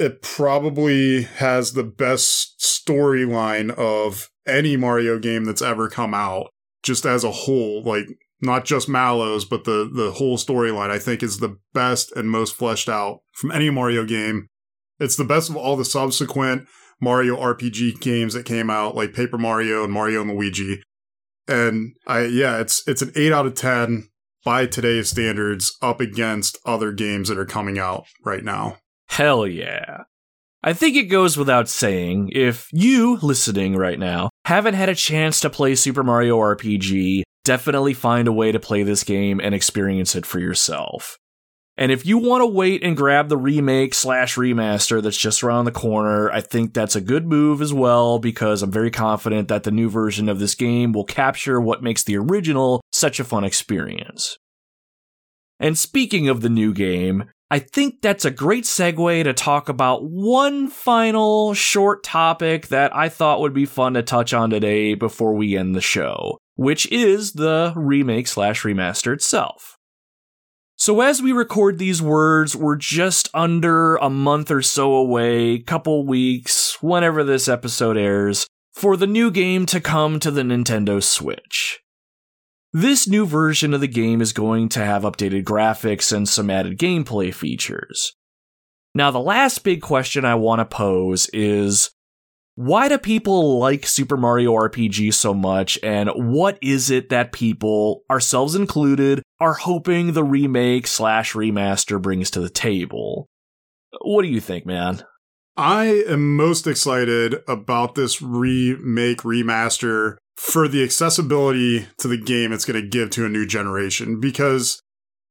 Speaker 3: it probably has the best storyline of any Mario game that's ever come out, just as a whole. Like, not just Mallow's, but the, the whole storyline, I think is the best and most fleshed out from any Mario game. It's the best of all the subsequent Mario RPG games that came out, like Paper Mario and Mario and Luigi. And I, yeah, it's, it's an 8 out of 10 by today's standards up against other games that are coming out right now.
Speaker 1: Hell yeah. I think it goes without saying if you, listening right now, haven't had a chance to play Super Mario RPG, definitely find a way to play this game and experience it for yourself. And if you want to wait and grab the remake slash remaster that's just around the corner, I think that's a good move as well because I'm very confident that the new version of this game will capture what makes the original such a fun experience. And speaking of the new game, I think that's a great segue to talk about one final short topic that I thought would be fun to touch on today before we end the show, which is the remake slash remaster itself. So as we record these words, we're just under a month or so away, couple weeks, whenever this episode airs, for the new game to come to the Nintendo Switch. This new version of the game is going to have updated graphics and some added gameplay features. Now, the last big question I want to pose is why do people like Super Mario RPG so much, and what is it that people, ourselves included, are hoping the remake slash remaster brings to the table? What do you think, man?
Speaker 3: I am most excited about this remake remaster for the accessibility to the game it's going to give to a new generation because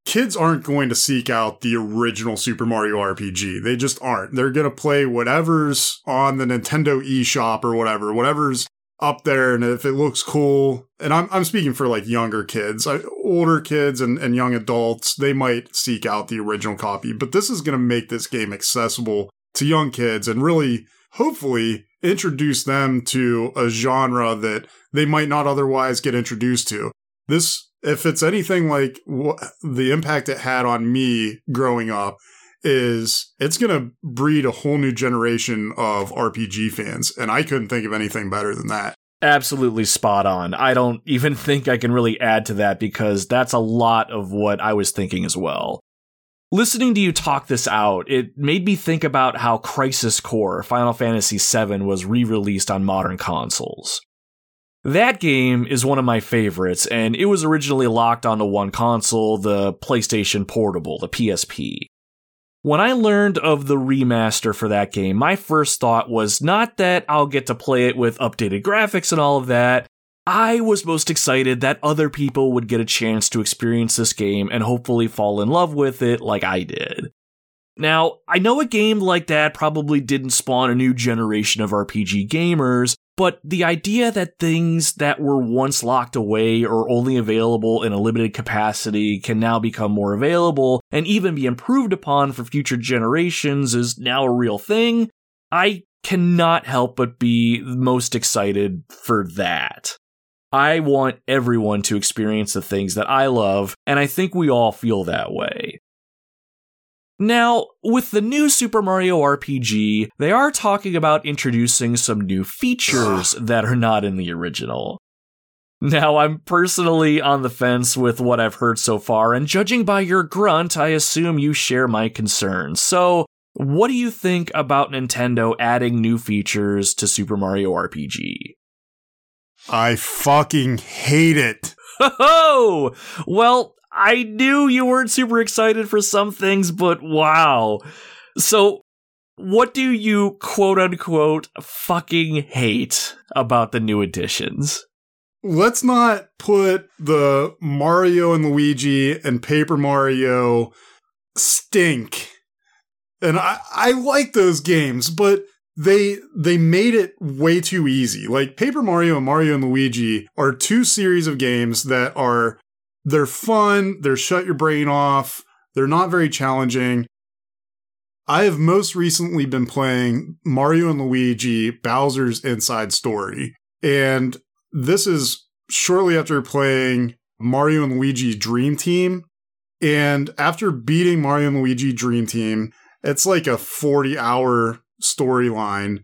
Speaker 3: kids aren't going to seek out the original Super Mario RPG. They just aren't. They're going to play whatever's on the Nintendo eShop or whatever, whatever's up there and if it looks cool and i'm, I'm speaking for like younger kids I, older kids and, and young adults they might seek out the original copy but this is going to make this game accessible to young kids and really hopefully introduce them to a genre that they might not otherwise get introduced to. This, if it's anything like the impact it had on me growing up, is it's going to breed a whole new generation of RPG fans. And I couldn't think of anything better than that.
Speaker 1: Absolutely spot on. I don't even think I can really add to that because that's a lot of what I was thinking as well. Listening to you talk this out, it made me think about how Crisis Core Final Fantasy VII was re released on modern consoles. That game is one of my favorites, and it was originally locked onto one console, the PlayStation Portable, the PSP. When I learned of the remaster for that game, my first thought was not that I'll get to play it with updated graphics and all of that, I was most excited that other people would get a chance to experience this game and hopefully fall in love with it like I did. Now, I know a game like that probably didn't spawn a new generation of RPG gamers, but the idea that things that were once locked away or only available in a limited capacity can now become more available and even be improved upon for future generations is now a real thing, I cannot help but be most excited for that. I want everyone to experience the things that I love, and I think we all feel that way. Now, with the new Super Mario RPG, they are talking about introducing some new features that are not in the original. Now, I'm personally on the fence with what I've heard so far, and judging by your grunt, I assume you share my concerns. So, what do you think about Nintendo adding new features to Super Mario RPG?
Speaker 3: I fucking hate it.
Speaker 1: Oh, well, I knew you weren't super excited for some things, but wow. So, what do you quote unquote fucking hate about the new additions?
Speaker 3: Let's not put the Mario and Luigi and Paper Mario stink. And I, I like those games, but they they made it way too easy. Like Paper Mario and Mario and Luigi are two series of games that are they're fun, they're shut your brain off, they're not very challenging. I have most recently been playing Mario and Luigi Bowser's Inside Story. And this is shortly after playing Mario and Luigi Dream Team. And after beating Mario and Luigi Dream Team, it's like a 40 hour storyline.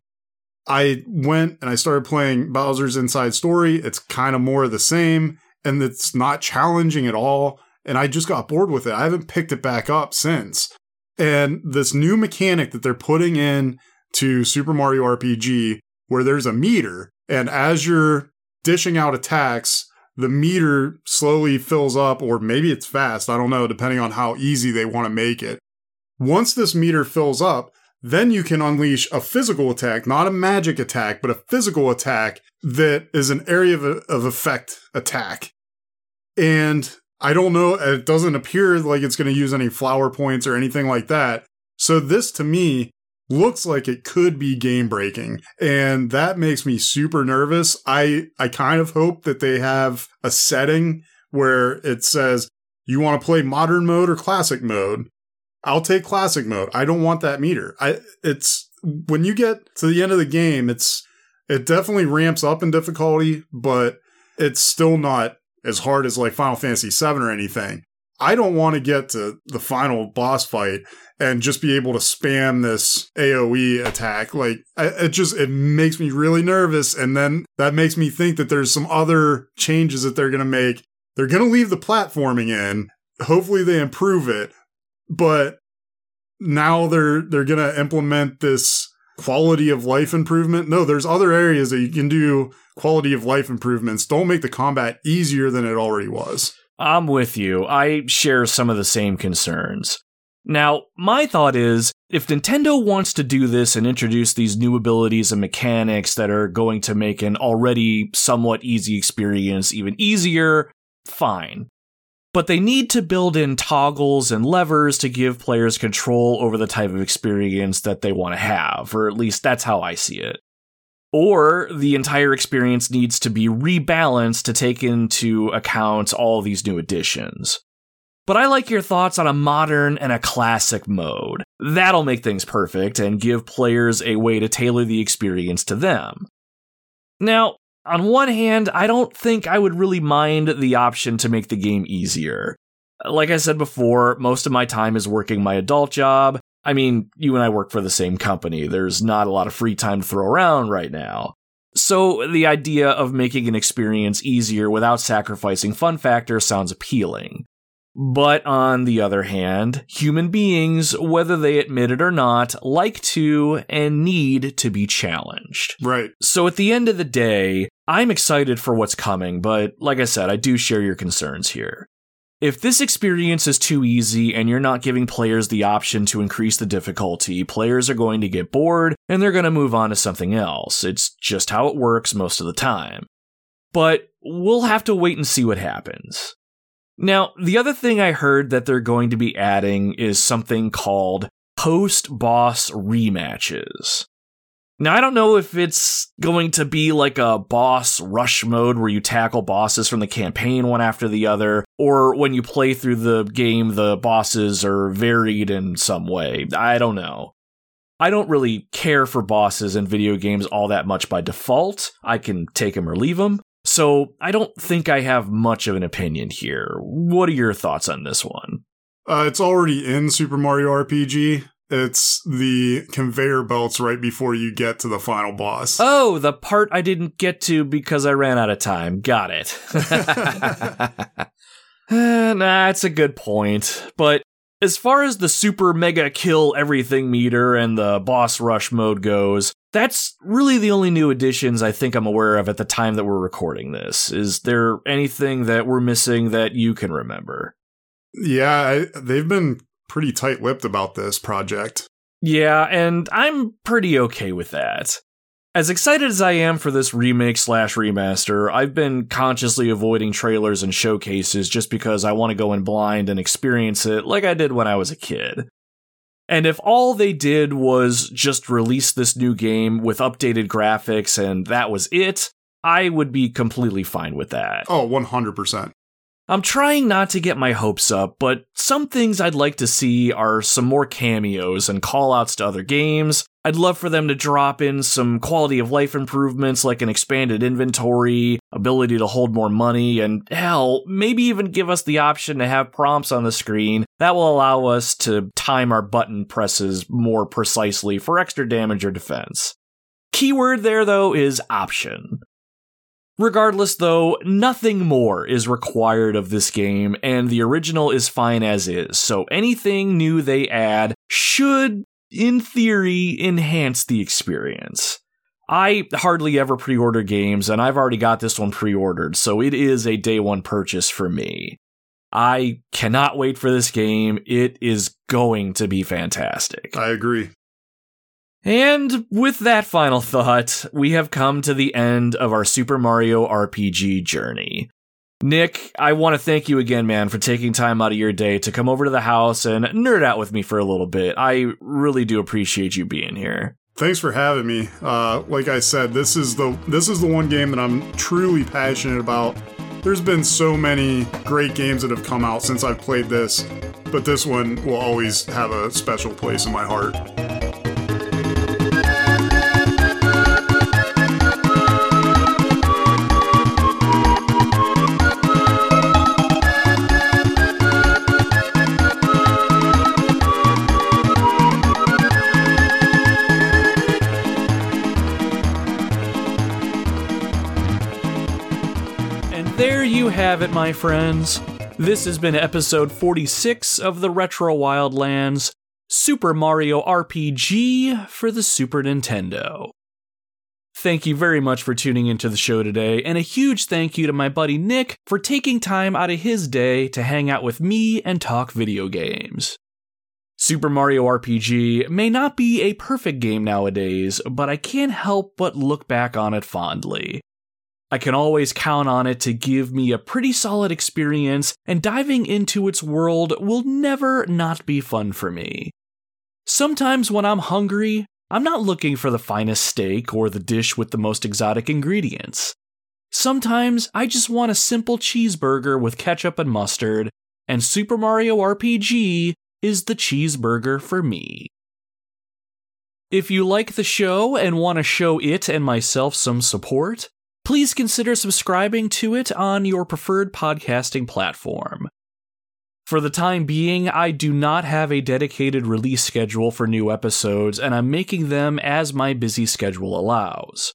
Speaker 3: I went and I started playing Bowser's Inside Story. It's kind of more of the same and it's not challenging at all. And I just got bored with it. I haven't picked it back up since. And this new mechanic that they're putting in to Super Mario RPG, where there's a meter, and as you're dishing out attacks, the meter slowly fills up, or maybe it's fast, I don't know, depending on how easy they want to make it. Once this meter fills up, then you can unleash a physical attack, not a magic attack, but a physical attack that is an area of, of effect attack. And I don't know, it doesn't appear like it's going to use any flower points or anything like that. So this to me looks like it could be game breaking and that makes me super nervous. I I kind of hope that they have a setting where it says you want to play modern mode or classic mode. I'll take classic mode. I don't want that meter. I it's when you get to the end of the game, it's it definitely ramps up in difficulty, but it's still not as hard as like Final Fantasy VII or anything. I don't want to get to the final boss fight and just be able to spam this AoE attack. Like it just it makes me really nervous and then that makes me think that there's some other changes that they're going to make. They're going to leave the platforming in. Hopefully they improve it. But now they're they're going to implement this quality of life improvement. No, there's other areas that you can do quality of life improvements. Don't make the combat easier than it already was.
Speaker 1: I'm with you. I share some of the same concerns. Now, my thought is if Nintendo wants to do this and introduce these new abilities and mechanics that are going to make an already somewhat easy experience even easier, fine. But they need to build in toggles and levers to give players control over the type of experience that they want to have, or at least that's how I see it or the entire experience needs to be rebalanced to take into account all these new additions. But I like your thoughts on a modern and a classic mode. That'll make things perfect and give players a way to tailor the experience to them. Now, on one hand, I don't think I would really mind the option to make the game easier. Like I said before, most of my time is working my adult job, I mean, you and I work for the same company. There's not a lot of free time to throw around right now. So the idea of making an experience easier without sacrificing fun factor sounds appealing. But on the other hand, human beings, whether they admit it or not, like to and need to be challenged.
Speaker 3: Right.
Speaker 1: So at the end of the day, I'm excited for what's coming, but like I said, I do share your concerns here. If this experience is too easy and you're not giving players the option to increase the difficulty, players are going to get bored and they're going to move on to something else. It's just how it works most of the time. But we'll have to wait and see what happens. Now, the other thing I heard that they're going to be adding is something called post boss rematches. Now, I don't know if it's going to be like a boss rush mode where you tackle bosses from the campaign one after the other, or when you play through the game, the bosses are varied in some way. I don't know. I don't really care for bosses in video games all that much by default. I can take them or leave them. So I don't think I have much of an opinion here. What are your thoughts on this one?
Speaker 3: Uh, it's already in Super Mario RPG. It's the conveyor belts right before you get to the final boss.
Speaker 1: Oh, the part I didn't get to because I ran out of time. Got it. nah, it's a good point. But As far as the super mega kill everything meter and the boss rush mode goes, that's really the only new additions I think I'm aware of at the time that we're recording this. Is there anything that we're missing that you can remember?
Speaker 3: Yeah, I, they've been pretty tight lipped about this project.
Speaker 1: Yeah, and I'm pretty okay with that. As excited as I am for this remake slash remaster, I've been consciously avoiding trailers and showcases just because I want to go in blind and experience it like I did when I was a kid. And if all they did was just release this new game with updated graphics and that was it, I would be completely fine with that.
Speaker 3: Oh, 100%.
Speaker 1: I'm trying not to get my hopes up, but some things I'd like to see are some more cameos and callouts to other games. I'd love for them to drop in some quality of life improvements like an expanded inventory, ability to hold more money, and hell, maybe even give us the option to have prompts on the screen that will allow us to time our button presses more precisely for extra damage or defense. Keyword there though is option. Regardless, though, nothing more is required of this game, and the original is fine as is, so anything new they add should, in theory, enhance the experience. I hardly ever pre order games, and I've already got this one pre ordered, so it is a day one purchase for me. I cannot wait for this game. It is going to be fantastic.
Speaker 3: I agree.
Speaker 1: And with that final thought, we have come to the end of our Super Mario RPG journey. Nick, I want to thank you again, man, for taking time out of your day to come over to the house and nerd out with me for a little bit. I really do appreciate you being here.
Speaker 3: Thanks for having me. Uh, like I said, this is the this is the one game that I'm truly passionate about. There's been so many great games that have come out since I've played this, but this one will always have a special place in my heart.
Speaker 1: Have it, my friends. This has been episode 46 of the Retro Wildlands Super Mario RPG for the Super Nintendo. Thank you very much for tuning into the show today, and a huge thank you to my buddy Nick for taking time out of his day to hang out with me and talk video games. Super Mario RPG may not be a perfect game nowadays, but I can't help but look back on it fondly. I can always count on it to give me a pretty solid experience, and diving into its world will never not be fun for me. Sometimes when I'm hungry, I'm not looking for the finest steak or the dish with the most exotic ingredients. Sometimes I just want a simple cheeseburger with ketchup and mustard, and Super Mario RPG is the cheeseburger for me. If you like the show and want to show it and myself some support, please consider subscribing to it on your preferred podcasting platform. For the time being, I do not have a dedicated release schedule for new episodes, and I'm making them as my busy schedule allows.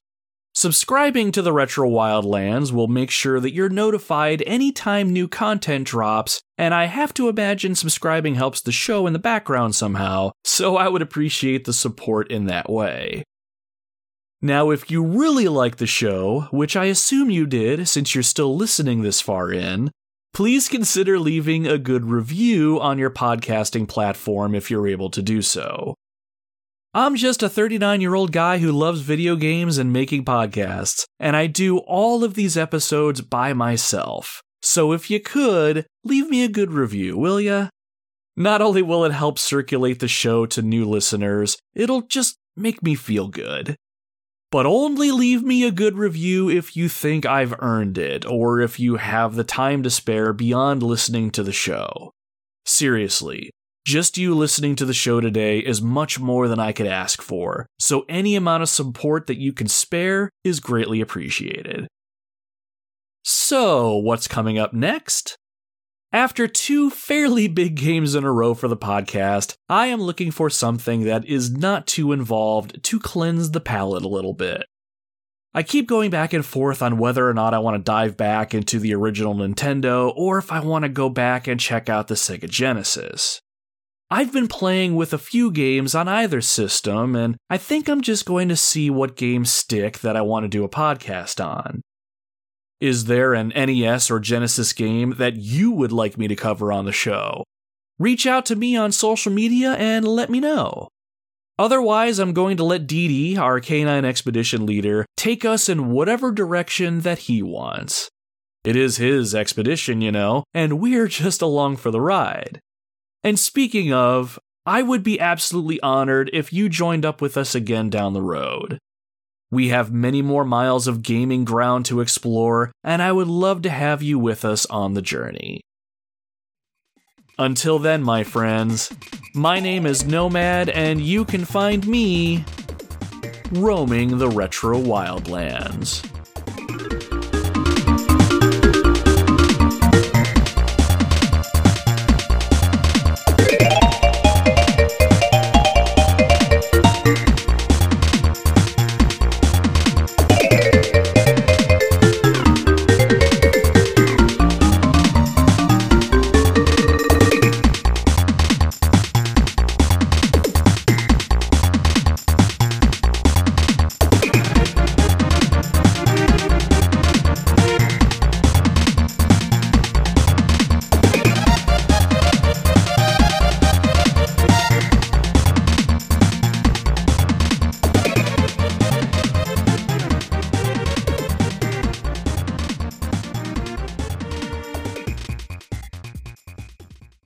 Speaker 1: Subscribing to the Retro Wildlands will make sure that you're notified anytime new content drops, and I have to imagine subscribing helps the show in the background somehow, so I would appreciate the support in that way. Now, if you really like the show, which I assume you did since you're still listening this far in, please consider leaving a good review on your podcasting platform if you're able to do so. I'm just a 39 year old guy who loves video games and making podcasts, and I do all of these episodes by myself. So if you could, leave me a good review, will ya? Not only will it help circulate the show to new listeners, it'll just make me feel good but only leave me a good review if you think I've earned it, or if you have the time to spare beyond listening to the show. Seriously, just you listening to the show today is much more than I could ask for, so any amount of support that you can spare is greatly appreciated. So, what's coming up next? After two fairly big games in a row for the podcast, I am looking for something that is not too involved to cleanse the palate a little bit. I keep going back and forth on whether or not I want to dive back into the original Nintendo or if I want to go back and check out the Sega Genesis. I've been playing with a few games on either system, and I think I'm just going to see what games stick that I want to do a podcast on. Is there an NES or Genesis game that you would like me to cover on the show? Reach out to me on social media and let me know. Otherwise, I'm going to let Dee Dee, our canine expedition leader, take us in whatever direction that he wants. It is his expedition, you know, and we're just along for the ride. And speaking of, I would be absolutely honored if you joined up with us again down the road. We have many more miles of gaming ground to explore, and I would love to have you with us on the journey. Until then, my friends, my name is Nomad, and you can find me roaming the retro wildlands.